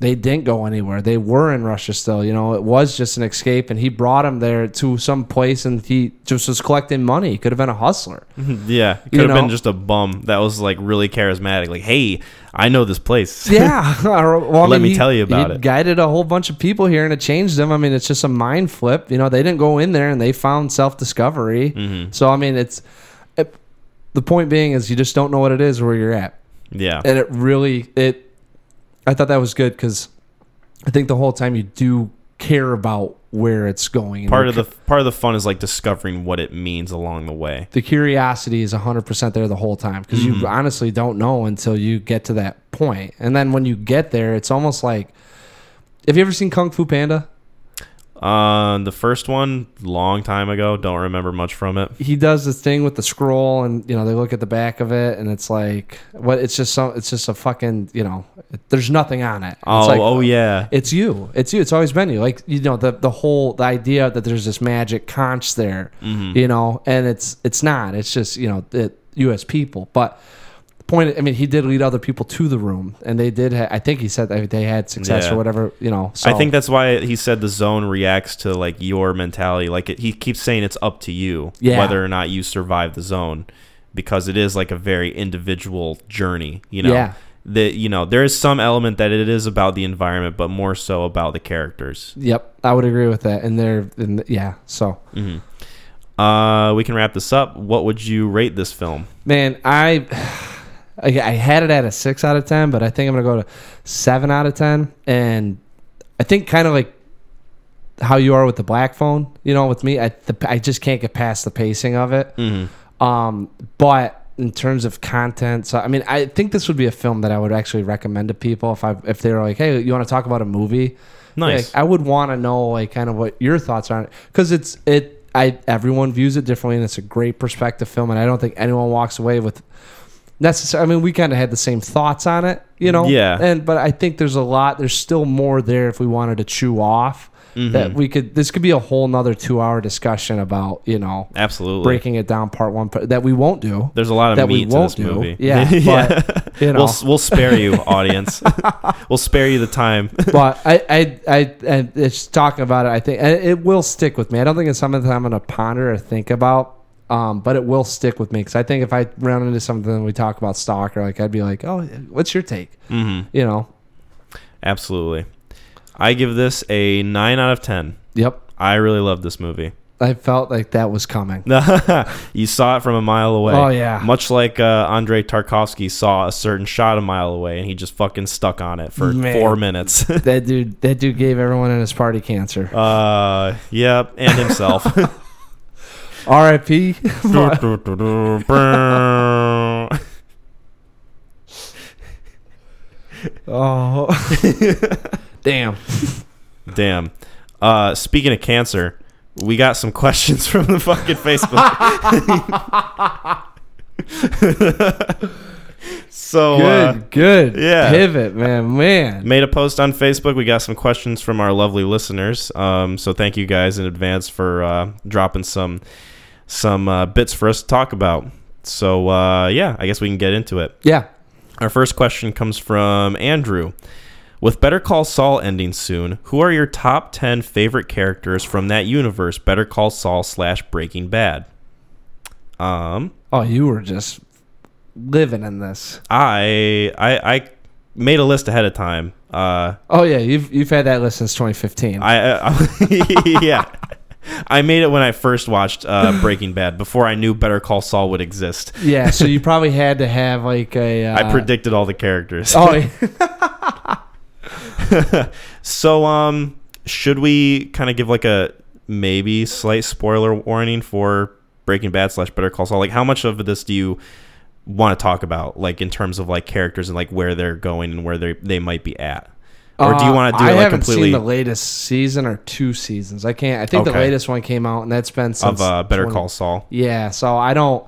they didn't go anywhere they were in russia still you know it was just an escape and he brought him there to some place and he just was collecting money he could have been a hustler yeah, could You have been just a bum that was like really charismatic. Like, hey, I know this place. yeah well, Let me he- tell you about he it. guided a whole bunch of people here and it changed them i mean it's just a mind flip you know they didn't go in there and they found self-discovery Mm-hmm. so i mean it's it, the point being is you just don't know what it is where you're at yeah, and it really it i thought that was good because i think the whole time you do care about where it's going part of the part of the fun is like discovering what it means along the way. the curiosity is 100% there the whole time because Mm-hmm. you honestly don't know until you get to that point and then when you get there it's almost like have you ever seen kung fu panda Uh, the first one, long time ago. Don't remember much from it. he does this thing with the scroll and you know they look at the back of it and it's like what it's just so it's just a fucking you know it, there's nothing on it It's Oh, like, oh yeah. it's you it's you it's always been you like you know the the whole the idea that there's this magic conch there Mm-hmm. you know and it's it's not it's just you know it, U.S. people but the point i mean he did lead other people to the room and they did ha- i think he said that they had success Yeah. or whatever you know so I think that's why he said the zone reacts to like your mentality. Like it, he keeps saying it's up to you Yeah. whether or not you survive the zone, because it is like a very individual journey. You know, Yeah. that you know there is some element that it is about the environment, but more so about the characters. yep i would agree with that and they're and yeah so Uh, we can wrap this up. What would you rate this film? Man, I, I I had it at a six out of ten, but I think I'm gonna go to seven out of ten. And I think kind of like how you are with the black phone. You know, with me, I the, I just can't get past the pacing of it. Um, but in terms of content, so I mean, I think this would be a film that I would actually recommend to people if I if they were like, hey, you want to talk about a movie? Nice. Like, I would want to know like kind of what your thoughts are on it because it's it. I everyone views it differently, and it's a great perspective film, and I don't think anyone walks away with necessary. I mean, we kind of had the same thoughts on it, you know. Yeah. And but I think there's a lot. There's still more there if we wanted to chew off. Mm-hmm. That we could. This could be a whole nother two hour discussion about you know Absolutely. breaking it down part one part, that we won't do. There's a lot of that we meat to won't this do. movie. Yeah, but you know, We'll we'll spare you, audience. we'll spare you the time. but I, I, I, I, it's talking about it. I think and it will stick with me. I don't think it's something that I'm going to ponder or think about. Um, but it will stick with me because I think if I run into something and we talk about Stalker, like I'd be like, "Oh, what's your take?" hmm You know? Absolutely. I give this a nine out of ten. Yep. I really love this movie. I felt like that was coming. you saw it from a mile away. Oh, yeah. Much like uh, Andrei Tarkovsky saw a certain shot a mile away, and he just fucking stuck on it for Man. four minutes. that dude, that dude gave everyone in his party cancer. uh, yep, and himself. R.I.P. oh, damn. Damn. Uh, speaking of cancer, we got some questions from the fucking Facebook. so uh, Good, good. yeah. Pivot, man, man. made a post on Facebook. We got some questions from our lovely listeners. Um, so thank you guys in advance for uh, dropping some some uh, bits for us to talk about. So uh, yeah, I guess we can get into it. Yeah. Our first question comes from Andrew. With Better Call Saul ending soon, who are your top 10 favorite characters from that universe, Better Call Saul slash Breaking Bad? Um, Oh, you were just living in this. I, I, I made a list ahead of time. Uh, Oh yeah, you've you've had that list since 2015. I, I yeah. I made it when I first watched uh, Breaking Bad before I knew Better Call Saul would exist. yeah, so you probably had to have like a. Uh, I predicted all the characters. Oh, yeah. So, um, should we kind of give like a maybe slight spoiler warning for Breaking Bad slash Better Call Saul? Like, how much of this do you want to talk about, like in terms of like characters and like where they're going and where they they might be at, or do you Uh, want to do I it like haven't completely seen the latest season or two seasons. I can't. I think the latest one came out, and that's been since of uh, Better 20 Call Saul? Yeah, so I don't.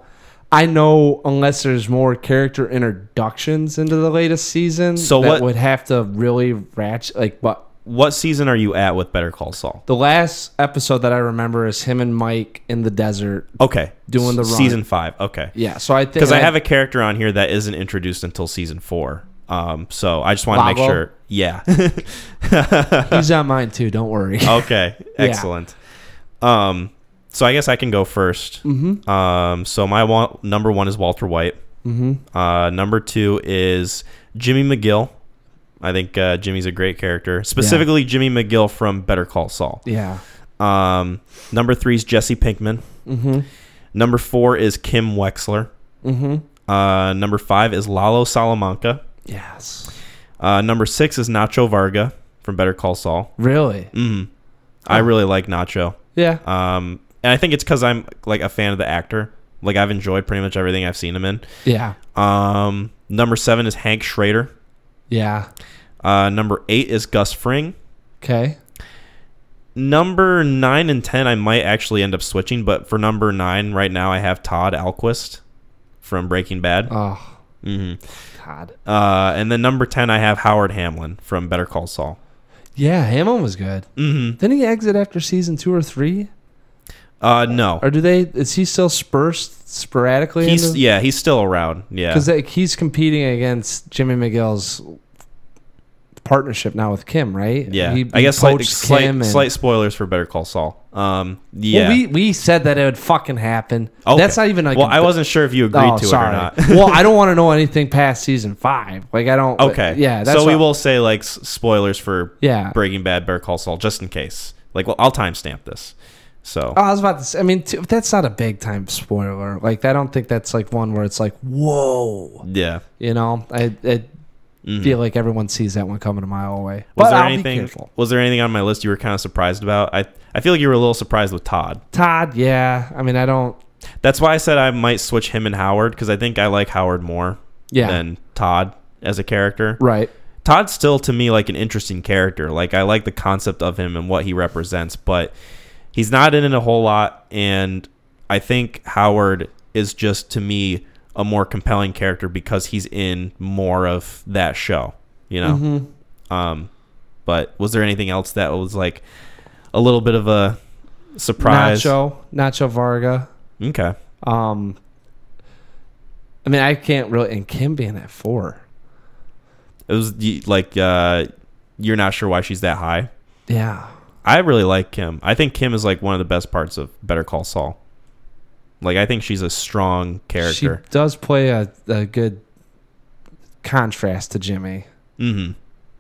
I know unless there's more character introductions into the latest season, So that what- would have to really ratchet like what What season are you at with Better Call Saul? the last episode that I remember is him and Mike in the desert. Okay, Doing the run. season five. Okay, Yeah, so I think because I have a character on here that isn't introduced until season four. Um, so I just want to make sure. Yeah. he's on mine too. Don't worry. okay. Excellent. Um, so I guess I can go 1st Mm-hmm. Um, so my one, number one is Walter White. Mm-hmm. Uh, number two is Jimmy McGill. I think uh, Jimmy's a great character, specifically Jimmy McGill from Better Call Saul. Yeah. Um, number three is Jesse Pinkman. Mm-hmm. Number four is Kim Wexler. Mm-hmm. Uh, number five is Lalo Salamanca. Yes. Uh, number six is Nacho Varga from Better Call Saul. Really? Mm. I really like Nacho. Yeah. Um, and I think it's because I'm like a fan of the actor. Like I've enjoyed pretty much everything I've seen him in. Yeah. Um, number seven is Hank Schrader. Yeah. Uh, number eight is Gus Fring. Okay. Number nine and ten, I might actually end up switching, but for number nine right now, I have Todd Alquist from Breaking Bad. Oh, hmm God. Uh, and then number ten, I have Howard Hamlin from Better Call Saul. Yeah, Hamlin was good. Mm-hmm. Didn't he exit after season two or three? Uh, no, Or do they? Is he still spursed sporadically? he's yeah, he's still around. Yeah, because he's competing against Jimmy McGill's partnership now with Kim, right? yeah. He, I guess slight, slight, and- slight spoilers for Better Call Saul. Um, Well, yeah. we we said that it would fucking happen. Okay. That's not even like. well, I wasn't sure if you agreed Oh, to sorry. it or not. well, I don't want to know anything past season five. Like I don't. okay. Yeah. That's so we will say like spoilers for Yeah. Breaking Bad, Better Call Saul, just in case. Like, well, I'll timestamp this. So Oh, I was about to say. I mean, t- that's not a big time spoiler. Like I don't think that's like one where it's like, whoa. yeah. You know, I, I Mhm. feel like everyone sees that one coming a mile away. Was but there I'll anything? Was there anything on my list you were kind of surprised about? I I feel like you were a little surprised with Todd. Todd, yeah. I mean, I don't. That's why I said I might switch him and Howard because I think I like Howard more Yeah. than Todd as a character. right. Todd's still to me like an interesting character. Like I like the concept of him and what he represents, but he's not in it a whole lot. And I think Howard is just to me a more compelling character because he's in more of that show. You know. Mhm. Um, but was there anything else that was like a little bit of a surprise? Nacho, Nacho Varga. Okay. Um, I mean, I can't really. And Kim being at four. It was like uh, you're not sure why she's that high. Yeah. I really like Kim. I think Kim is like one of the best parts of Better Call Saul. Like I think she's a strong character. She does play a, a good contrast to Jimmy. hmm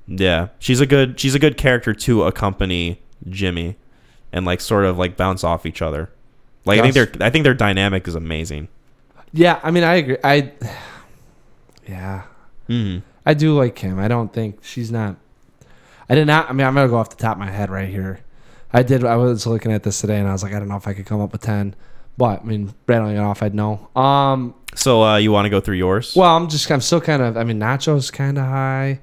Yeah, she's a good she's a good character to accompany Jimmy, and like sort of like bounce off each other. Like I think their I think their dynamic is amazing. Yeah, I mean, I agree. I, yeah, hmm I do like him. I don't think she's not. I did not. I mean, I'm gonna go off the top of my head right here. I did. I was looking at this today, and I was like, I don't know if I could come up with ten. But I mean, rattling it off, I'd know. Um. So uh, you want to go through yours? Well, I'm just. I'm still kind of. I mean, Nacho's kind of high.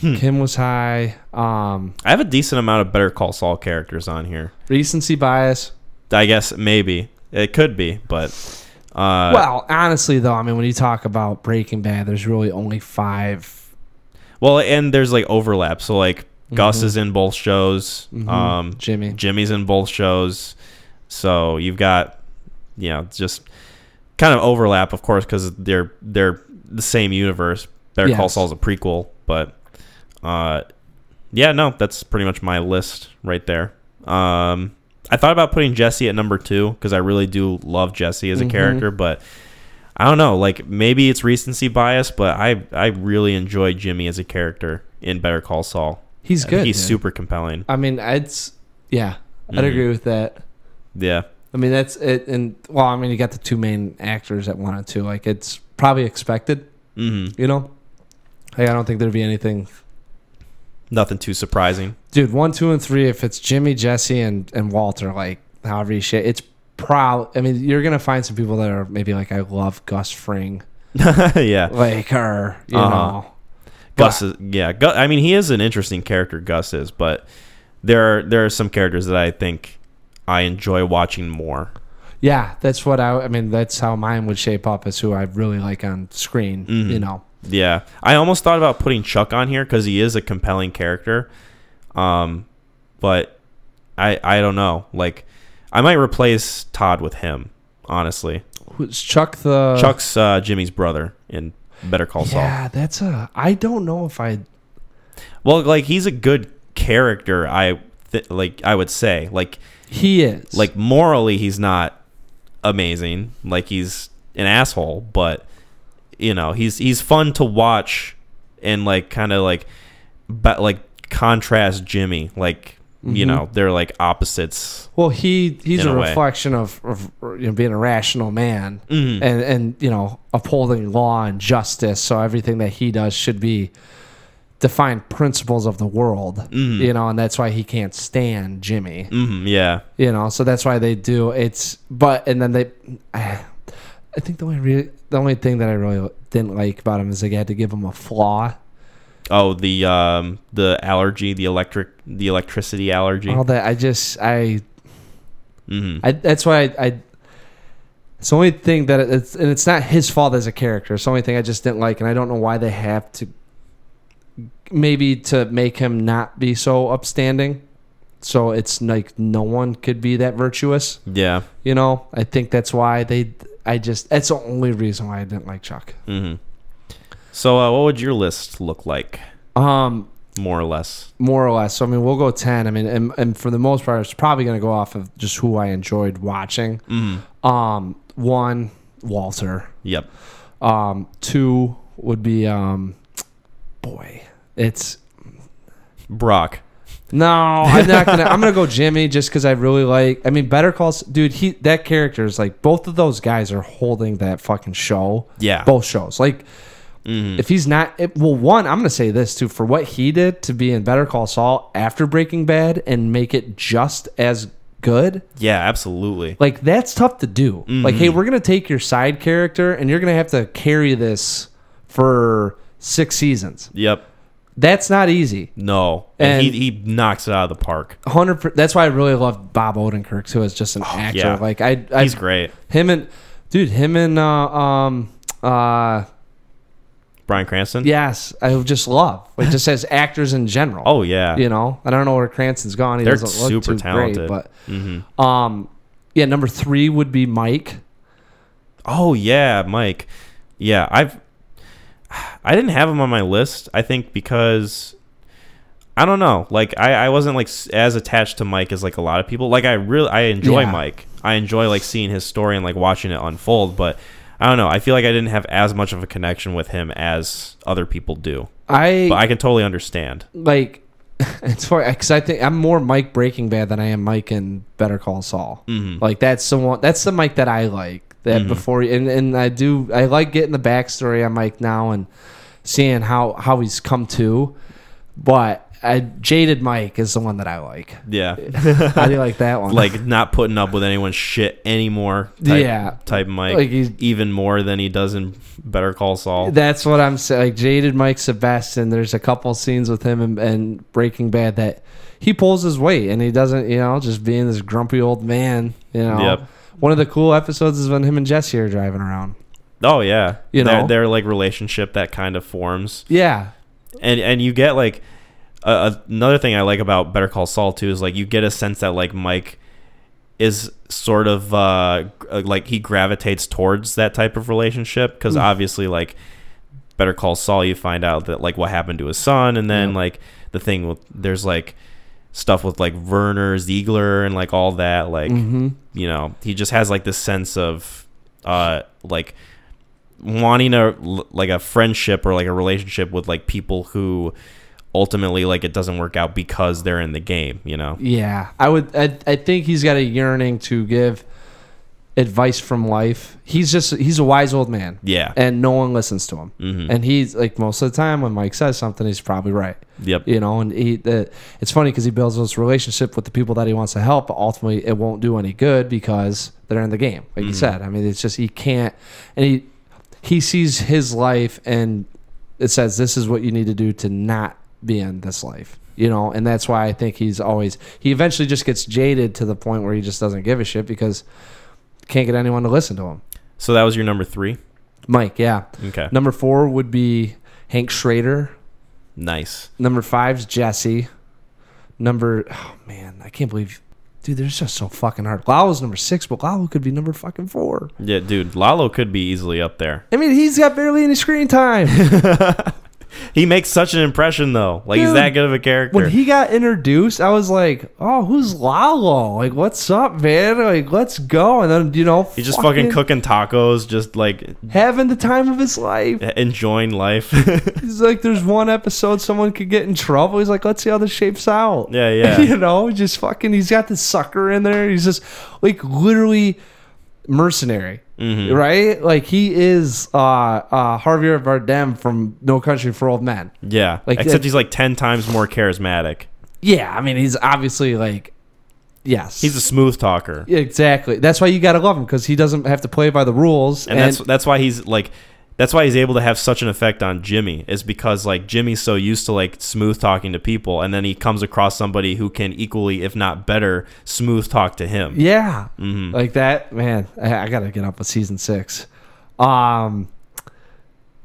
Hmm. Kim was high. Um. I have a decent amount of Better Call Saul characters on here. Recency bias. I guess maybe it could be, but uh, well, honestly, though, I mean, when you talk about Breaking Bad, there's really only five. well, and there's like overlap. So like Gus Mhm. is in both shows. Mhm. Um, Jimmy. Jimmy's in both shows. So you've got, you know, just kind of overlap, of course, because they're they're the same universe. Better Call Yes. Saul's a prequel, but uh, yeah, no, that's pretty much my list right there. Um, I thought about putting Jesse at number two because I really do love Jesse as a Mhm. character, but I don't know. Like maybe it's recency bias, but I I really enjoy Jimmy as a character in Better Call Saul. He's good. He's dude. super compelling. I mean, it's yeah, I'd Mhm. agree with that. Yeah. I mean, that's it. And well, I mean, you got the two main actors that wanted to. Like, it's probably expected. Mm-hmm. You know, like I don't think there'd be anything. Nothing too surprising. Dude, one, two, and three. If it's Jimmy, Jesse, and and Walter, like however you shit, it's probably. I mean, you're gonna find some people that are maybe like, I love Gus Fring, yeah. like or you Uh-huh. know. Gus is yeah. Gus, I mean, he is an interesting character. Gus is, but there are there are some characters that I think I enjoy watching more. Yeah, that's what I. I mean, that's how mine would shape up as who I really like on screen. Mhm. You know. Yeah, I almost thought about putting Chuck on here because he is a compelling character. Um, but I I don't know. Like, I might replace Todd with him. Honestly, Who's Chuck the Chuck's uh, Jimmy's brother in Better Call Saul. Yeah, that's a. I don't know if I. Well, like he's a good character. I th- like I would say like He is like morally he's not amazing like he's an asshole but you know he's he's fun to watch and like kind of like but like contrast jimmy like you Mhm. know they're like opposites Well, he he's a, a reflection of, of you know being a rational man Mhm. and and you know upholding law and justice. So everything that he does should be defined principles of the world. Mhm. You know, and that's why he can't stand Jimmy. Mhm, yeah You know, so that's why they do it's. But and then they, I think the only re- the only thing that I really didn't like about him is they had to give him a flaw. oh the um the allergy the electric the electricity allergy All that I just I hmm I, that's why I, I. It's the only thing that it's and it's not his fault as a character. It's the only thing I just didn't like, and I don't know why they have to. Maybe to make him not be so upstanding, so it's like no one could be that virtuous. yeah You know, I think that's why they. I just that's the only reason why I didn't like Chuck. hmm so uh, what would your list look like Um, more or less more or less. So I mean, we'll go ten. I mean, and, and for the most part, it's probably going to go off of just who I enjoyed watching. mm Um, one Walter. yep Um, two would be um, boy, it's brock no. I'm not gonna. I'm gonna go Jimmy just because I really like. I mean, Better Calls, dude. He that character is like both of those guys are holding that fucking show. yeah Both shows. Like Mhm. if he's not, it, well, one, I'm gonna say this too for what he did to be in Better Call Saul after Breaking Bad and make it just as good. Yeah, absolutely. Like that's tough to do. Like, Mhm. hey, we're gonna take your side character and you're gonna have to carry this for six seasons. Yep. That's not easy. No. And, he, he knocks it out of the park. Hundred. That's why I really love Bob Odenkirk too as just an actor. yeah. Like I, I, He's great. him and dude, him and uh, um, uh, Bryan Cranston? yes, I just love like just as actors in general. Oh, yeah. you know, I don't know where Cranston's gone. He They're doesn't look super too talented. great, but hmm um, yeah, number three would be Mike. Oh, yeah, Mike. Yeah, I've. I didn't have him on my list, I think, because. I don't know. Like I, I wasn't like as attached to Mike as like a lot of people. Like I really I enjoy Yeah. Mike. I enjoy like seeing his story and like watching it unfold, but I don't know. I feel like I didn't have as much of a connection with him as other people do. I, But I can totally understand. like. It's funny because I think I'm more Mike Breaking Bad than I am Mike in Better Call Saul. Mhm. Like that's the one. That's the Mike that I like. That Mhm. before and and I do. I like getting the backstory on Mike now and seeing how how he's come to. But I, Jaded Mike is the one that I like. Yeah. I do like that one? like not putting up with anyone's shit anymore. Type, Yeah. Type Mike. Like he's- even more than he does in Better Call Saul. That's what I'm saying. Like Jaded Mike's the best, and there's a couple scenes with him and, and Breaking Bad that he pulls his weight, and he doesn't, you know, just being this grumpy old man. You know, Yep. One of the cool episodes is when him and Jesse are driving around. oh yeah. You know? their like relationship that kind of forms. Yeah, and and you get like uh, another thing I like about Better Call Saul too is like you get a sense that like Mike is sort of uh like he gravitates towards that type of relationship because Mm. obviously like Better Call Saul you find out that like what happened to his son and then like the thing with there's like stuff with like Werner Ziegler and like all that like hmm you know he just has like this sense of uh like wanting a like a friendship or like a relationship with like people who ultimately like it doesn't work out because they're in the game you know yeah. I would. I, I think he's got a yearning to give advice from life. He's just he's a wise old man, yeah and no one listens to him. hmm And he's like most of the time when Mike says something, he's probably right. yep you know and he the, it's funny because he builds this relationship with the people that he wants to help but ultimately it won't do any good because they're in the game like you Mhm. said i mean it's just he can't and he he sees his life and it says this is what you need to do to not be in this life you know and that's why i think he's always he eventually just gets jaded to the point where he just doesn't give a shit because can't get anyone to listen to him so that was your number three mike yeah okay number four would be hank schrader nice Number five's Jesse. Number oh man, I can't believe dude, they're just so fucking hard. Lalo's number six, but Lalo could be number fucking four. yeah dude lalo could be easily up there I mean, he's got barely any screen time. he makes such an impression though like he's Dude, that good of a character when he got introduced, I was like, "Oh, who's Lalo? Like, what's up, man? Like, let's go!" And then you know, he's just fucking cooking tacos just like having the time of his life. enjoying life He's like, "There's one episode someone could get in trouble." He's like, "Let's see how this shapes out." yeah yeah you know, just fucking. He's got this sucker in there. He's just like literally mercenary, Mhm. right? Like he is uh, uh, Javier Bardem from No Country for Old Men. Yeah, Like, except uh, he's like ten times more charismatic. Yeah, I mean, he's obviously like, yes, He's a smooth talker, exactly. That's why you gotta love him because he doesn't have to play by the rules. and, that's that's why he's like, that's why he's able to have such an effect on Jimmy is because like Jimmy's so used to like smooth talking to people, and then he comes across somebody who can equally, if not better, smooth talk to him. yeah, hmm like that. Man, I, I gotta get up with season six. Um,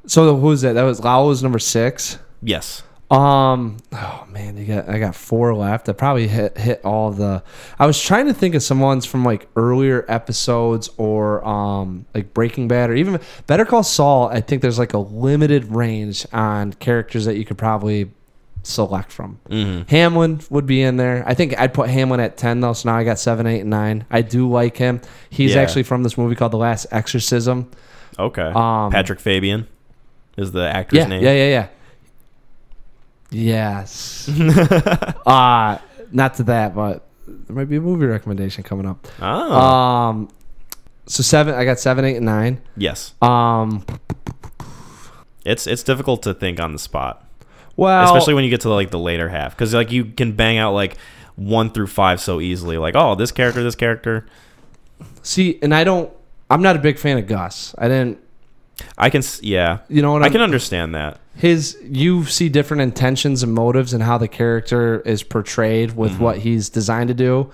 so who was that? That was Lao was number six. Yes. Um. Oh man, you got I got four left. I probably hit hit all the. I was trying to think of some ones from like earlier episodes or um like Breaking Bad or even Better Call Saul. I think there's like a limited range on characters that you could probably select from. hmm Hamlin would be in there. I think I'd put Hamlin at ten though. So now I got seven, eight, and nine. I do like him. He's Yeah. actually from this movie called The Last Exorcism. Okay. Um, Patrick Fabian is the actor's yeah, name. Yeah, yeah, yeah. Yes. uh not to that, but there might be a movie recommendation coming up. Oh. Um so seven I got seven, eight, and nine. yes. Um It's it's difficult to think on the spot, well especially when you get to like the later half, because like you can bang out like one through five so easily. Like, oh, this character, this character. see and I don't I'm not a big fan of Gus. I didn't I can, yeah, you know what I I'm, can understand that. His you see different intentions and motives and how the character is portrayed with Mm-hmm. what he's designed to do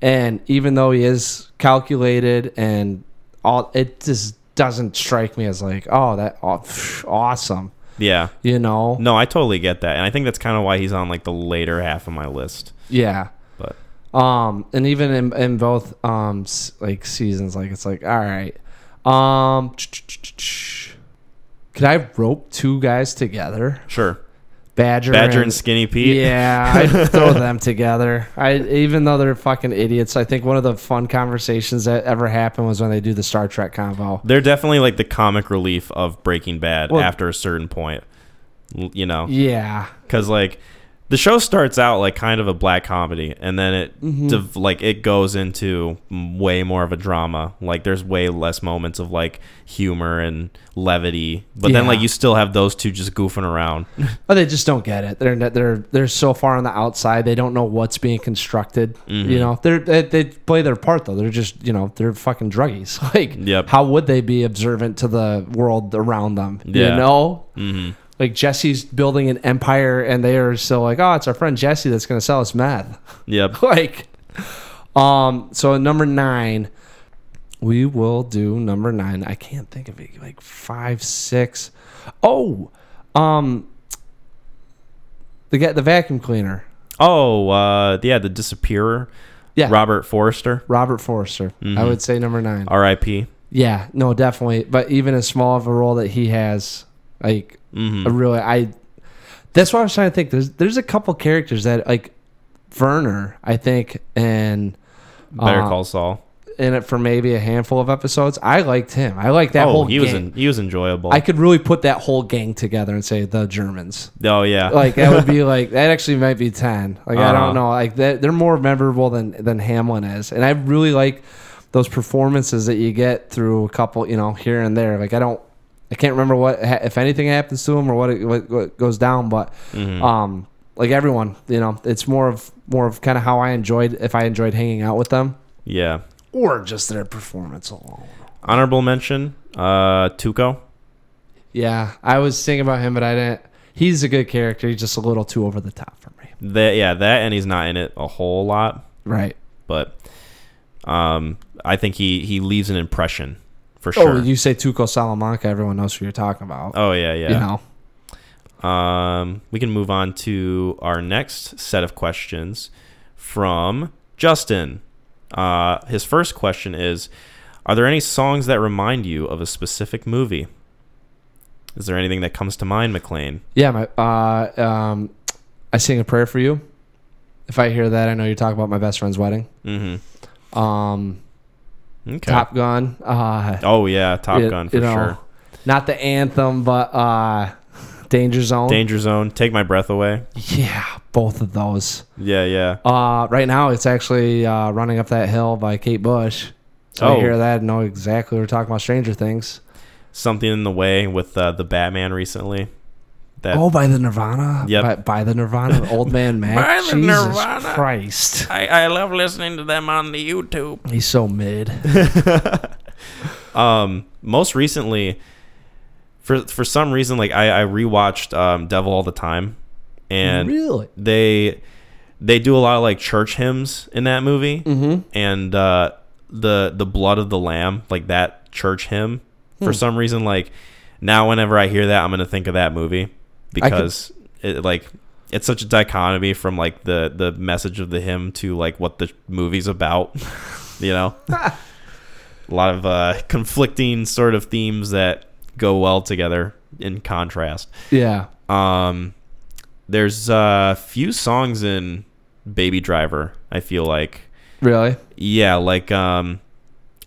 and even though he is calculated and all it just doesn't strike me as like oh that aw- awesome Yeah. you know No, I totally get that, and I think that's kind of why he's on like the later half of my list. yeah But um and even in, in both um like seasons like it's like all right um could i rope two guys together sure, badger Badger and Skinny Pete. Yeah, I'd throw them together. I even though they're fucking idiots, I think one of the fun conversations that ever happened was when they do the Star Trek convo. They're definitely like the comic relief of Breaking Bad Well- after a certain point. You know, Yeah, because like the show starts out like kind of a black comedy and then it Mm-hmm. div- like it goes into way more of a drama like there's way less moments of like humor and levity but then like you still have those two just goofing around But they just don't get it. They're they're they're so far on the outside. They don't know what's being constructed. Mm-hmm. You know, they're they, they play their part though. They're just you know they're fucking druggies. Like, Yep. how would they be observant to the world around them? Yeah. You know, hmm like Jesse's building an empire, and they are still like, oh, it's our friend Jesse that's gonna sell us meth. yep like, um. So number nine, we will do number nine. I can't think of it. Like five, six. Oh, um, the guy, the vacuum cleaner. oh uh yeah the disappearer Yeah, robert forrester Robert Forrester. I Mhm. would say number nine. rip Yeah, no, definitely. But even as small of a role that he has, like, hmm I really, I. That's what I was trying to think. There's there's a couple characters that like Werner, I think, and better uh, call saul in it for maybe a handful of episodes. I liked him. I liked that oh whole he was gang. in, he was enjoyable I could really put that whole gang together and say the Germans. oh yeah Like that would be like that. Actually, might be ten. Like I Uh-huh. don't know. Like that, they're more memorable than than Hamlin is, and I really like those performances that you get through a couple, you know, here and there. Like I don't, I can't remember what if anything happens to him or what it, what, what goes down, but Mhm. um, like everyone, you know, it's more of more of kind of how I enjoyed if I enjoyed hanging out with them yeah or just their performance alone. honorable mention uh tuco Yeah, I was thinking about him, but I didn't. He's a good character. He's just a little too over the top for me. that yeah that and he's not in it a whole lot Right. but um, I think he he leaves an impression for sure. Oh, you say Tuco Salamanca, everyone knows who you're talking about. Oh yeah, yeah. You know. Um, we can move on to our next set of questions from Justin. Uh, his first question is: Are there any songs that remind you of a specific movie? Is there anything that comes to mind, McClain? Yeah, my uh um I sing a prayer for you. If I hear that, I know you're talking about my best friend's wedding. Mm-hmm. Um Okay. Top Gun. Uh Oh yeah, Top Gun for you know, sure. Not the anthem, but uh Danger Zone. Danger Zone. Take my breath away. yeah, both of those. Yeah, yeah. Uh right now it's actually uh running up that hill by Kate Bush. So I Oh. hear that and know exactly we're talking about Stranger Things. Something in the way with uh, the Batman recently. That Oh, by the Nirvana. Yep. By, by the Nirvana, Old Man Mac. By the Jesus Nirvana. Christ. I, I love listening to them on the YouTube. He's so mid. um, most recently, for for some reason, like I, I rewatched um, Devil All the Time, and really? they they do a lot of like church hymns in that movie, Mm-hmm. and uh, the the blood of the lamb, like that church hymn, for Hmm. some reason, like now whenever I hear that, I'm gonna think of that movie because it like it's such a dichotomy from like the the message of the hymn to like what the movie's about, you know. a lot of uh, conflicting sort of themes that go well together in contrast. Yeah. Um, there's a few songs in Baby Driver. I feel like, Really? yeah, like um,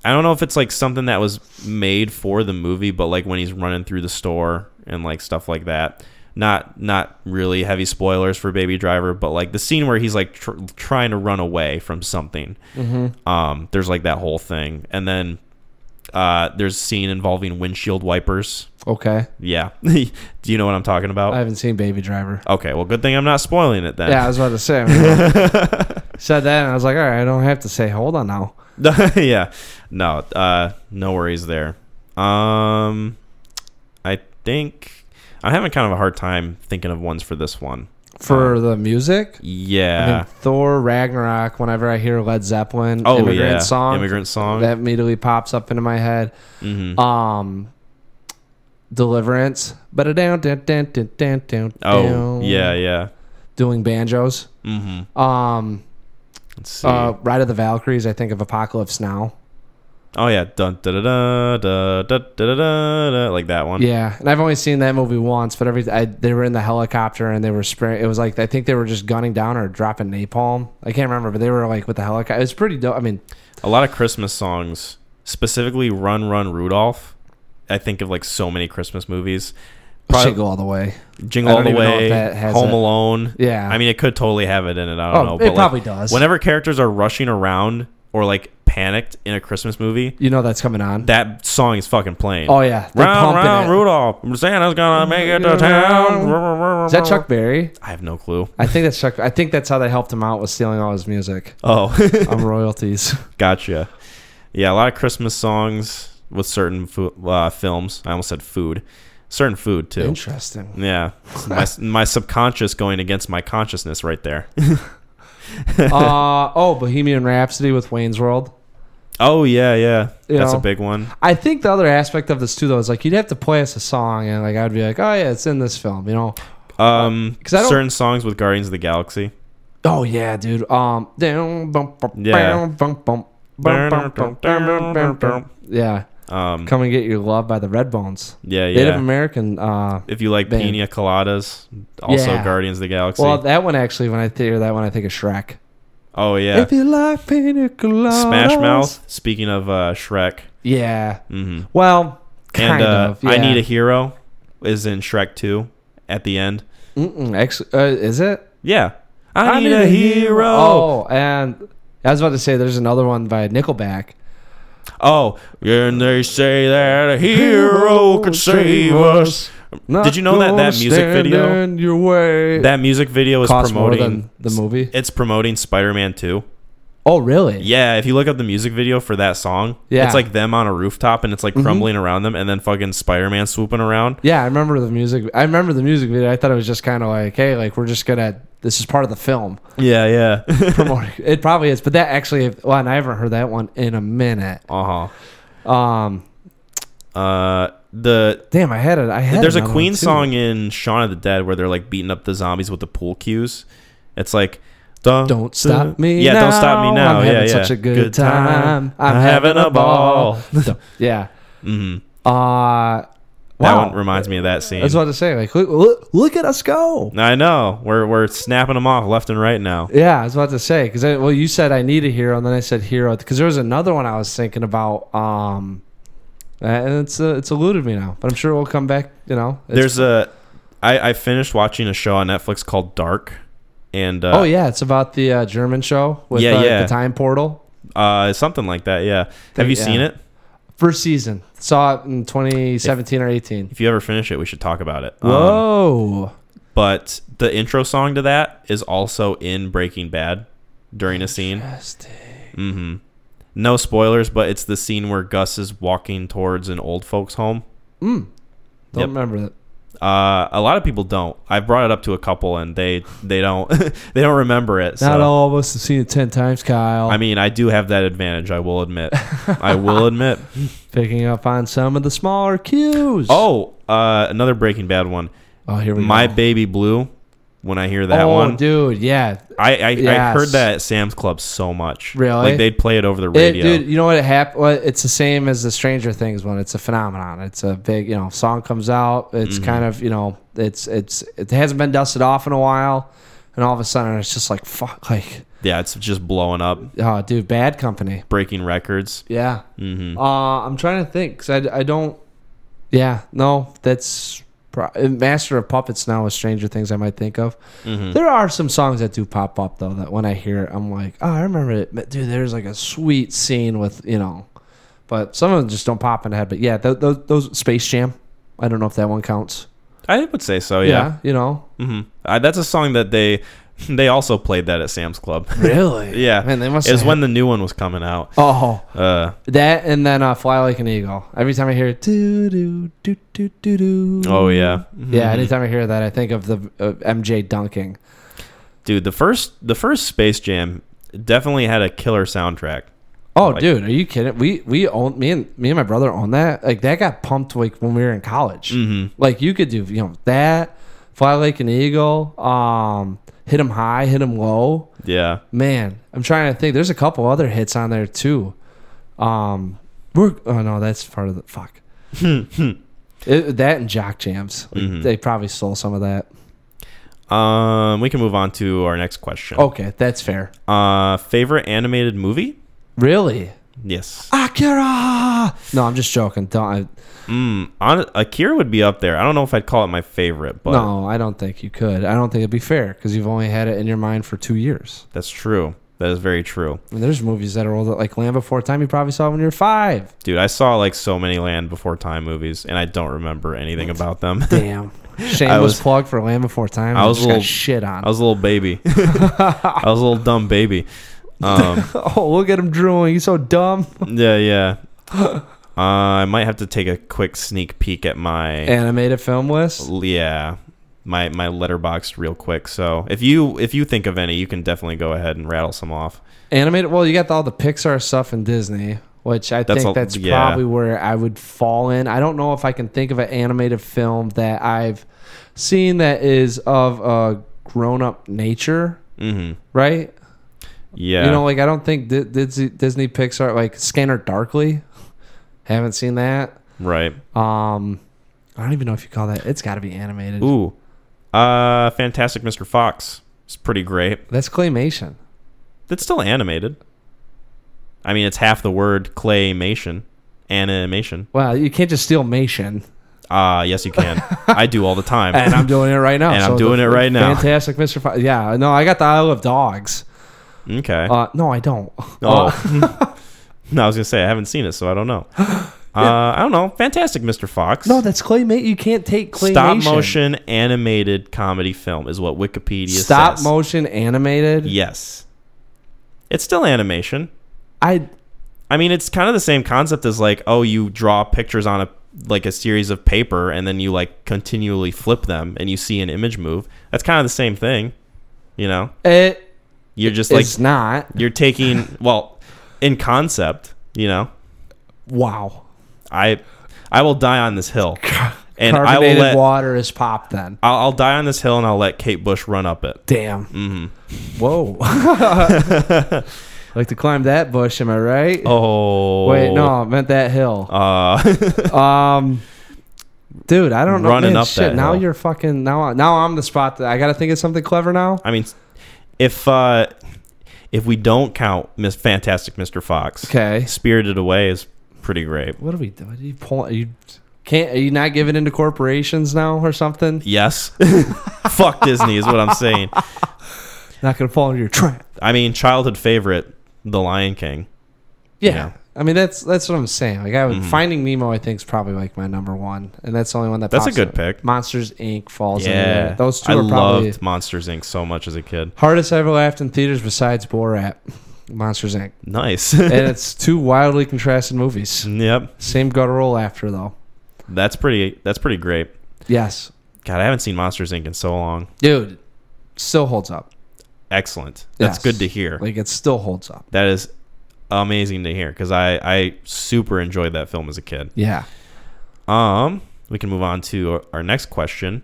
I don't know if it's like something that was made for the movie, but like when he's running through the store and like stuff like that. Not not really heavy spoilers for Baby Driver, but like the scene where he's like tr- trying to run away from something. Mm-hmm. Um, there's like that whole thing, and then uh, there's a scene involving windshield wipers. Okay. Yeah, do you know what I'm talking about? I haven't seen Baby Driver. Okay, well, good thing I'm not spoiling it then. Yeah, I was about to say. Said that, and I was like, all right, I don't have to say. Hold on now. yeah. No, uh, no worries there. Um, I think I'm having kind of a hard time thinking of ones for this one. For the music, I Yeah. mean, Thor Ragnarok. Whenever I hear Led Zeppelin oh immigrant yeah. song, Immigrant song. that immediately pops up into my head. hmm Um, Deliverance, but down, down, down, down, down, down. oh yeah, yeah. Dueling banjos. hmm Um, Let's see. uh, Ride of the Valkyries. I think of Apocalypse Now. Oh yeah. Dun da da da da da da da da like that one. Yeah, and I've only seen that movie once, but every I, they were in the helicopter and they were spraying. It was like I think they were just gunning down or dropping napalm. I can't remember, but they were like with the helicopter. It was pretty dope. I mean, A lot of Christmas songs, specifically "Run Run Rudolph." I think of like so many Christmas movies Probably- Jingle all the way. Jingle All the even know if Way, Home it. Alone. Yeah. I mean, it could totally have it in it. I don't Oh, know. it but, like, probably does. Whenever characters are rushing around or like panicked in a Christmas movie, You know that's coming on. that song is fucking playing. oh yeah, they're round, pumping round, it. Rudolph. Santa's gonna make it to town. Is that Chuck Berry? I have no clue. I think that's Chuck. I think that's how they helped him out with stealing all his music Oh, on royalties. gotcha. Yeah, a lot of Christmas songs with certain food, uh, films. I almost said food. Certain food too. Interesting. Yeah, my, my subconscious going against my consciousness right there. uh, oh, Bohemian Rhapsody with Wayne's World. Oh yeah, yeah, You that's know? a big one. I think the other aspect of this too, though, is like you'd have to play us a song, and like I'd be like, oh yeah, it's in this film, you know. Um, uh, 'Cause I don't- certain songs with Guardians of the Galaxy. Oh yeah, dude. Um, Yeah. yeah. Um, Come and get your love by the Redbones. yeah, yeah. Native. American. Uh, If you like Band. Pina Coladas, also Yeah. Guardians of the Galaxy. well, that one actually, when I hear that one, I think of Shrek. oh yeah, If you like pina coladas. Smash Mouth. Speaking of uh, Shrek, Yeah. hmm Well, kind and uh, of. Yeah. I Need a Hero is in Shrek 2 at the end. Mm-mm, actually, uh, is it? Yeah, I, need, a hero. Oh, and I was about to say there's another one by Nickelback. Oh, and they say that a hero could save us. Did you know that- that music video- in your way. That music video is costs more promoting than the movie. It's promoting Spider-Man 2. Oh, really? Yeah, if you look up the music video for that song, Yeah. Mm-hmm. it's like them on a rooftop and it's like crumbling around them, and then fucking Spider-Man swooping around. Yeah, I remember the music. I remember the music video. I thought it was just kind of like, hey, like we're just gonna. This is part of the film. Yeah, yeah. Promoting. it probably is, but that actually. Well, and I haven't heard that one in a minute. uh huh. Um, Uh, the damn, I had it. I had. there's a Queen song in Shaun of the Dead where they're like beating up the zombies with the pool cues. It's like. "Dun, Don't stop me. Yeah, don't stop me now. I'm yeah, having yeah. such a good, time. I'm having a ball. yeah. Mm-hmm. Uh, That wow. one reminds me of that scene. I was about to say, like, look, look, look at us go. I know. We're we're snapping them off left and right now. Yeah, I was about to say because well, you said I need a hero, and then I said hero because there was another one I was thinking about. Um, and it's uh, it's eluded me now, but I'm sure it will come back. You know, There's a. I I finished watching a show on Netflix called Dark, and uh, oh yeah, it's about the uh, German show with Yeah, uh, yeah. the time portal. uh, something like that. Yeah. Have you Yeah. seen it? First season saw it in 2017 or 18. If you ever finish it, we should talk about it. Um, Whoa, but the intro song to that is also in Breaking Bad during a scene. Interesting. hmm No spoilers, but it's the scene where Gus is walking towards an old folks' home. Mm. Don't Yep. remember that. Uh, a lot of people don't. I've brought it up to a couple, and they they don't they don't remember it. Not so. all of us have seen it ten times, Kyle. I mean, I do have that advantage. I will admit. I will admit. picking up on some of the smaller cues. Oh, uh, another Breaking Bad one. oh, here we My go. Baby Blue. When I hear that oh, one, dude, yeah, I I, I heard that at Sam's Club so much. Really? Like they'd play it over the It, radio. dude, you know what it happened? Well, it's the same as the Stranger Things one. It's a phenomenon. It's a big, you know, song comes out. It's Mm-hmm. kind of, you know, it's it's it hasn't been dusted off in a while, and all of a sudden it's just like fuck, like, yeah, it's just blowing up, oh, dude, Bad Company. breaking records. Yeah. hmm Uh, I'm trying to think because I, I don't. Yeah, no, that's Master of Puppets now with Stranger Things. I might think of. hmm There are some songs that do pop up though that when I hear it, I'm like, oh, I remember it, dude. There's like a sweet scene with you know, but some of them just don't pop in the head. But yeah, those, those, those Space Jam. I don't know if that one counts. I would say so. yeah, Yeah. you know, hmm Uh, that's a song that they they also played that at Sam's Club. really. yeah. man, they must. It was have- when the new one was coming out. Oh, Uh, that and then uh, "Fly Like an Eagle." Every time I hear it, do do do do do do. oh yeah. Yeah, Mhm. anytime I hear that, I think of the uh, MJ dunking. Dude, the first the first Space Jam definitely had a killer soundtrack. Oh, Like- dude, are you kidding? We we own me and me and my brother own that. Like that got pumped like when we were in college. hmm Like you could do, you know, that fly like an eagle, um, hit him high, hit him low. Yeah. Man, I'm trying to think. There's a couple other hits on there too. Um, we're oh no, that's part of the fuck. It, that and jock jams. Like, Mhm. They probably stole some of that. Um, we can move on to our next question. Okay, that's fair. Uh, favorite animated movie? Really? Yes. Akira. No, I'm just joking. Don't. I, Mm, on, Akira would be up there. I don't know if I'd call it my favorite, but no, I don't think you could. I don't think it'd be fair because you've only had it in your mind for two years. that's true. That is very true. I mean, there's movies that are older, like Land Before Time. You probably saw when you were five. Dude, I saw like so many Land Before Time movies, and I don't remember anything about them. Damn. Shameless I was- plug for Land Before Time. I was just a little- shit on. I was a little baby. I was a little dumb baby. Um, oh, look at him drooling. He's so dumb. yeah, yeah. Uh, I might have to take a quick sneak peek at my Animated film list. yeah my my Letterboxd real quick. So if you if you think of any, you can definitely go ahead and rattle some off. Animated. Well, you got all the Pixar stuff in Disney, which I That's think all- that's yeah. probably where I would fall in. I don't know if I can think of an animated film that I've seen that is of a grown-up nature. Mm-hmm. Right? Yeah. You know, like I don't think Di- Disney, Disney Pixar like Scanner Darkly. Haven't seen that. right. Um, I don't even know if you call that. It's got to be animated. Ooh. Uh, Fantastic Mr. Fox. It's pretty great. That's claymation. That's still animated. I mean, it's half the word claymation, animation. Well, you can't just steal mation. Ah, yes, you can. I do all the time. and I'm doing it right now. And I'm doing the it right now. Fantastic, Mr. Fox. Yeah, no, I got the Isle of Dogs. Okay. Uh, no, I don't. oh. Uh, no, I was gonna say I haven't seen it, so I don't know. Uh, I don't know. Fantastic Mr. Fox. no, that's claymation. You can't take claymation. Stop motion animated comedy film is what Wikipedia Stop says. Stop motion animated. Yes. It's still animation. I I mean, it's kind of the same concept as like, oh, you draw pictures on a like a series of paper and then you like continually flip them and you see an image move. That's kind of the same thing. You know? it You're just like it's not. you're taking well, in concept, you know. Wow. I I will die on this hill. And I will let water is pop. Then. I'll, I'll die on this hill and I'll let Kate Bush run up it. Damn. Mm-hmm. Whoa. like to climb that bush, am I right? Oh Wait, no, I meant that hill. Uh, Um, dude, I don't know. Running man, up shit, that now hill. you're fucking. Now, now I'm the spot. That I got to think of something clever now. I mean, if uh, if we don't count Miss Fantastic Mr. Fox, Okay. Spirited Away is pretty great. What are we doing? Are you pull, Are you can't? Are you not giving into corporations now or something? Yes, fuck Disney is what I'm saying. Not gonna fall into your trap. I mean, childhood favorite, The Lion King. Yeah. Yeah. I mean that's that's what I'm saying. Like I would Mhm. Finding Nemo, I think is probably like my number one, and that's the only one that. That's a good up. pick. Monsters Inc. falls Yeah, there. Those two I are probably loved Monsters Inc. so much as a kid. hardest I ever laughed in theaters besides Borat. Monsters Inc. Nice. and it's two wildly contrasted movies. yep, Same guttural laughter though. that's pretty. That's pretty great. Yes, God, I haven't seen Monsters Inc. in so long. dude, still holds up. Excellent. That's Yes. good to hear. Like it still holds up. That is amazing to hear because I I super enjoyed that film as a kid. Yeah. Um, we can move on to our next question.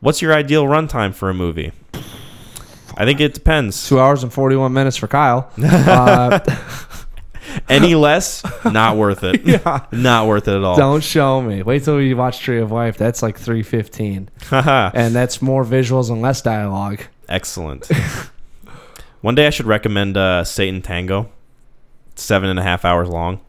What's your ideal runtime for a movie? I think it depends. Two hours and forty one minutes for Kyle. Uh, Any less, not worth it. yeah. Not worth it at all. Don't show me. Wait till you watch Tree of Life. That's like three fifteen, and that's more visuals and less dialogue. Excellent. One day I should recommend uh, Satan Tango. Seven and a half hours long.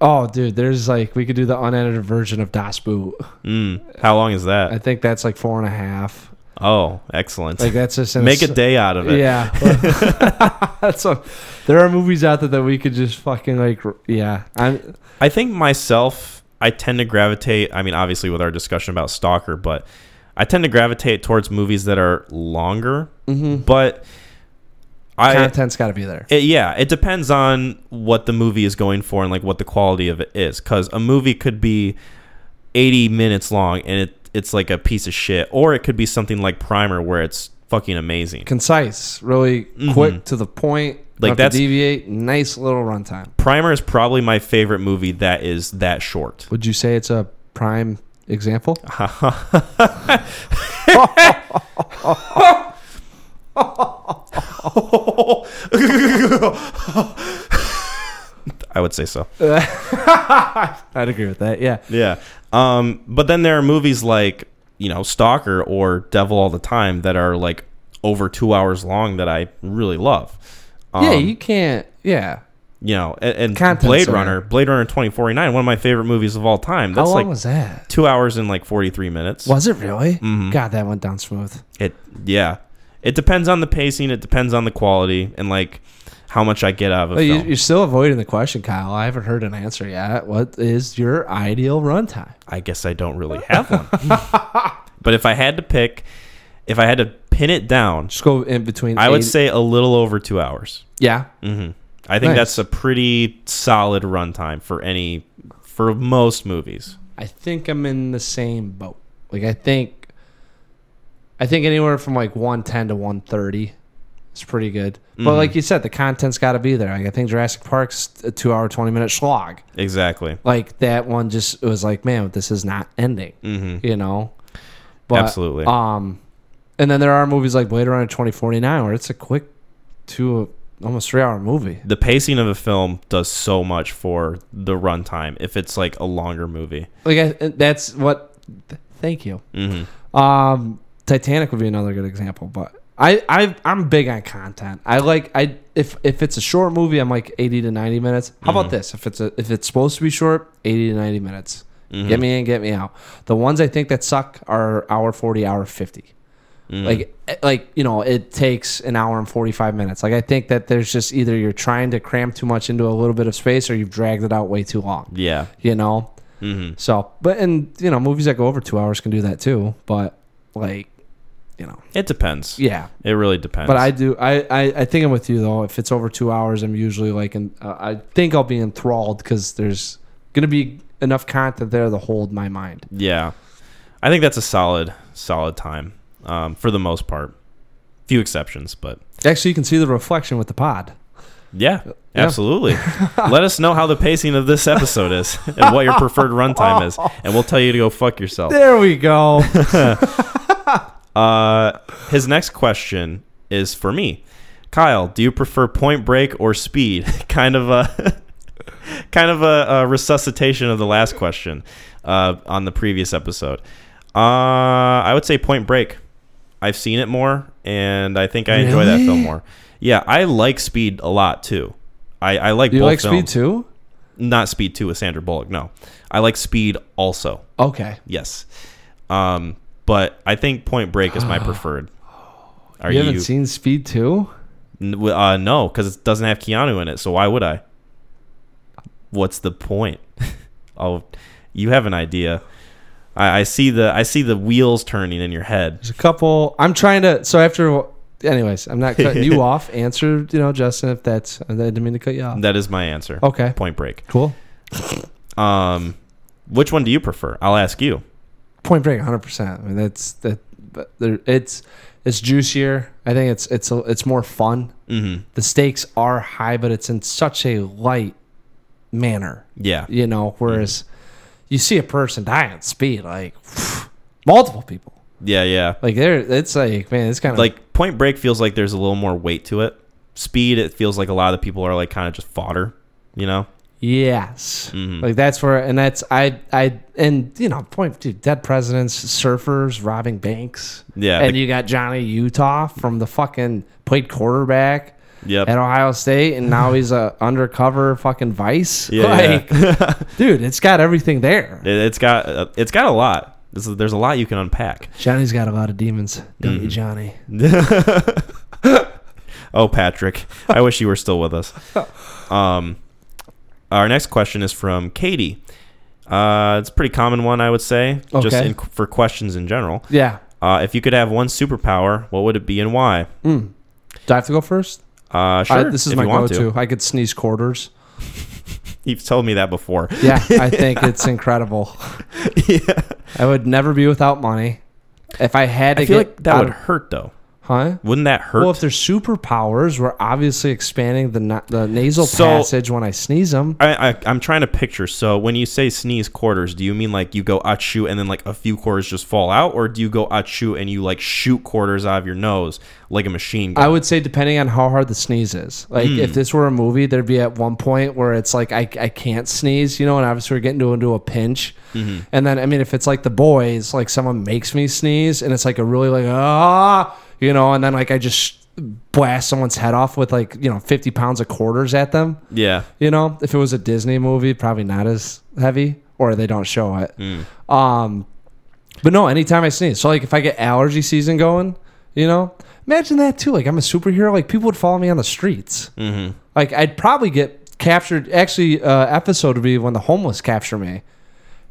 Oh, dude, there's like we could do the unedited version of Das Boot. Mm, how long is that? I think that's like four and a half. oh, excellent. Like that's just Make a day out of it. Yeah, that's what. There are movies out there that we could just fucking like. Yeah, I'm. I think myself, I tend to gravitate. I mean, obviously with our discussion about Stalker, but I tend to gravitate towards movies that are longer. mhm. But I, Content's got to be there. it, yeah, it depends on what the movie is going for and like what the quality of it is. Because a movie could be eighty minutes long and it it's like a piece of shit, or it could be something like Primer where it's fucking amazing. Concise, really Mhm. quick to the point. Like, that's deviate. Nice little runtime. Primer is probably my favorite movie that is that short. Would you say it's a prime example? I would say so. I'd agree with that. Yeah. Yeah. Um, but then there are movies like, you know, Stalker or Devil All the Time that are like over two hours long that I really love. Um, yeah, you can't. Yeah. You know, and, and Blade. Runner, Blade Runner 2049, one of my favorite movies of all time. How That's long like was that? two hours and like 43 minutes. Was it really? Mhm. God, that went down smooth. It, yeah. It depends on the pacing. It depends on the quality and like how much I get out of it. You, film. you're still avoiding the question, Kyle. I haven't heard an answer yet. What is your ideal runtime? I guess I don't really have one. but if I had to pick, if I had to pin it down, Just go in between. I would 80 say a little over two hours. yeah. hmm I think Nice. that's a pretty solid runtime for any for most movies. I think I'm in the same boat. Like I think, I think anywhere from like 110 to 130 is pretty good. But Mhm. like you said, the content's got to be there. Like I think Jurassic Park's a two hour 20 minute slog. Exactly. Like that one just it was like, man, this is not ending. hmm You know. But, Absolutely. Um, and then there are movies like Blade Runner 2049 where it's a quick two almost three hour movie. the pacing of a film does so much for the runtime if it's like a longer movie. Like I, that's what. th- Thank you. hmm Um, Titanic would be another good example, but I, I I'm big on content. I like I if if it's a short movie, I'm like 80 to 90 minutes. How Mm-hmm. about this? If it's a if it's supposed to be short, 80 to 90 minutes. Mhm. Get me in, get me out. The ones I think that suck are hour 40, hour 50. Mhm. Like eh, like you know, it takes an hour and 45 minutes. Like I think that there's just either you're trying to cram too much into a little bit of space or you've dragged it out way too long. yeah. You know. hmm So, but and you know, movies that go over two hours can do that too. But like, you know, It depends. yeah. It really depends. But I do. I, I I think I'm with you though. If it's over two hours, I'm usually like, and uh, I think I'll be enthralled because there's gonna be enough content there to hold my mind. Yeah, I think that's a solid, solid time um, for the most part. Few exceptions, but Actually, you can see the reflection with the pod. yeah, Yeah. absolutely. Let us know how the pacing of this episode is and what your preferred runtime is, and we'll tell you to go fuck yourself. There we go. Uh, his next question is for me, Kyle. Do you prefer Point Break or Speed? kind of a, kind of a, a resuscitation of the last question uh, on the previous episode. Uh, I would say Point Break. I've seen it more, and I think I enjoy that film more. Yeah, I like Speed a lot too. I, I like you both like films. Speed too? Not Speed Two with Sandra Bullock. No, I like Speed also. Okay. Yes. Um, but I think Point Break is my preferred. Are you you? haven't seen Speed two? Uh, no, because it doesn't have Keanu in it. So why would I? What's the point? oh, you have an idea. I, I see the I see the wheels turning in your head. There's a couple. I'm trying to. So after, anyways, I'm not cutting you off. Answer, you know, Justin, if that's. I didn't mean to cut you off. That is my answer. Okay. Point Break. Cool. Um, which one do you prefer? I'll ask you. Point Break, 100. percent I mean, that's that. There, it's it's juicier. I think it's it's a, it's more fun. Mm-hmm. The stakes are high, but it's in such a light manner. Yeah. You know, whereas you see a person die at speed, like multiple people. Yeah. Yeah. Like there, it's like man, it's kind of Like Point Break feels like there's a little more weight to it. Speed, it feels like a lot of the people are like kind of just fodder. You know. Yes. Mhm. Like that's where and that's I I and you know, point dude, dead presidents, surfers, robbing banks. Yeah. And the- you got Johnny Utah from the fucking played quarterback yep. at Ohio State and now he's a undercover fucking vice. Yeah, like yeah. dude, it's got everything there. It, it's got uh, it's got a lot. Is, there's a lot you can unpack. Johnny's got a lot of demons, don't Mm-hmm. you, Johnny? oh, Patrick, I wish you were still with us. Um, our next question is from Katie. Uh, it's a pretty common one, I would say, just in, for questions in general. Yeah. Uh, if you could have one superpower, what would it be and why? Mm. Do I have to go first? Uh, I- sure. this is my go-to. I could sneeze quarters. You've told me that before. Yeah, I think it's incredible. yeah. I would never be without money. If I had to I feel get like that would of- hurt, though. Huh? Wouldn't that hurt? Well, if they're superpowers, we're obviously expanding the na- the nasal So- passage when I sneeze them. I, I I'm trying to picture. So when you say sneeze quarters, do you mean like you go achoo and then like a few quarters just fall out, or do you go achoo and you like shoot quarters out of your nose like a machine gun? I would say depending on how hard the sneeze is. Like Hmm. if this were a movie, there'd be at one point where it's like I, I can't sneeze, you know, and obviously we're getting into, into a pinch. Mm-hmm. And then I mean if it's like the boys, like someone makes me sneeze and it's like a really like ah, you know, and then like I just blast someone's head off with like you know 50 pounds of quarters at them. Yeah. You know, if it was a Disney movie, probably not as heavy, or they don't show it. Mm. Um, but no, anytime I sneeze, so like if I get allergy season going, you know, imagine that too. Like I'm a superhero. Like people would follow me on the streets. Mm-hmm. Like I'd probably get captured. Actually, uh, episode would be when the homeless capture me,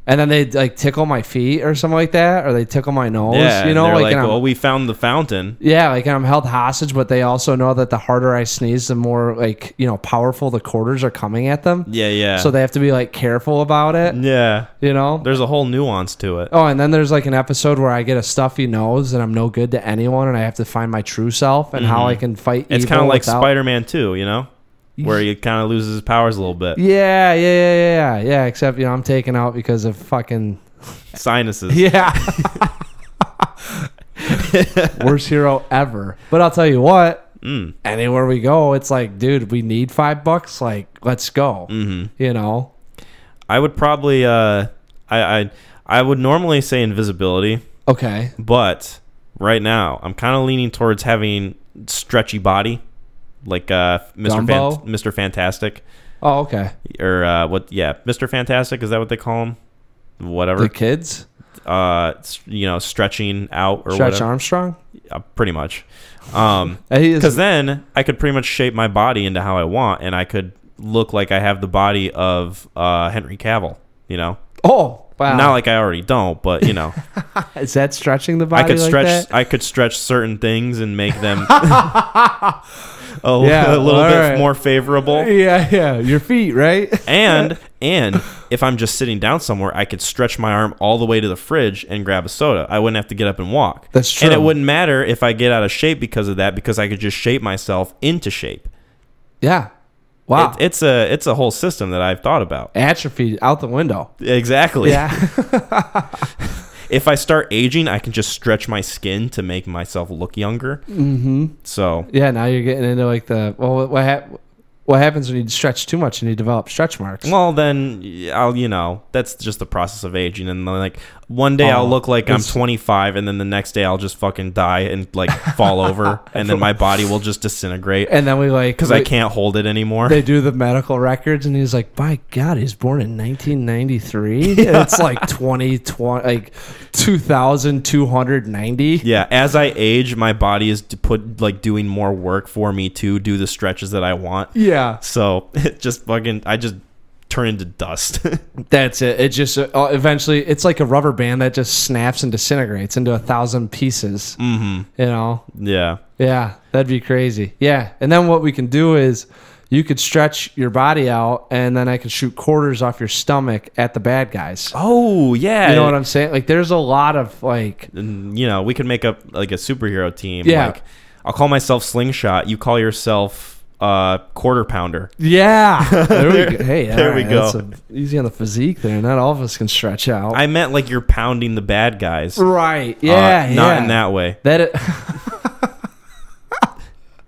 and then they'd like tickle my feet or something like that, or they tickle my nose. Yeah. you know, like, like, well, we found the fountain. yeah, like I'm held hostage, but they also know that the harder I sneeze, the more like you know powerful the quarters are coming at them. Yeah. Yeah. So they have to be like careful about it. yeah. You know. There's a whole nuance to it. Oh, and then there's like an episode where I get a stuffy nose and I'm no good to anyone, and I have to find my true self and mm-hmm. how I can fight. It's kind of like Spider-Man too, you know, where he kind of loses his powers a little bit. Yeah, yeah, yeah, yeah, yeah. Except you know I'm taken out because of fucking Sinuses. yeah. Worst hero ever. But I'll tell you what. Mm. Anywhere we go, it's like, dude, we need five bucks. Like, let's go. hmm You know. I would probably, uh, I, I, I would normally say invisibility, Okay. but right now I'm kind of leaning towards having stretchy body, like uh, Mr. Fan- Mr. Fantastic, Oh, okay. or uh, what? Yeah, Mr. Fantastic is that what they call him? Whatever. The kids. uh, you know, stretching out or Stretch whatever. Armstrong. Uh, pretty much. Um, because then I could pretty much shape my body into how I want, and I could look like I have the body of uh, Henry Cavill. You know, oh, wow. not like I already don't, but you know, is that stretching the body? I could like stretch. that? I could stretch certain things and make them a, oh, Yeah, a little bit right. more favorable. Yeah, yeah. Your feet, right? And and if I'm just sitting down somewhere, I could stretch my arm all the way to the fridge and grab a soda. I wouldn't have to get up and walk. That's true. And it wouldn't matter if I get out of shape because of that, because I could just shape myself into shape. Yeah. Wow. It, it's a it's a whole system that I've thought about. Atrophy out the window. Exactly. Yeah. If I start aging, I can just stretch my skin to make myself look younger. mm-hmm. So Yeah. Now you're getting into like the well, what what, hap- what happens when you stretch too much and you develop stretch marks? Well, then I'll, you know, that's just the process of aging. And like, one day I'll Oh, look like I'm 25, and then the next day I'll just fucking die and, like, fall over. And then my body will just disintegrate and then we like because I can't hold it anymore. They do the medical records, and he's like, "By God, he's born in 1993. And it's like 2020, like 2,290." yeah. As I age, my body is put, like, doing more work for me to do the stretches that I want. Yeah, So it just fucking, I just turn into dust. that's it. It just uh, eventually, it's like a rubber band that just snaps and disintegrates into a thousand pieces. mm-hmm. You know? Yeah. Yeah, that'd be crazy. Yeah, and then what we can do is you could stretch your body out, and then I can shoot quarters off your stomach at the bad guys. Oh, yeah. You know what I'm saying? Like, there's a lot of like, and, you know, we could make up like a superhero team. Yeah. Like, I'll call myself Slingshot. You call yourself uh, Quarter Pounder. yeah. There we go. Hey, There we right, go. that's a- easy on the physique there. Not all of us can stretch out. I meant like you're pounding the bad guys. right? Uh, Yeah, Not yeah. in that way. That. It,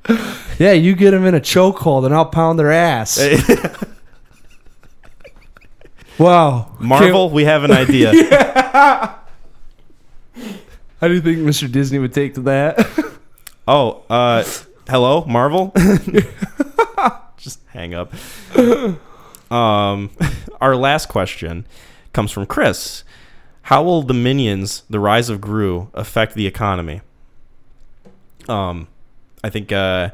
yeah, you get them in a chokehold, and I'll pound their ass. wow, Marvel, we have an idea. How do you think Mr. Disney would take to that? Oh, uh, hello, Marvel. Just hang up. Um, our last question comes from Chris. How will the minions, the rise of Gru, affect the economy? Um, I think uh,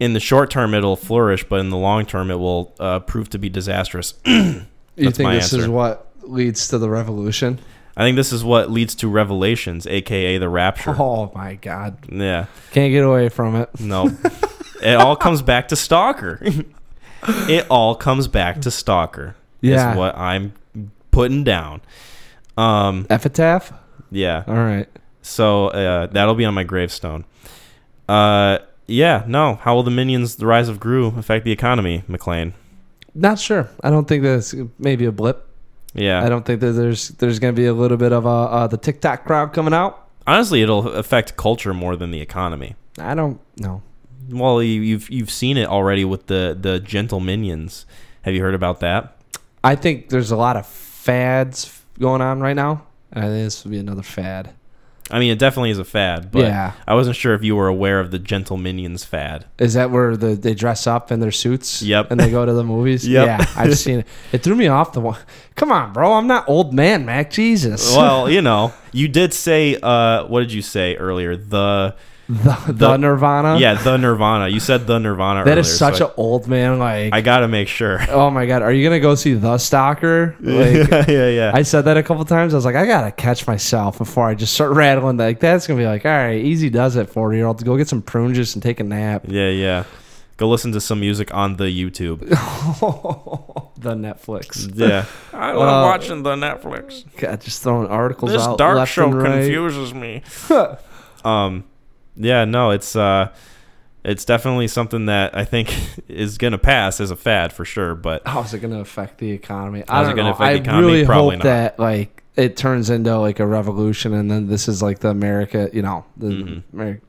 in the short term it'll flourish, but in the long term it will uh, prove to be disastrous. you think this is what leads to the revolution? I think this is what leads to Revelations, aka the Rapture. Oh my God, Yeah. can't get away from it. No. it all comes back to Stalker. it all comes back to Stalker. Yeah. Is what I'm putting down. Um Epitaph. yeah. All right. So uh, that'll be on my gravestone. Uh yeah, no. How will the minions the rise of Gru affect the economy, McClain? Not sure. I don't think that's maybe a blip. Yeah. I don't think that there's there's going to be a little bit of uh, uh, the TikTok crowd coming out. Honestly, it'll affect culture more than the economy. I don't know. Well, you, you've you've seen it already with the the gentle minions. Have you heard about that? I think there's a lot of fads going on right now. I think this would be another fad. I mean, it definitely is a fad, but Yeah. I wasn't sure if you were aware of the Gentle Minions fad. Is that where the they dress up in their suits? Yep. And they go to the movies? Yep. Yeah, I've seen it. It threw me off the one. Come on, bro. I'm not old man, Mac. Jesus. Well, you know, you did say, uh, what did you say earlier? The the, the, the- Nirvana? yeah, the Nirvana. You said the Nirvana. That earlier, is such so an old man, like. I, I gotta make sure. oh my God. Are you going to go see The Stalker? Like. yeah, yeah. I said that a couple times. I was like, I gotta catch myself before I just start rattling. Like that's gonna be like, all right, easy does it, forty year old. Go get some prune juice and take a nap. yeah, yeah. Go listen to some music on the YouTube. the Netflix. Yeah, I love Uh, watching the Netflix. God, just throwing articles out. left and right. Confuses me. um, yeah, no, it's uh, it's definitely something that I think is gonna pass as a fad for sure. But How's it gonna affect the economy? How's I it don't gonna know. affect I the economy? really Probably hope not. that like it turns into like a revolution, and then this is like the America, you know, the Mhm. Ameri-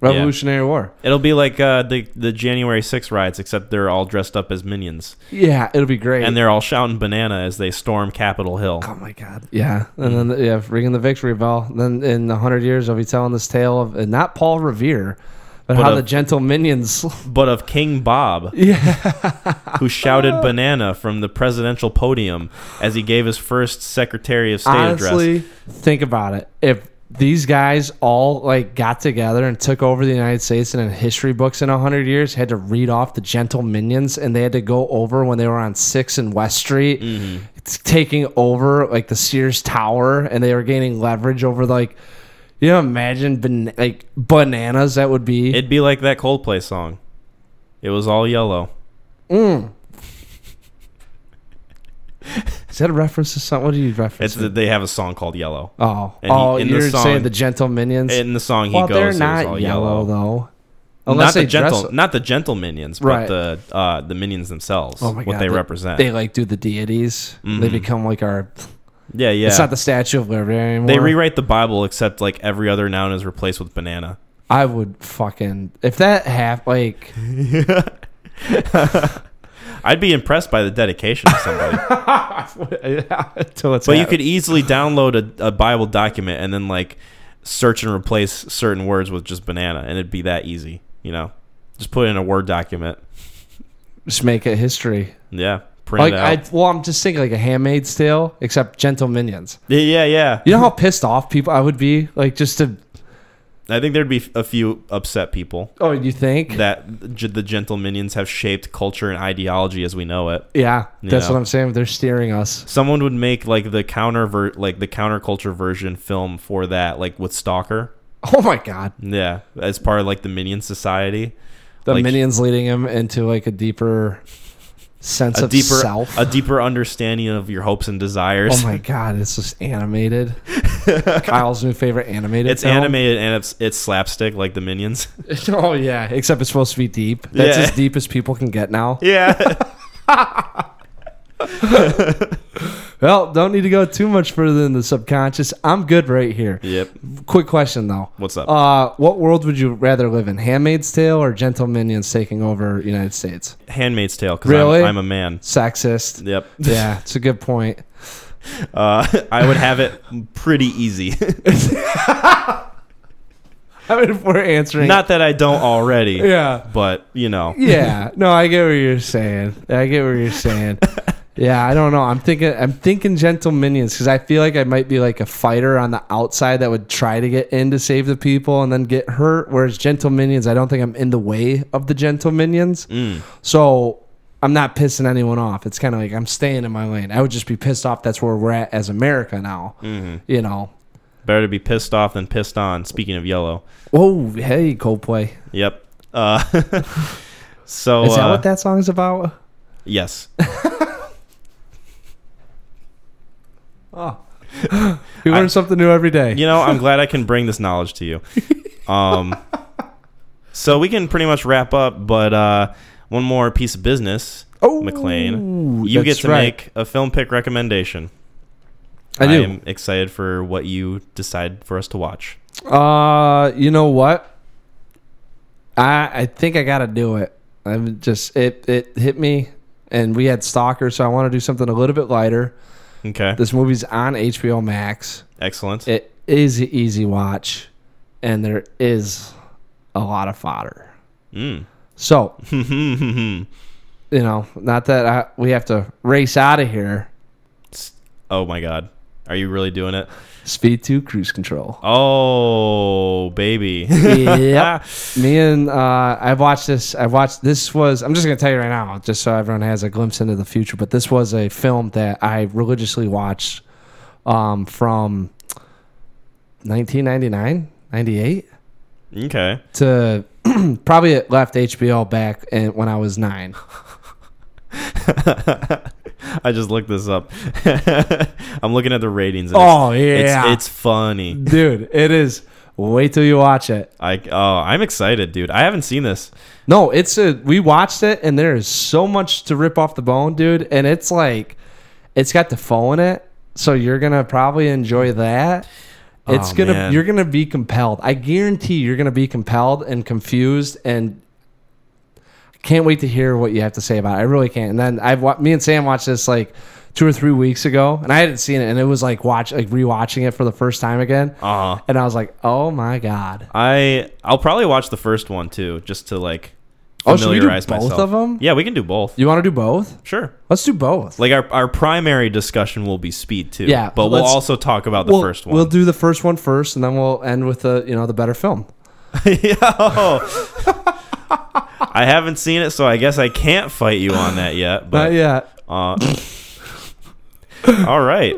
Revolutionary War. it'll be like uh, the the January 6th riots, except they're all dressed up as minions Yeah, it'll be great. and they're all shouting banana as they storm Capitol Hill. Oh my god! Yeah, and then yeah, ringing the victory bell. Then in a hundred years, I'll be telling this tale of and not Paul Revere, but, But how of- the gentle minions. But of King Bob, yeah, who shouted banana from the presidential podium as he gave his first Secretary of State address. honestly, think about it. If these guys all like got together and took over the United States and in history books in a hundred years had to read off the gentle minions and they had to go over when they were on Six and West Street, Mm-hmm. taking over like the Sears Tower and they were gaining leverage over like. You know, imagine ban- like bananas that would be. It'd be like that Coldplay song. It was all yellow. Mm. Is that a reference to something? What do you reference? It's that they have a song called Yellow. oh, and he- oh, in the you're song- saying the gentle minions. In the song, he well, goes, they're not all yellow, yellow." though. not the they dress- gentle, not the gentle minions, Right. but the uh, the minions themselves. Oh my what God, they they- represent. They like do the deities. They Mhm. become like our. yeah, yeah. It's not the Statue of Liberty anymore. they rewrite the Bible, except like every other noun is replaced with banana. I would fucking if that half like I'd be impressed by the dedication of somebody. until it's. but you could easily download a, a Bible document and then like search and replace certain words with just banana, and it'd be that easy. You know, just put it in a Word document. just make it history. Yeah, print Like I, well, I'm just thinking like a Handmaid's Tale, except gentle minions. yeah, yeah, yeah. You know how pissed off people I would be, like just to. I think there'd be a few upset people Oh, you think? that the gentle minions have shaped culture and ideology as we know it. yeah, that's Yeah. what I'm saying. They're steering us. Someone would make like the counter ver- like the counterculture version film for that, like with Stalker. Oh my god, Yeah, as part of like the Minion Society, the Like- minions leading him into like a deeper sense a of deeper self. a deeper understanding of your hopes and desires. Oh my god, it's just animated. Kyle's new favorite animated. It's film. animated and it's it's slapstick like the Minions. oh yeah, except it's supposed to be deep. That's Yeah. as deep as people can get now. Yeah. Well, don't need to go too much further than the subconscious. I'm good right here. yep. Quick question though. What's up? Uh, what world would you rather live in? Handmaid's Tale or Gentle Minions taking over United States? Handmaid's Tale because Really? I'm, I'm a man. Sexist. Yep. Yeah, it's a good point. Uh, I would have it pretty easy. I mean, if we're answering, Not that I don't already, yeah, but you know. yeah. No, I get what you're saying. I get what you're saying. Yeah, I don't know. I'm thinking. I'm thinking gentle minions because I feel like I might be like a fighter on the outside that would try to get in to save the people and then get hurt. Whereas gentle minions, I don't think I'm in the way of the gentle minions. Mm. So I'm not pissing anyone off. It's kind of like I'm staying in my lane. I would just be pissed off. That's where we're at as America now. hmm You know. Better to be pissed off than pissed on. Speaking of yellow. Oh, hey, Coldplay. Yep. Uh, so Is that uh, what that song is about? yes. Oh. we learn something new every day. You know, I'm glad I can bring this knowledge to you. Um, so we can pretty much wrap up, but uh, one more piece of business. Oh, McClain, You get to right. make a film pick recommendation. I do. I am excited for what you decide for us to watch. Uh, you know what? I I think I gotta do it. I'm just it it hit me, and we had Stalker, so I want to do something a little bit lighter. Okay. This movie's on HBO Max. Excellent. It is an easy watch, and there is a lot of fodder. Mm. So you know, not that I, we have to race out of here. oh my god. Are you really doing it? Speed two cruise control. Oh, baby. yeah. Me and uh, I've watched this. I've watched this was. I'm just gonna tell you right now, just so everyone has a glimpse into the future. But this was a film that I religiously watched um, from 1999, 98 okay. to probably it left HBO back in, when I was nine. I just looked this up. I'm looking at the ratings. Oh, it's, yeah. it's, it's funny. Dude, it is. Wait till you watch it. I oh, I'm excited, dude. I haven't seen this. No, it's a. We watched it, and there is so much to rip off the bone, dude. And it's like, it's got Dafoe in it, so you're gonna probably enjoy that. It's Oh, gonna. man. You're gonna be compelled. I guarantee you're gonna be compelled and confused, and can't wait to hear what you have to say about it. I really can't. And then I've wa- me and Sam watched this like two or three weeks ago, and I hadn't seen it, and it was like watch like rewatching it for the first time again, Uh and I was like, oh my god. I I'll probably watch the first one too, just to like Oh, should we do familiarize both of them? Yeah, we can do both. You want to do both? Sure. Let's do both. Like our, our primary discussion will be speed two. Yeah, but we'll let's- also talk about the we'll, first one. We'll do the first one first, and then we'll end with the you know the better film. Yo. I haven't seen it, so I guess I can't fight you on that yet. But Not yet. Uh, all right.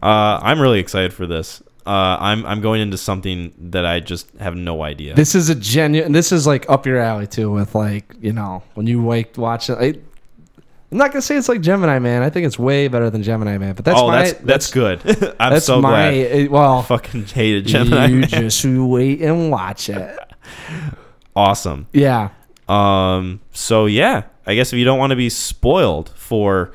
Uh, I'm really excited for this. Uh, I'm I'm going into something that I just have no idea. This is a genuine. This is like up your alley too. With like you know when you wake watch it. I, I'm not gonna say it's like Gemini Man. I think it's way better than Gemini Man. But that's oh, my that's that's good. I'm that's so my glad. eh, well. I fucking hated Gemini. you Man. just wait and watch it. awesome. Yeah. Um. So yeah, I guess if you don't want to be spoiled for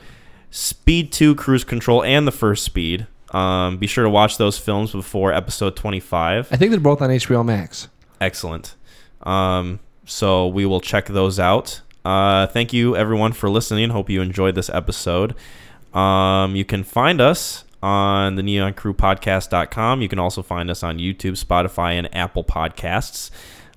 Speed Two, Cruise Control, and the First Speed, um, be sure to watch those films before episode 25. I think they're both on HBO Max. Excellent. Um, so we will check those out. Uh, thank you everyone for listening. Hope you enjoyed this episode. Um, you can find us on the neon crew neoncrewpodcast.com. You can also find us on YouTube, Spotify, and Apple Podcasts.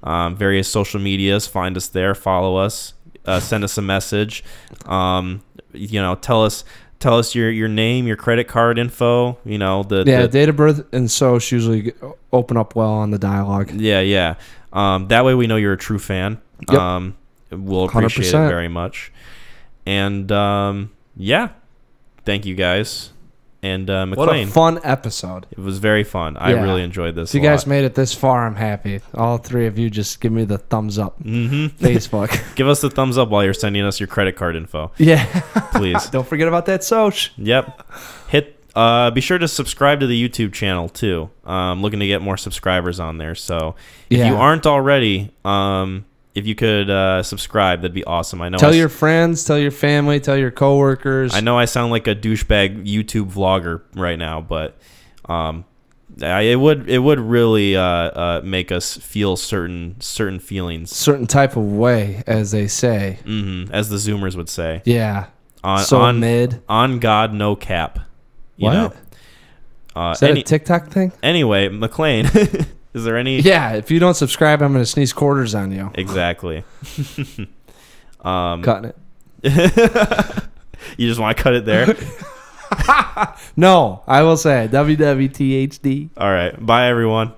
Um, various social medias. Find us there. Follow us. Uh, send us a message. Um, you know, tell us tell us your your name, your credit card info. You know the Yeah, the, date of birth and so usually open up well on the dialogue. Yeah, yeah. Um, that way we know you're a true fan. Yep. Um, we'll appreciate it 100%. very much. And um, yeah, thank you guys. And uh, What a fun episode. it was very fun. I Yeah. really enjoyed this. If you guys made it this far, I'm happy. All three of you just give me the thumbs up. hmm Facebook. Give us the thumbs up while you're sending us your credit card info, yeah. please. Don't forget about that Soch. Yep. Hit. Uh, be sure to subscribe to the YouTube channel too. Um, looking to get more subscribers on there. So if Yeah. you aren't already, um, if you could uh, subscribe, that'd be awesome. I know. Tell s- your friends, tell your family, tell your coworkers. I know I sound like a douchebag YouTube vlogger right now, but um, I, it would it would really uh, uh, make us feel certain certain feelings, certain type of way, as they say. hmm as the Zoomers would say. Yeah. On so on mid. on God, no cap. You What? know. Uh, Is that any, a TikTok thing? anyway, McClain, is there any? Yeah. If you don't subscribe, I'm going to sneeze quarters on you. Exactly. um, Cutting it. you just want to cut it there. No, I will say WWTHD. All right. Bye, everyone.